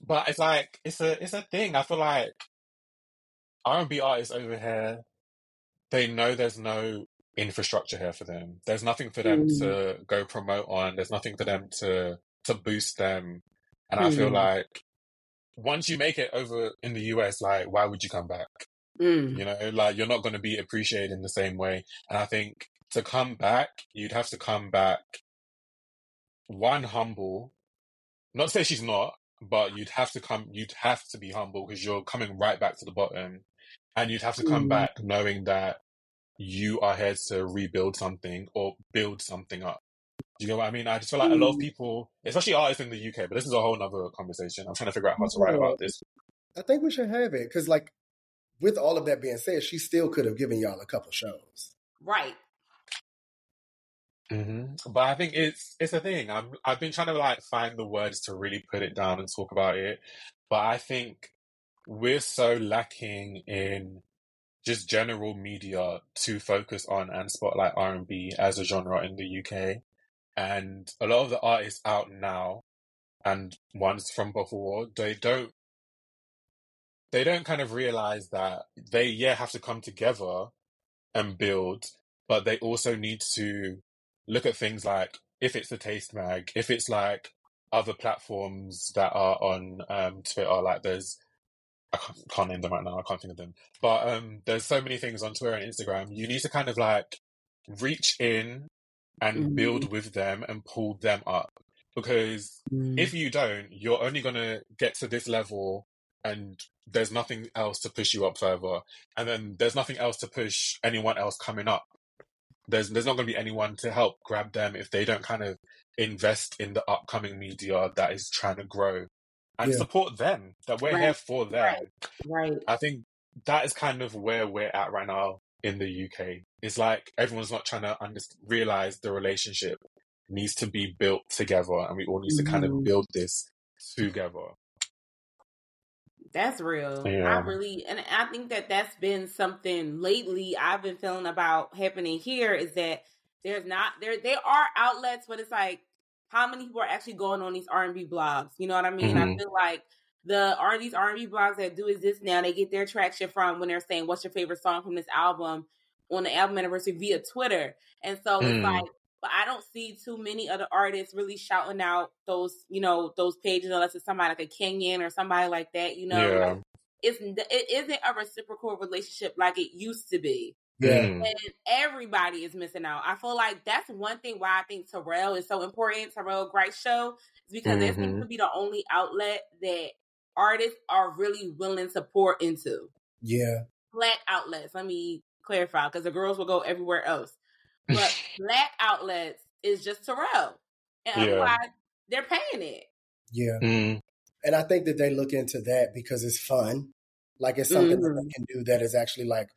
But it's like it's a it's a thing. I feel like R and B artists over here, they know there's no infrastructure here for them. There's nothing for them Mm. to go promote on. There's nothing for them to to boost them. And I feel Mm. like once you make it over in the US, like why would you come back? Mm. You know, like you're not going to be appreciated in the same way. And I think to come back, you'd have to come back one humble. Not to say she's not, but you'd have to come. You'd have to be humble because you're coming right back to the bottom, and you'd have to come Mm. back knowing that you are here to rebuild something or build something up. Do you know what I mean? I just feel like a lot of Mm. people, especially artists in the UK, but this is a whole other conversation. I'm trying to figure out how to write about this. I think we should have it because, like, with all of that being said, she still could have given y'all a couple shows. Right. hmm But I think it's it's a thing. I'm I've been trying to like find the words to really put it down and talk about it, but I think we're so lacking in just general media to focus on and spotlight R and B as a genre in the UK, and a lot of the artists out now and ones from before they don't they don't kind of realize that they yeah have to come together and build, but they also need to look at things like if it's the taste mag, if it's like other platforms that are on um, Twitter, like there's I can't, can't name them right now, I can't think of them, but um, there's so many things on Twitter and Instagram. You need to kind of like reach in and Mhm. build with them and pull them up because Mm. if you don't, you're only going to get to this level and there's nothing else to push you up further. And then there's nothing else to push anyone else coming up. There's there's not going to be anyone to help grab them if they don't kind of invest in the upcoming media that is trying to grow and Yeah. support them. That we're Right. here for them. right. I think that is kind of where we're at right now in the UK. It's like everyone's not trying to under- realize the relationship needs to be built together, and we all need to kind of build this together. That's real. Yeah. I really, and I think that that's been something lately I've been feeling about happening here is that there's not there. There are outlets, but it's like how many people are actually going on these R and B blogs? You know what I mean? I Mhm. feel like the are these R and B blogs that do exist now. They get their traction from when they're saying, "What's your favorite song from this album?" On the album anniversary via Twitter, and so it's Mm. like. But I don't see too many other artists really shouting out those, you know, those pages unless it's somebody like a Kenyon or somebody like that. You know, Yeah. Like, it's it isn't a reciprocal relationship like it used to be Yeah. Mm. and everybody is missing out. I feel like that's one thing why I think Terrell is so important. Terrell Grice show is because it seems Mhm. to be the only outlet that artists are really willing to pour into. Yeah. Black outlets. Let me clarify because the girls will go everywhere else, but black outlets is just Terrell, and Yeah. otherwise they're paying it. Yeah. Mm. And I think that they look into that because it's fun. Like it's something that Mhm. they can do that is actually like,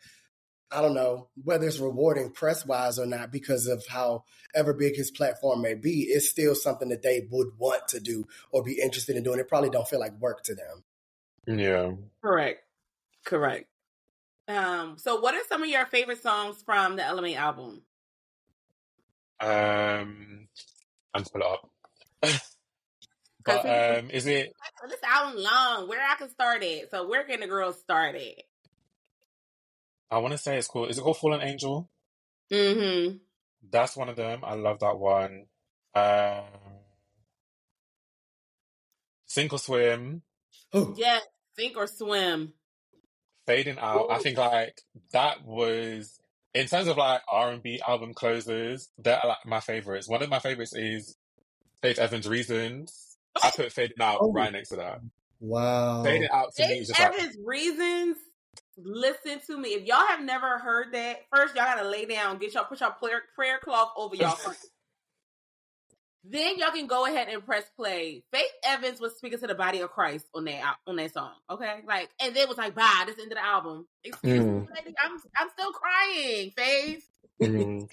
I don't know, whether it's rewarding press wise or not, because of however big his platform may be, it's still something that they would want to do or be interested in doing. It probably don't feel like work to them. Yeah. Correct. Correct. Um. So, what are some of your favorite songs from the Ella Mai album? Um, I'm to pull it up. but um, is it? This album long. Where I can start it. So, where can the girls start it? I want to say it's called. Is it called Fallen Angel? Mm-hmm. That's one of them. I love that one. Um, Sink or Swim, Oh, Yes. Sink or swim. Fading Out. I think like that was in terms of like R and B album closers. They're like my favorites. One of my favorites is Faith Evans' Reasons. I put Fading Out Oh. right next to that. wow. Fading Out to me Faith is just like Evans' reasons. Listen to me. If y'all have never heard that, first y'all gotta lay down, get y'all put your prayer, prayer cloth over y'all. front. then y'all can go ahead and press play. Faith Evans was speaking to the body of Christ on that on that song. Okay, like, and then was like, "Bye, this is the end of the album." Excuse Mm. me, lady, I'm I'm still crying. Faith. Mhm.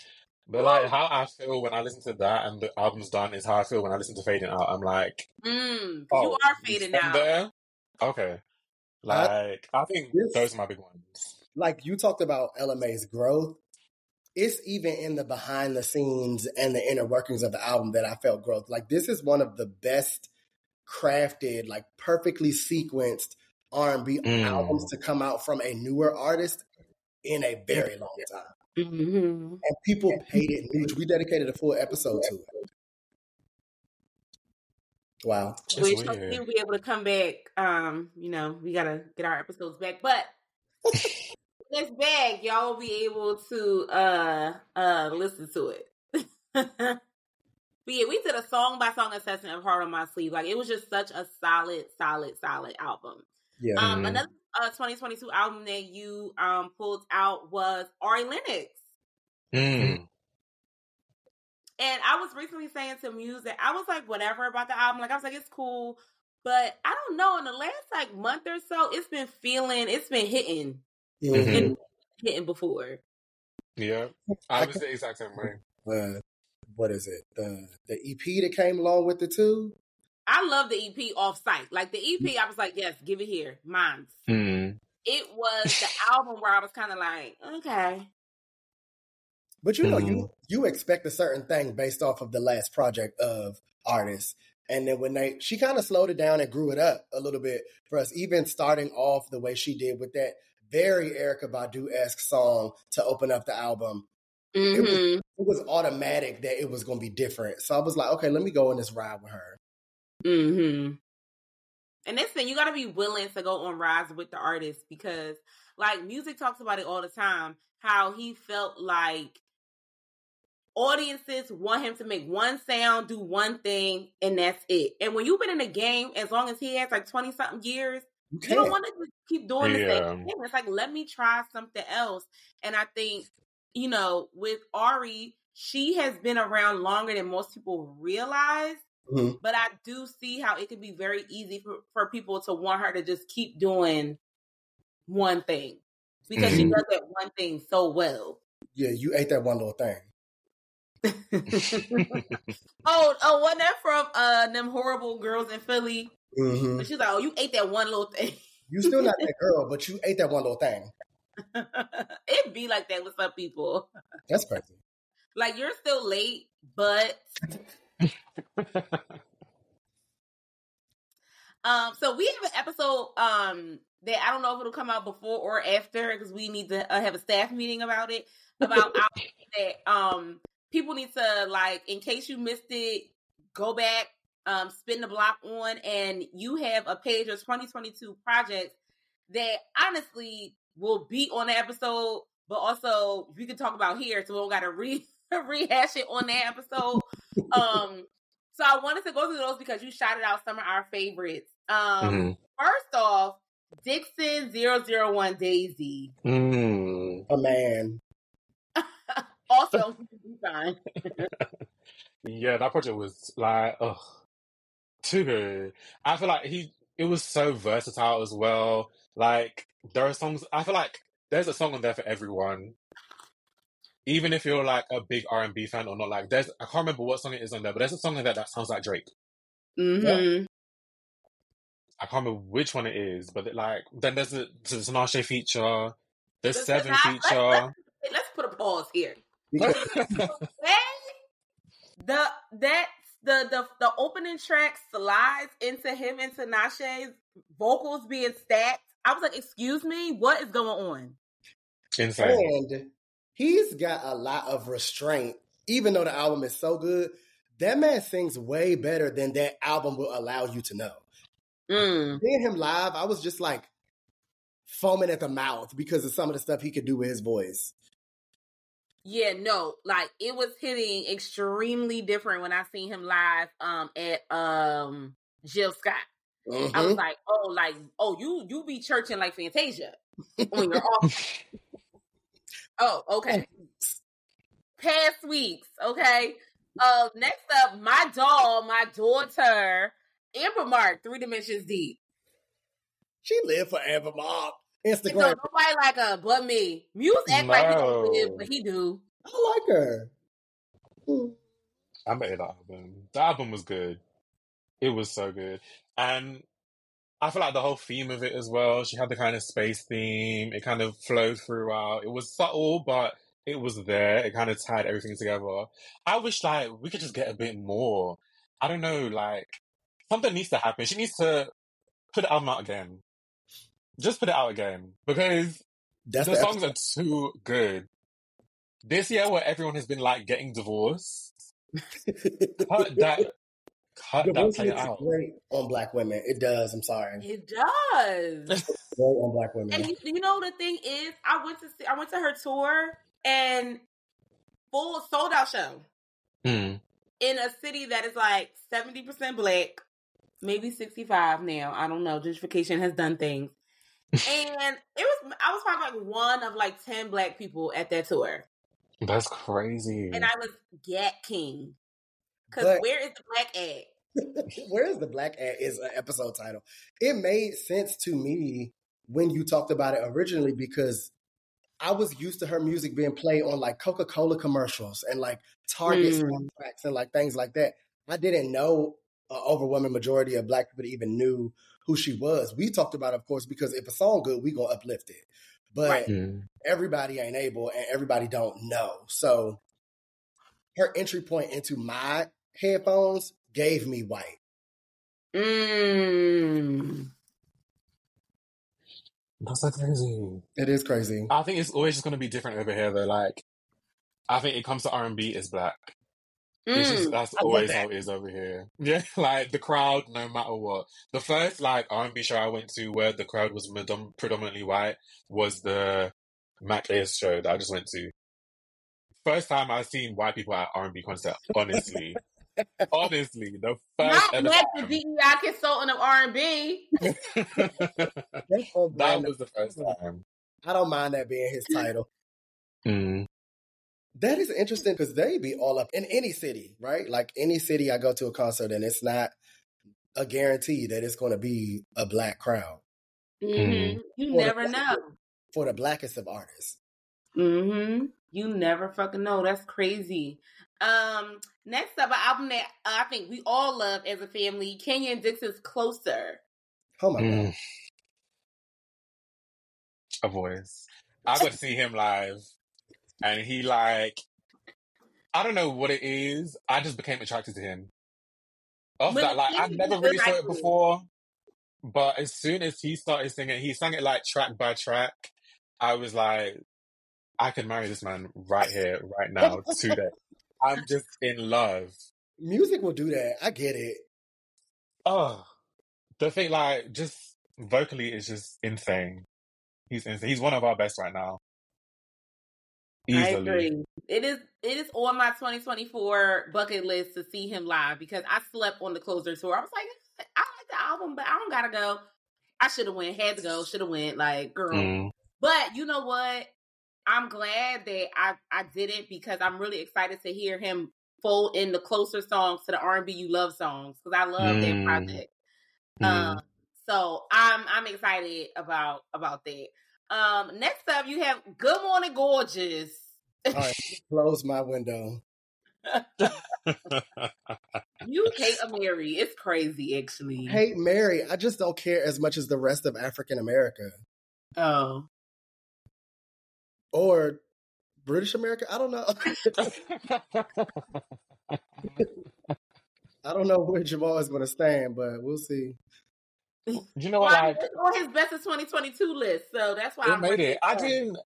But like how I feel when I listen to that and the album's done is how I feel when I listen to Fading Out. I'm like, Mm, oh, you are fading out. there? Okay. Like I think This- those are my big ones. like you talked about Ella Mai's growth. It's even in the behind the scenes and the inner workings of the album that I felt growth. Like this is one of the best crafted, like perfectly sequenced R and B Mm. albums to come out from a newer artist in a very long time. Mm-hmm. And people paid it huge. We dedicated a full episode to it. Wow. It's We shall weird. see if we able to come back. Um, you know, we gotta get our episodes back, but this back, y'all will be able to uh uh listen to it. but yeah, we did a song by song assessment of Heart on My Sleeve. Like it was just such a solid, solid, solid album. Yeah. Um, Mhm. another uh 2022 album that you um pulled out was Ari Lennox. Mm. And I was recently saying to Muse that I was like, whatever about the album. Like, I was like, it's cool. But I don't know. In the last like month or so, it's been feeling, it's been hitting, Mhm. and hitting before. Yeah. I was the exact same way. Uh, what is it? The the EP that came along with the two? I love the EP off site. Like the EP, I was like, yes, give it here. Mine's. Mm. It was the album where I was kind of like, okay. But you know, Mhm. you you expect a certain thing based off of the last project of artists. And then when they she kind of slowed it down and grew it up a little bit for us, even starting off the way she did with that very Erykah Badu esque song to open up the album. hmm It was automatic that it was gonna be different. So I was like, okay, let me go on this ride with her. hmm And this thing, you got to be willing to go on rides with the artist because, like, music talks about it all the time. How he felt like audiences want him to make one sound, do one thing, and that's it. And when you've been in the game as long as he has, like twenty something years, You you don't want to keep doing the same thing. It's like let me try something else. And I think you know with Ari, she has been around longer than most people realize. Mhm. But I do see how it could be very easy for, for people to want her to just keep doing one thing because she Mhm. does that one thing so well. Yeah, you ate that one little thing. oh, oh, wasn't that from uh them horrible girls in Philly? hmm she's like, oh, you ate that one little thing. You still not that girl, but you ate that one little thing. It'd be like that with some people. That's crazy. Like you're still late, but Um, so we have an episode um that I don't know if it'll come out before or after because we need to uh, have a staff meeting about it about that um people need to like in case you missed it, go back, um, spin the block on, and you have a page of 2022 projects that honestly will be on the episode, but also we can talk about here, so we don't got to re rehash it on that episode. um, so I wanted to go through those because you shouted out some of our favorites. Um, Mhm. first off, Dixson 001 Daisy. Mm. A man. Also, fine. Yeah, that project was like, ugh, too good. I feel like he, it was so versatile as well. Like, there are songs, I feel like there's a song on there for everyone. Even if you're like a big R&B fan or not, like, there's, I can't remember what song it is on there, but there's a song on there that sounds like Drake. Mm-hmm. I can't remember which one it is, but it, like, then there's the, the Tinashe feature, there's Let's- Seven let's- feature. let's- Let's put a pause here. The that the the the opening track slides into him and Tinashe's vocals being stacked. I was like, "Excuse me, what is going on?" Insane. And he's got a lot of restraint, even though the album is so good. That man sings way better than that album will allow you to know. Mm. Seeing him live, I was just like foaming at the mouth because of some of the stuff he could do with his voice. Yeah, no, like it was hitting extremely different when I seen him live um at um Jill Scott. I was Mhm. like, oh, like, oh, you you be churching like Fantasia when you're off. oh, okay. Past weeks, okay. Uh, next up, my doll, my daughter, Amber Mark, three dimensions deep. She lived for Amber Mob. So Instagram. nobody like her but me. Muse act like he don't No. live, but he do. I like her. I made the album. The album was good. It was so good. And I feel like the whole theme of it as well, she had the kind of space theme. It kind of flowed throughout. It was subtle, but it was there. It kind of tied everything together. I wish like we could just get a bit more. I don't know, like something needs to happen. She needs to put the album out again. Just put it out again. Because That's the the songs are too good. This year where everyone has been like getting divorced, cut that cut that Divorce play looks out. great on black women. It does. I'm sorry. It does. Great on black women. And you, you know the thing is, I went to see, I went to her tour and full sold out show Hmm. in a city that is like seventy percent black, maybe sixty five now. I don't know. Gentrification has done things, and it was I was probably like one of like ten black people at that tour, That's crazy. and I was Gat King. Because But- where is the black at? Where is the black at is an episode title. It made sense to me when you talked about it originally because I was used to her music being played on like Coca Cola commercials and like Target Mm. soundtracks and like things like that. I didn't know an overwhelming majority of black people even knew who she was. We talked about, it, of course, because if a song good, we gonna uplift it. But Right. Everybody ain't able and everybody don't know. So her entry point into my headphones gave me white. Mm. That's so crazy. It is crazy. I think it's always just gonna be different over here though. Like I think it comes to R and B is black. It's just Mm. that's I always how it is over here. Yeah, like the crowd, no matter what. The first like R and B show I went to where the crowd was medom- predominantly white was the Mac Ayres show that I just went to. First time I've seen white people at R and B concert. Honestly, honestly, the first Not ever Mac, the. DEI consultant of R and B. That was the first time. I don't mind that being his title. Mm. That is interesting because they be all up in any city, right? Like any city I go to a concert and it's not a guarantee that it's going to be a black crowd hmm You Or- never know. for the blackest of artists. hmm You never fucking know. That's crazy. Um, next up, an album that uh, I think we all love as a family, Kenyon Dixon's "Closer." Oh my god. Mm. A voice. I got to see him live, and he like, I don't know what it is. I just became attracted to him. Of that, like, I he- never really saw it before. But as soon as he started singing, he sang it like track by track. I was like, I could marry this man right here, right now, today. I'm just in love. Music will do that. I get it. Oh, the thing, like, just vocally is just insane. He's insane. He's one of our best right now. I agree. It is it is on my 2024 bucket list to see him live because I slept on the closer tour. I was like, I like the album, but I don't gotta go. I should have went, had to go, should have went. Like, girl. Mm. But you know what? I'm glad that I I didn't because I'm really excited to hear him fold in the closer songs to the R&B you love songs because I love that Mm. project. Mm. Um, so I'm I'm excited about about that. Um, next up you have Good Morning Gorgeous. All right, close my window. You hate Mary. It's crazy, actually. Hate Mary, I just don't care as much as the rest of African America Oh, or British America. I don't know. I don't know where Jamal is going to stand, but we'll see. you know well, what? I Like, on his best of 2022 list, so that's why I'm made it. I didn't.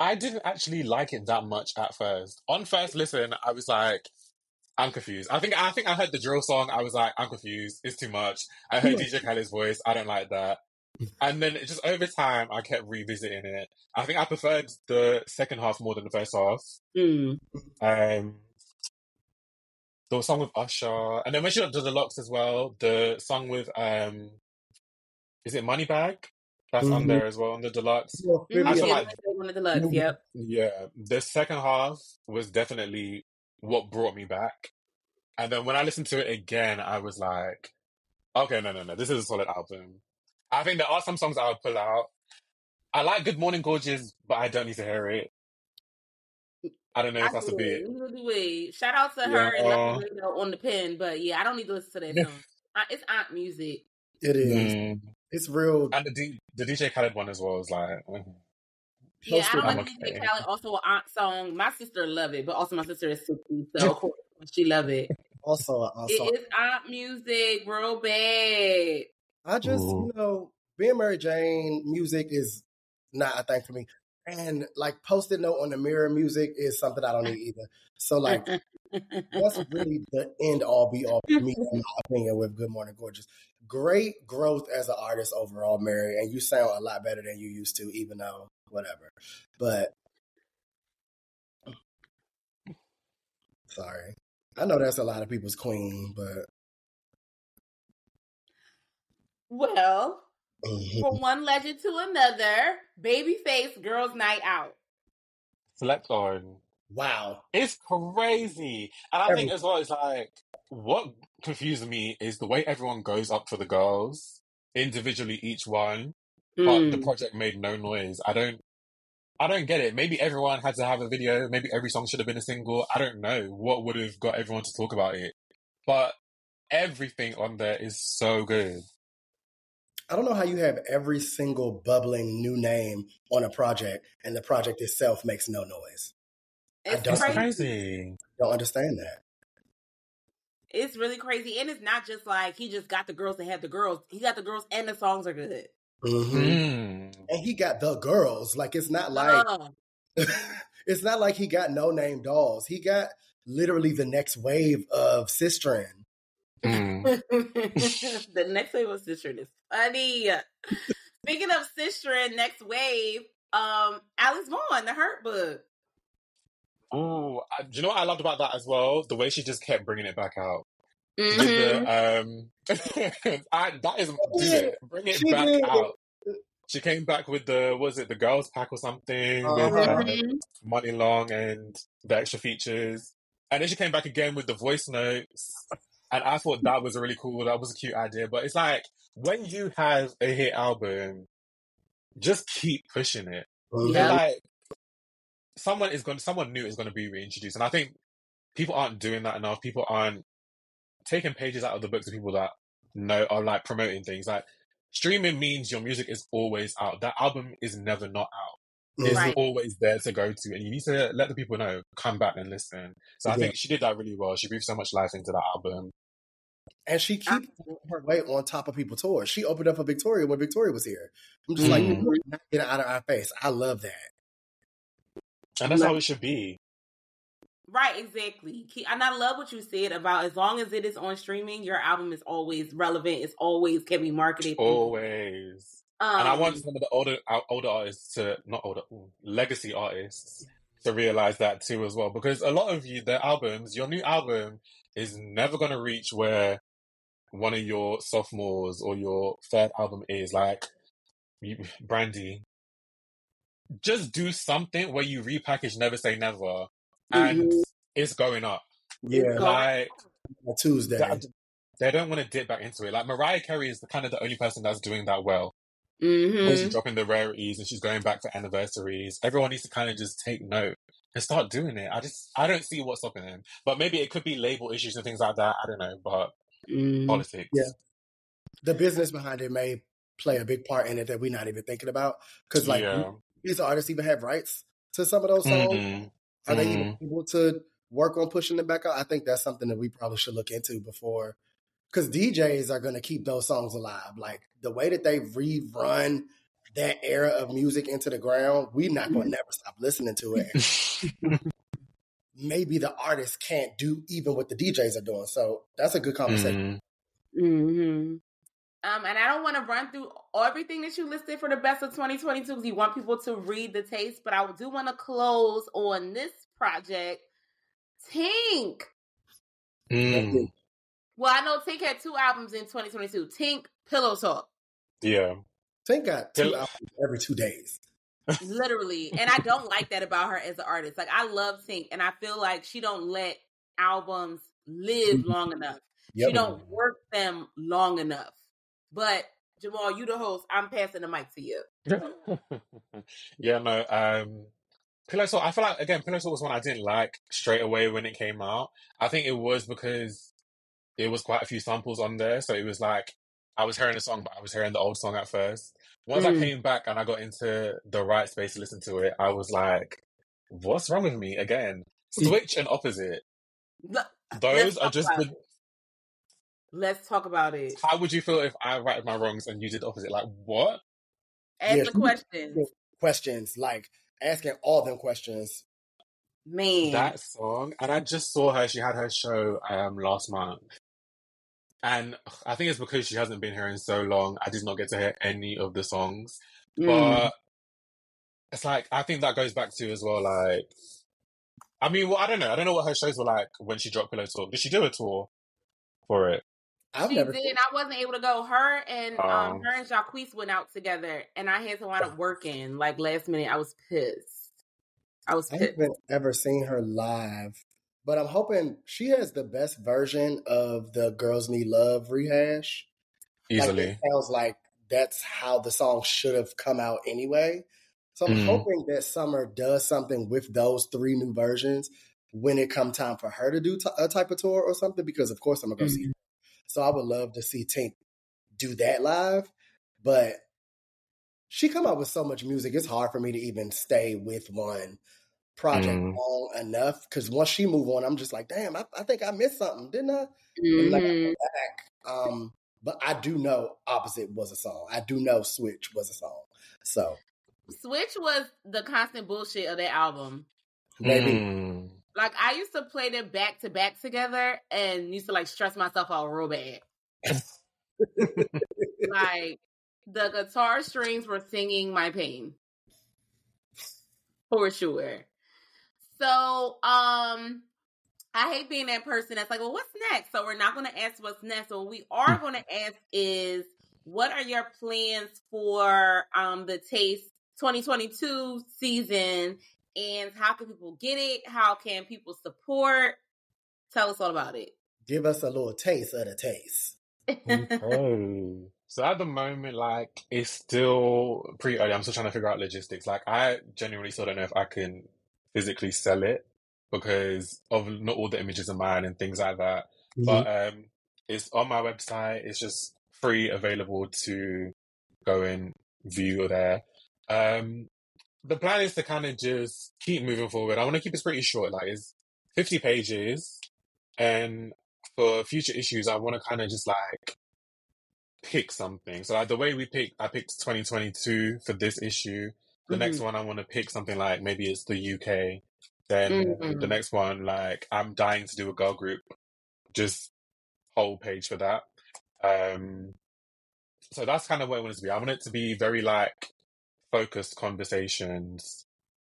I didn't actually like it that much at first. On first listen, I was like, I'm confused. I think I think I heard the drill song. I was like, I'm confused. It's too much. I heard DJ Khaled's voice. I don't like that. And then it just over time, I kept revisiting it. I think I preferred the second half more than the first half. Mm. Um, the song with Usher, and then when she got the locks as well, the song with um, is it Moneybag? That's on Mhm. there as well on the deluxe. Well, Mhm, I Vivian- feel yeah, like- one of the deluxe. Mhm. Yep. Yeah, the second half was definitely what brought me back. And then when I listened to it again, I was like, okay, no, no, no, this is a solid album. I think there are some songs I would pull out. I like Good Morning Gorgeous, but I don't need to hear it. I don't know if I that's a bit. Neither. Shout out to Yeah. her and Lucky on the pen, but yeah, I don't need to listen to that song. Uh, It's aunt music. It is. Mm. It's real. And the, D- the DJ Khaled one as well is like, mm. Yeah, I don't I'm like okay. DJ Khaled. Also, an aunt song. My sister love it, but also my sister is sixty, so of course she love it. Also, also It is aunt music, real bad. I just, Ooh. you know, being Mary Jane music is not a thing for me. And like post-it note on the mirror music is something I don't need either. So like that's really the end all be all for me, in my opinion, with Good Morning Gorgeous. Great growth as an artist overall, Mary, and you sound a lot better than you used to, even though whatever. But sorry. I know that's a lot of people's queen, but well, from one legend to another, Babyface Girls Night Out. slept on. wow. It's crazy. And I think Every- as well, it's like, what confuses me is the way everyone goes up for the girls, individually, each one, but the Mm. project made no noise. I don't, I don't get it. Maybe everyone had to have a video. Maybe every song should have been a single. I don't know what would have got everyone to talk about it, but everything on there is so good. I don't know how you have every single bubbling new name on a project and the project itself makes no noise. I It's don't- crazy. crazy. Don't understand that. It's really crazy. And it's not just like he just got the girls to have the girls. He got the girls and the songs are good. hmm Mm. And he got the girls. Like it's not like Uh, it's not like he got no name dolls. He got literally the next wave of Sistren. Mm. the next wave of Sister is funny. Speaking of Sister and next wave, um, Alex Vaughn, the Hurt book. Ooh, do you know what I loved about that as well? The way she just kept bringing it back out. Mhm. the, um, I, that is, do it. Bring it She back did. out. She came back with the, was it the girls pack or something? With uh, Mhm. Money Long and the extra features. And then she came back again with the voice notes. And I thought that was a really cool, that was a cute idea. But it's like, when you have a hit album, just keep pushing it. Yeah. Like, someone is going, someone new is going to be reintroduced. And I think people aren't doing that enough. People aren't taking pages out of the books of people that know are like promoting things. Like, streaming means your music is always out. That album is never not out is Right. always there to go to, and you need to let the people know, come back and listen. So I think she did that really well. She breathed so much life into that album. And she keeps her weight on top of people's tours. She opened up for Victoria when Victoria was here. I'm just like, Mm. you're not getting out of our face. I love that. And that's how it should be. Right, exactly. And I love what you said about as long as it is on streaming, your album is always relevant. It's always can be marketed. Always. Um, and I want some of the older older artists to not older ooh, legacy artists to realize that too as well because a lot of you their albums your new album is never going to reach where one of your sophomores or your third album is like Brandy just do something where you repackage never say never and Mhm. it's going up Yeah, like on Tuesday. that- they don't want to dip back into it like Mariah Carey is the kind of the only person that's doing that well mhm. she's dropping the rarities and she's going back for anniversaries, everyone needs to kind of just take note and start doing it. I just I don't see what's stopping them. But maybe it could be label issues and things like that. I don't know. But Mhm. politics. Yeah. the business behind it may play a big part in it that we're not even thinking about. Because like yeah. These artists even have rights to some of those songs. Mhm. Are they Mm-hmm. even able to work on pushing them back out? I think that's something that we probably should look into before. Because DJs are going to keep those songs alive. Like the way that they rerun that era of music into the ground, we're not going to never stop listening to it. Maybe the artists can't do even what the DJs are doing. So that's a good conversation. Mhm. Um, and I don't want to run through everything that you listed for the best of 2022 because you want people to read the taste, but I do want to close on this project. Tink. Mm. Well, I know Tink had two albums in 2022. Tink, Pillow Talk, Yeah. Tink got two Till- albums every two days. literally. and I don't like that about her as an artist. Like I love Tink, and I feel like she don't let albums live long enough. Yep. She don't work them long enough. But Jamal, you the host. I'm passing the mic to you. yeah, no. Um, Pillow Talk. I feel like again, Pillow Talk was one I didn't like straight away when it came out. I think it was because it was quite a few samples on there, so it was like I was hearing the song, but I was hearing the old song at first. Once I Mm. came back and I got into the right space to listen to it, I was like, "What's wrong with me?" Again, switch and opposite. Those Let's are just the. Let's talk about it. How would you feel if I righted my wrongs and you did the opposite? Like what? Ask Yeah, the questions. Questions like asking all them questions. Man. that song and i just saw her she had her show um last month and i think it's because she hasn't been here in so long i did not get to hear any of the songs Mm. but it's like i think that goes back to as well like i mean well i don't know i don't know what her shows were like when she dropped pillow talk did she do a tour for it I've she never did. I wasn't able to go. Her and Oh. um, her and Jacquees went out together, and I had to wind up working like last minute. I was pissed. I was I haven't ever seen her live, but I'm hoping she has the best version of the "Girls Need Love" rehash. Like, easily it sounds like that's how the song should have come out anyway. So I'm Mhm. hoping that Summer does something with those three new versions when it come time for her to do t- a type of tour or something. Because of course I'm gonna go see her. So I would love to see Tink do that live, but she come out with so much music. It's hard for me to even stay with one project Mm. long enough. Because once she move on, I'm just like, damn, I, I think I missed something, didn't I? And like, I Mhm. go back. Um, but I do know "Opposite" was a song. I do know "Switch" was a song. So Switch was the constant bullshit of that album. maybe Mm. Like I used to play them back to back together, and used to like stress myself out real bad. like the guitar strings were singing my pain for sure. So, um, I hate being that person that's like, well, what's next? So we're not going to ask what's next. So what we are going to ask is, what are your plans for um the Taste 2022 season, and how can people get it? How can people support? Tell us all about it. give us a little taste of the taste. Okay. So at the moment, like it's still pretty early. I'm still trying to figure out logistics. Like I genuinely still don't know if I can physically sell it because of not all the images are mine and things like that. But um, it's on my website. It's just free, available to go and view there. Um, the plan is to kind of just keep moving forward. I want to keep it pretty short. Like it's 50 pages, and for future issues, I want to kind of just like pick something. So like the way we pick, I picked 2022 for this issue. The Mm-hmm. next one, I want to pick something like maybe it's the UK. Then Mhm. the next one, like I'm dying to do a girl group, just whole page for that. Um, so that's kind of what I want it to be. I want it to be very like focused conversations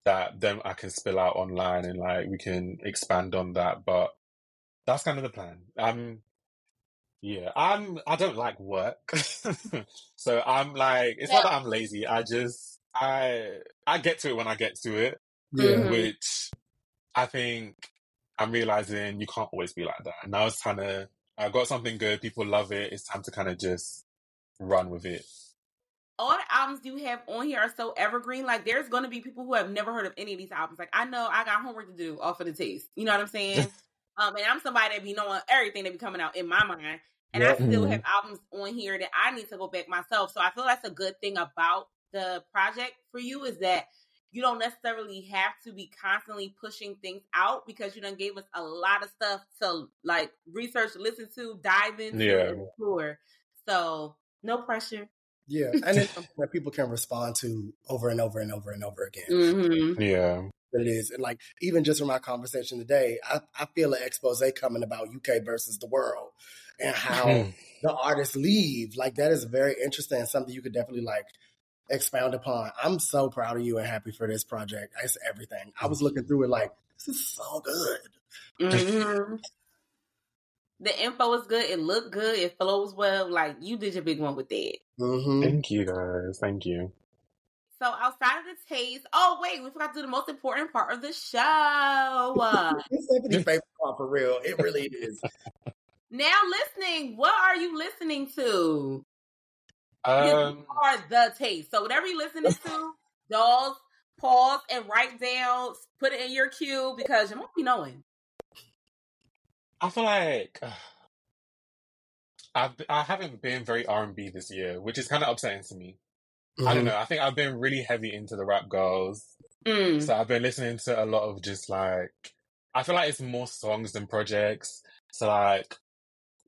that then I can spill out online and like we can expand on that. But that's kind of the plan. Um, yeah, I'm. I don't like work, so I'm like. It's not that I'm lazy. I just I I get to it when I get to it, Yeah. Mhm. which I think I'm realizing you can't always be like that. And now it's kind of I got something good. People love it. It's time to kind of just run with it. All the albums you have on here are so evergreen. Like, there's going to be people who have never heard of any of these albums. Like, I know I got homework to do off of the taste. You know what I'm saying? um, and I'm somebody that be knowing everything that be coming out in my mind. And Yep. I still Mhm. have albums on here that I need to go back myself. So I feel that's a good thing about the project for you is that you don't necessarily have to be constantly pushing things out because you done gave us a lot of stuff to like research, listen to, dive into, Yeah. explore. So no pressure. Yeah, and it's something that people can respond to over and over and over and over again. Mm-hmm. Yeah, That it is, and like even just from our conversation today, I, I feel an expose coming about UK versus the world and how Mm. the artists leave. Like that is very interesting, and something you could definitely like expound upon. I'm so proud of you and happy for this project. It's everything. I was looking through it like this is so good. hmm The info is good. It looked good. It flows well. Like you did your big one with that. Mm-hmm. thank you guys. Thank you. So outside of the taste, oh wait, we forgot to do the most important part of the show. It's Stephanie's favorite part for real. It really is. now listening, what are you listening to? You Um, are the taste. So whatever you're listening to, dolls, pause and write down, put it in your queue because you won't be knowing. I feel like uh, I've I haven't been very R and B this year, which is kind of upsetting to me. I Mm-hmm. don't know. I think I've been really heavy into the rap girls, Mm. so I've been listening to a lot of just like I feel like it's more songs than projects. So like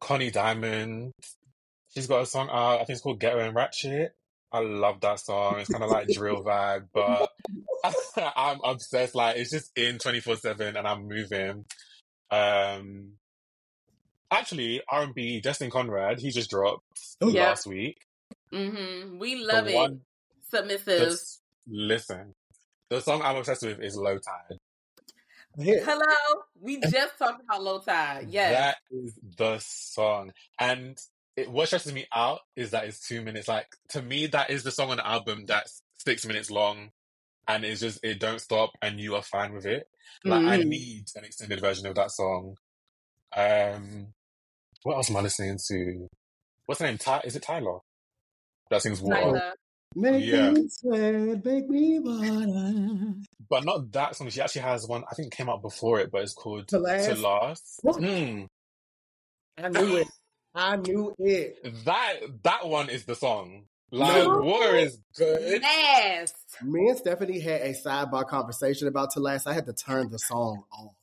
Connie Diamond, she's got a song out. I think it's called Ghetto and Ratchet. I love that song. It's kind of like drill vibe, but I'm obsessed. Like it's just in twenty four seven, and I'm moving. Um, actually, R and B. Justin Conrad, he just dropped Yeah. last week. hmm We The love it. one- Submissive. the- listen, the song I'm obsessed with is Low Tide. Hello. We just talked about low tide. Yes. That is the song. And it, what stresses me out is that it's two minutes. Like, to me, that is the song on the album that's six minutes long and it's just, it don't stop and you are fine with it. Like, I Mhm. need an extended version of that song. Um, what else am I listening to? What's the name? Ty- is it Tyla? That sings Water. Make Yeah. me sweat, make me water. But not that song. She actually has one, I think it came out before it, but it's called To Last? To Last. Mm. I knew it. I knew it. That that one is the song. Like No. Water is good. Yes. Me and Stephanie had a sidebar conversation about To Last. I had to turn the song off.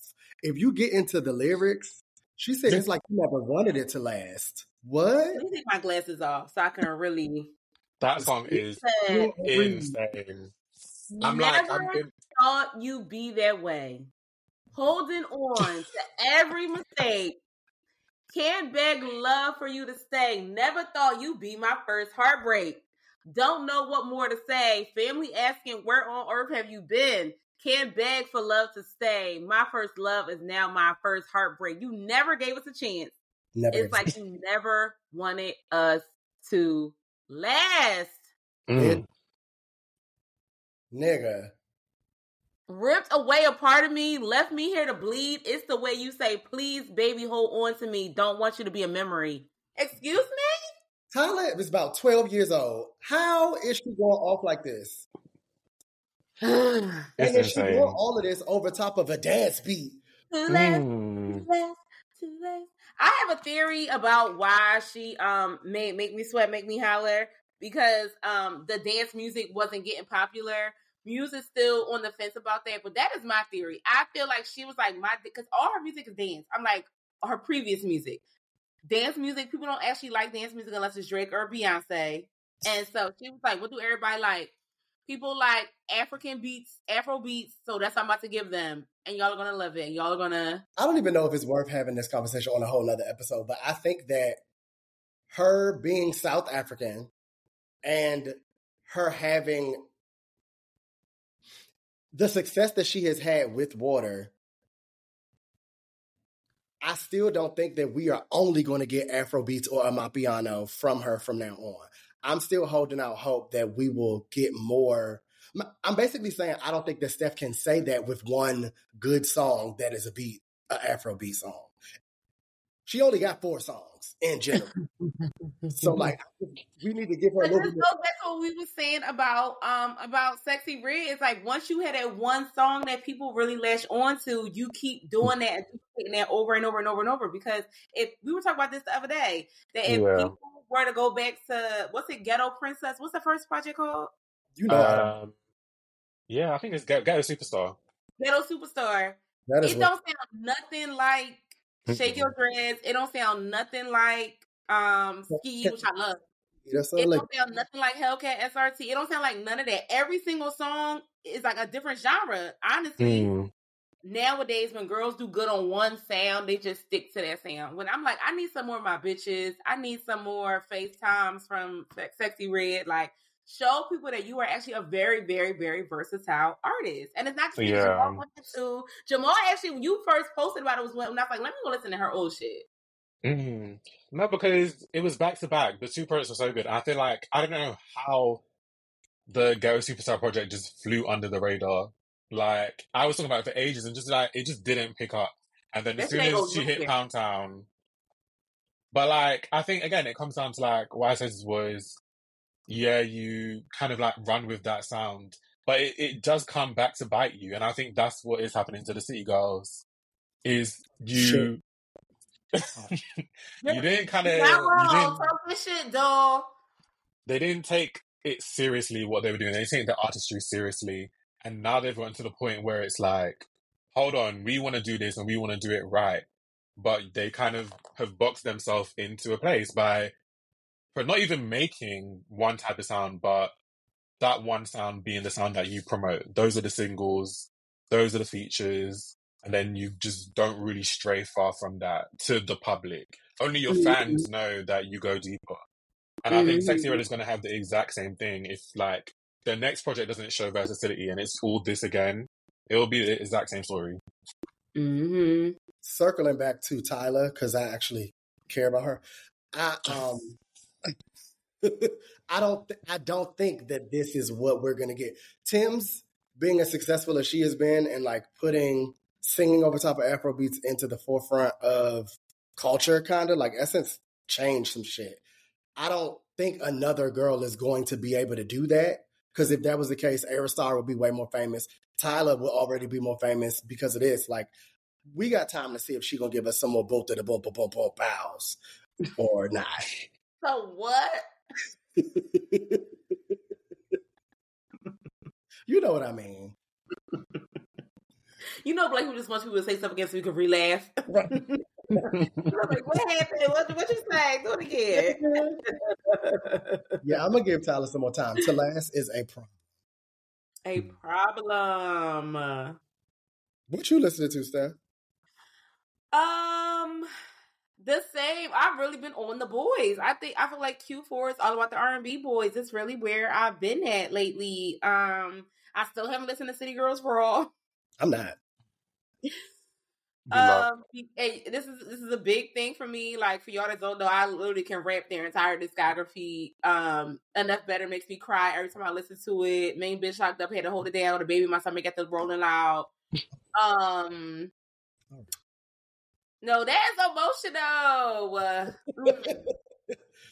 If you get into the lyrics, she said it's like you never wanted it to last. What? Let me take my glasses off so I can really. That song is Said, insane. I'm like, I'm Never in, thought you'd be that way. Holding on to every mistake. Can't beg love for you to stay. Never thought you'd be my first heartbreak. Don't know what more to say. Family asking, where on earth have you been? Can't beg for love to stay. My first love is now my first heartbreak. You never gave us a chance. Never. It's like you never wanted us to last. Mm. nigga. ripped away a part of me, left me here to bleed. It's the way you say, please, baby, hold on to me. Don't want you to be a memory. Excuse me? Tyla is about 12 years old. How is she going off like this? It's and then she doing insane. all of this over top of a dance beat. Mm. too late, too late. I have a theory about why she um made make me sweat, make me holler because um the dance music wasn't getting popular. Music's still on the fence about that, but that is my theory. I feel like she was like my because all her music is dance. I'm like, her previous music. Dance music, people don't actually like dance music unless it's Drake or Beyonce. And so she was like, "What do everybody like?" People like African beats, Afro beats. So that's what I'm about to give them, and y'all are gonna love it. Y'all are gonna. I don't even know if it's worth having this conversation on a whole nother episode, but I think that her being South African and her having the success that she has had with water, I still don't think that we are only going to get Afro beats or Amapiano from her from now on. I'm still holding out hope that we will get more. I'm basically saying I don't think that Steph can say that with one good song that is a beat, an Afro beat song. She only got four songs in general. so like we need to give her a little bit goes back to what we were saying about um about sexy red. It's like once you had that one song that people really latch on to, you keep doing that and duplicating that over and over and over and over. Because if we were talking about this the other day, that if Yeah. people were to go back to what's it, Ghetto Princess? What's the first project called? you know Um, yeah, I think it's Get, Get Superstar. Ghetto Superstar. that is It what, don't sound nothing like Shake Your Dreads. It don't sound nothing like um Ski, which I love. that's It like don't sound nothing like Hellcat SRT. It don't sound like none of that. Every single song is like a different genre. Honestly, Mm. nowadays when girls do good on one sound, they just stick to that sound. When I'm like, I need some more of my bitches. I need some more FaceTimes from Sexy Red. Like, show people that you are actually a very, very, very versatile artist. And it's not just Yeah. Jamal wanted to. Jamal actually, when you first posted about it, was when I was like, let me go listen to her old shit. Mm. No, because it was back to back. The two projects were so good. I feel like I don't know how the Ghetto Superstar project just flew under the radar. Like I was talking about it for ages, and just like it just didn't pick up. And then as soon as she hit. Pound Town, but like I think again, it comes down to like what I said was, yeah, you kind of like run with that sound, but it, it does come back to bite you, and I think that's what is happening to the City Girls. Is you oh. Sure. you didn't kind of Not you wrong. didn't Talk this shit, dog. they didn't take it seriously what they were doing. They didn't take the artistry seriously. And now they've gotten to the point where it's like, hold on, we want to do this and we want to do it right. But they kind of have boxed themselves into a place by for not even making one type of sound, but that one sound being the sound that you promote. Those are the singles, those are the features, and then you just don't really stray far from that to the public. Only your fans know that you go deeper. And I think Sexy Red is going to have the exact same thing if, like, the next project doesn't show versatility and it's all this again. It will be the exact same story. Mm-hmm. circling back to Tyla because I actually care about her. I um I don't th- I don't think that this is what we're gonna get. Tems being as successful as she has been and like putting singing over top of Afro beats into the forefront of culture, kind of like Essence changed some shit. I don't think another girl is going to be able to do that because if that was the case, Ayra Starr would be way more famous. Tyla will already be more famous because of this. Like, we got time to see if she gonna give us some more boom to the boom boom boom bows or not. So what? you know what I mean? You know, Blake, who just wants people to say something again so we can re-laugh. Right. like, what happened? What, what you say? Do it again. Yeah, I'm gonna give Tyla some more time. To last is a problem. A problem. What you listening to, Steph? Um, the same. I've really been on the boys. I think I feel like Q4 is all about the R and B boys. It's really where I've been at lately. Um, I still haven't listened to City Girls for all. I'm not. Um, hey, this is this is a big thing for me. Like for y'all that don't know, I literally can rap their entire discography. Um, enough better makes me cry every time I listen to it. Main bitch locked up had to hold it down. The baby in my stomach got the rolling loud. Um, no, that's emotional. Uh.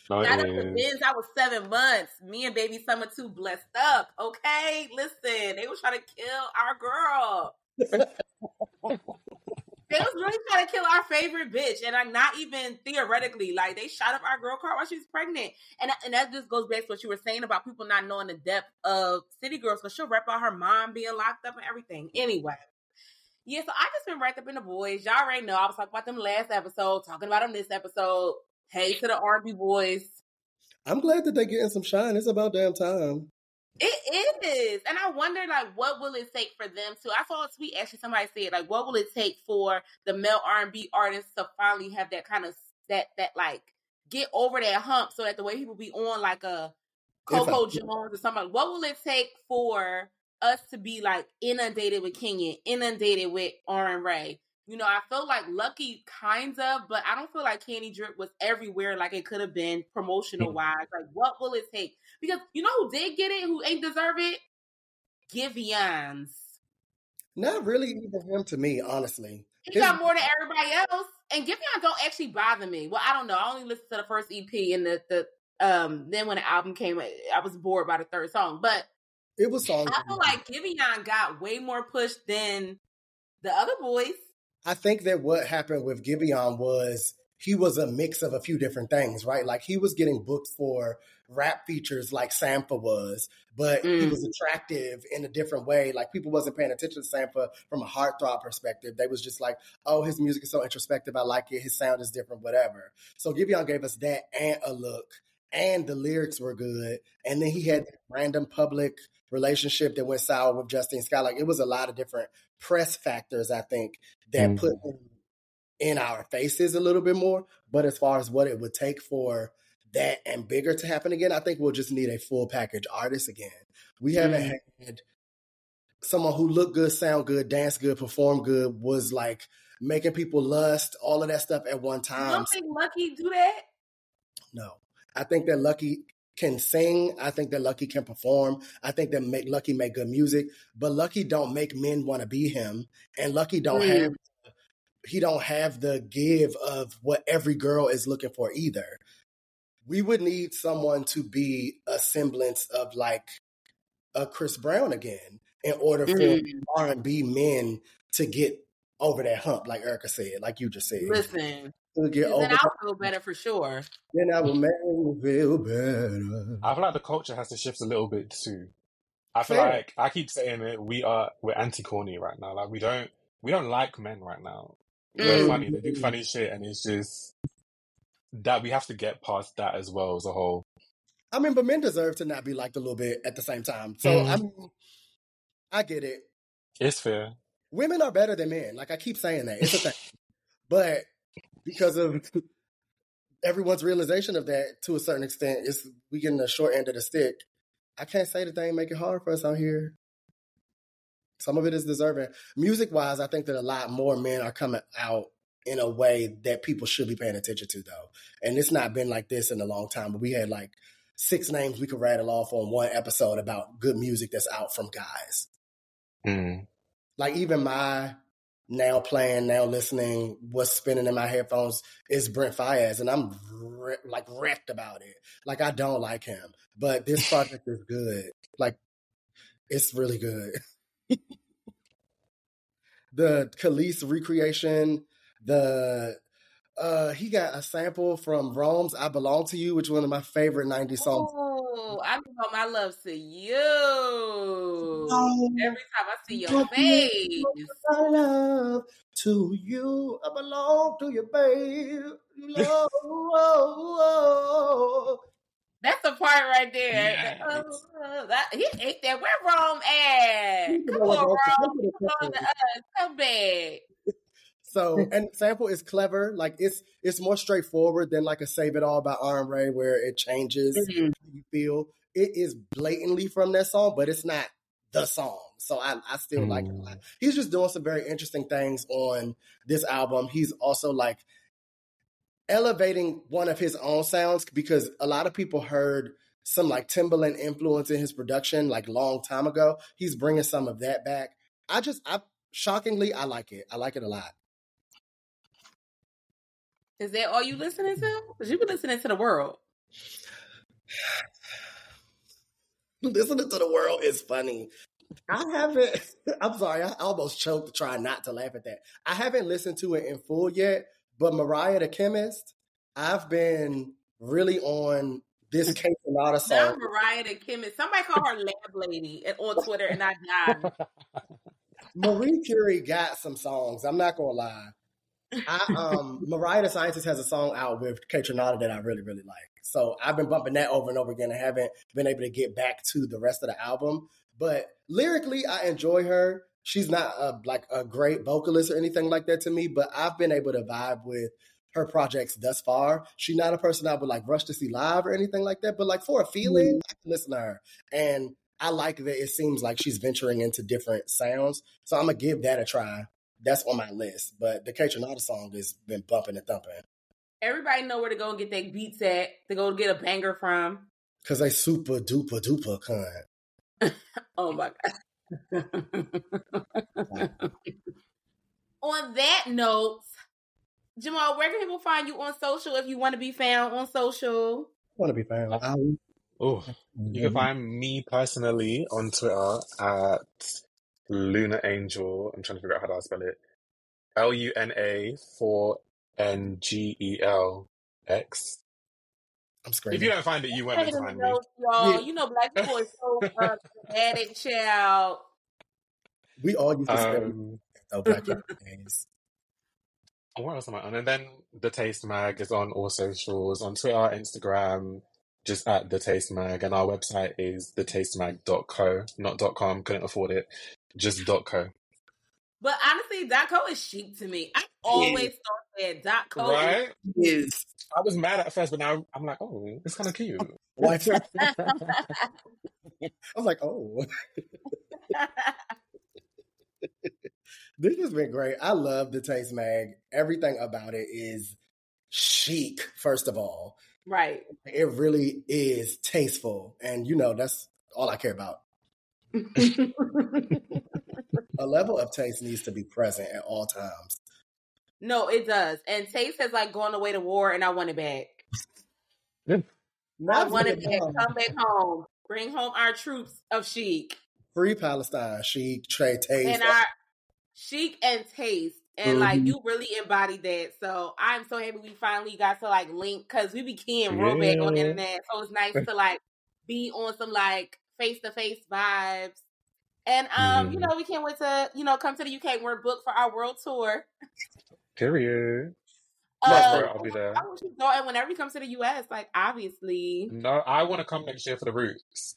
Shout out to. Benz. I was seven months. Me and baby summer two blessed up. Okay, listen, they were trying to kill our girl. They was really trying to kill our favorite bitch, and like not even theoretically. Like they shot up our girl car while she was pregnant, and and that just goes back to what you were saying about people not knowing the depth of City Girls. Because she'll rap about her mom being locked up and everything. Anyway, Yeah, so I just been wrapped up in the boys. Y'all already know I was talking about them last episode, talking about them this episode. Hey to the R&B boys. I'm glad that they're getting some shine. It's about damn time. It is. And I wonder like what will it take for them to I saw a tweet actually somebody said like what will it take for the male R&B artists to finally have that kind of that that like get over that hump so that the way people be on like uh, a Coco Jones or somebody like what will it take for us to be like inundated with Kenyon, inundated with R and Ray? You know, I feel like Lucky kinds of, but I don't feel like Candydrip was everywhere like it could have been promotional wise. Like, what will it take? Because you know who did get it, who ain't deserve it? Giveon's. Not really even him to me, honestly. He got more than everybody else. And Giveon don't actually bother me. Well, I don't know. I only listened to the first EP and the, the um then when the album came, I was bored by the third song. But It was songs. I feel like Giveon got way more push than the other boys. I think that what happened with Giveon was he was a mix of a few different things, right? Like he was getting booked for rap features like Sampha was, but he Mm. was attractive in a different way. Like people wasn't paying attention to Sampha from a heartthrob perspective. They was just like, oh, his music is so introspective. I like it. His sound is different, whatever. So Giveon gave us that and a look. And the lyrics were good. And then he had random public relationship that went sour with Justine Skye. Like it was a lot of different press factors, I think, that Mm. put him in our faces a little bit more. But as far as what it would take for that and bigger to happen again, I think we'll just need a full package artist again. We haven't had someone who looked good, sound good, dance good, perform good, was like making people lust, all of that stuff at one You time. don't think Lucky do that? No. I think that Lucky can sing. I think that Lucky can perform. I think that make Lucky make good music, but Lucky don't make men want to be him. And Lucky don't Mm. have he don't have the give of what every girl is looking for either. We would need someone to be a semblance of like a Chris Brown again in order for Mm. R and B men to get over that hump, like Erica said, like you just said. Listen, get over then that, I'll feel better for sure. then I will make you feel better. I feel like the culture has to shift a little bit too. I feel Fair. like I keep saying it. We are we're anti corny right now. Like we don't we don't like men right now. They're Mm. funny. They do funny shit, and it's just that we have to get past that as well as a whole. I mean, but men deserve to not be liked a little bit at the same time. So Mhm. I mean, I get it. It's fair. Women are better than men. Like I keep saying that. It's a thing. but because of everyone's realization of that to a certain extent, it's we getting the short end of the stick. I can't say that they ain't make it hard for us out here. Some of it is deserving. Music wise, I think that a lot more men are coming out in a way that people should be paying attention to though. And it's not been like this in a long time, but we had like six names we could rattle off on one episode about good music that's out from guys. Mm. Like even my now playing, now listening, what's spinning in my headphones is Brent Faiyaz, and I'm re- like wrecked about it. Like I don't like him, but this project is good. Like it's really good. the Khalees recreation, the uh he got a sample from Rome's "I Belong to You," which is one of my favorite '90s songs. Oh, I give all my love to you. Every time I see your Oh, face. I love to you. I belong to you, babe. Oh, oh, oh. That's the part right there. Yes. Oh, that, he ate that. Where Rome at? You Come know on, what, Rome. Rome? Come on to us. Come back. So, and sample is clever. Like it's it's more straightforward than like a "Save It All" by R. Ray, where it changes Mhm. how you feel. It is blatantly from that song, but it's not the song. So I, I still like it a lot. He's just doing some very interesting things on this album. He's also like elevating one of his own sounds because a lot of people heard some like Timbaland influence in his production like long time ago. He's bringing some of that back. I just, I shockingly, I like it. I like it a lot. Is that all you listening to? Because you been listening to the world. Listening to the world is funny. I haven't. I'm sorry. I almost choked to try not to laugh at that. I haven't listened to it in full yet. But Mariah the Chemist, I've been really on this case Kate Renata Now song. Mariah the Chemist. Somebody call her Lab Lady on Twitter, and I died. Marie Curie got some songs. I'm not gonna lie. I um Mariah the Scientist has a song out with Kaytranada that I really, really like. So I've been bumping that over and over again I haven't been able to get back to the rest of the album. But lyrically, I enjoy her. She's not a, like a great vocalist or anything like that to me, but I've been able to vibe with her projects thus far. She's not a person I would like rush to see live or anything like that, but like for a feeling, I can listen to her. And I like that it seems like she's venturing into different sounds. So I'm gonna give that a try. That's on my list. But the Kaytranada song has been bumping and thumping. Everybody know where to go and get their beats at to go get a banger from. Cause they super duper duper cunt. Oh my god. on that note, Jamal, where can people find you on social if you want to be found on social? Want to be found? Oh, you can mm-hmm. find me personally on Twitter at Luna Angel. I'm trying to figure out how to spell it. L U N A 4 N G E L X. I'm screaming. If you don't find it, you won't be able to find me. Y'all. Yeah. You know, black people are so uh, dramatic, child. we all used to spend Um, though Black Friday days. what else am I on? And then the Taste Mag is on all socials on Twitter, Instagram, just at the Taste Mag, and our website is thetastemag.co, not .com. Couldn't afford it, just dot .co. But honestly, dot co is chic to me. I always thought that dot co is Right? Is I was mad at first, but now I'm like, oh, it's kind of cute. what? I was like, oh, this has been great. I love the Taste Mag. Everything about it is chic. First of all, right. it really is tasteful, and you know that's all I care about. A level of taste needs to be present at all times. no, it does. And Taste has like gone away to war, and I want it back. I Not want it Vietnam. back. Come back home. Bring home our troops of chic Free Palestine, chic, trade taste. and our chic and taste. And like Mhm. you really embodied that. So I'm so happy we finally got to like link because we became real big on the internet. So it's nice to like be on some like face to face vibes. And um, you Mhm. know, we can't wait to, you know, come to the UK. We're booked for our world tour. Period. Uh, I'll be there. I want you go and whenever you come to the US, like obviously. No, I want to come next year for the Roots.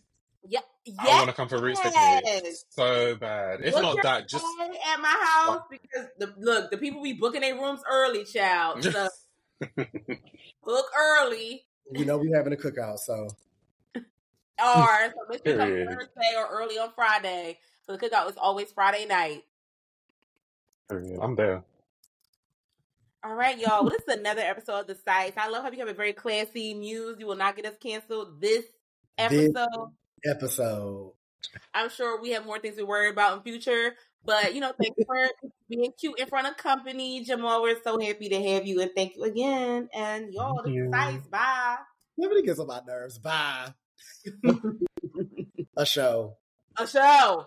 Yeah. I want to come for Roots Yes. so bad. If Book not that, just at my house because the look, the people be booking their rooms early, child. So book early. you know we having a cookout, so Or so you come Thursday or early on Friday. So the cookout is always Friday night. I'm there. All right, y'all. Well, this is another episode of the sites. I love how you have a very classy muse. You will not get us canceled this This- episode. episode. I'm sure we have more things to worry about in future. But you know, thanks for being cute in front of company, Jamal. We're so happy to have you, and thank you again. And y'all, the you. sites. Bye. Nobody gets on my nerves. Bye. a show. A show.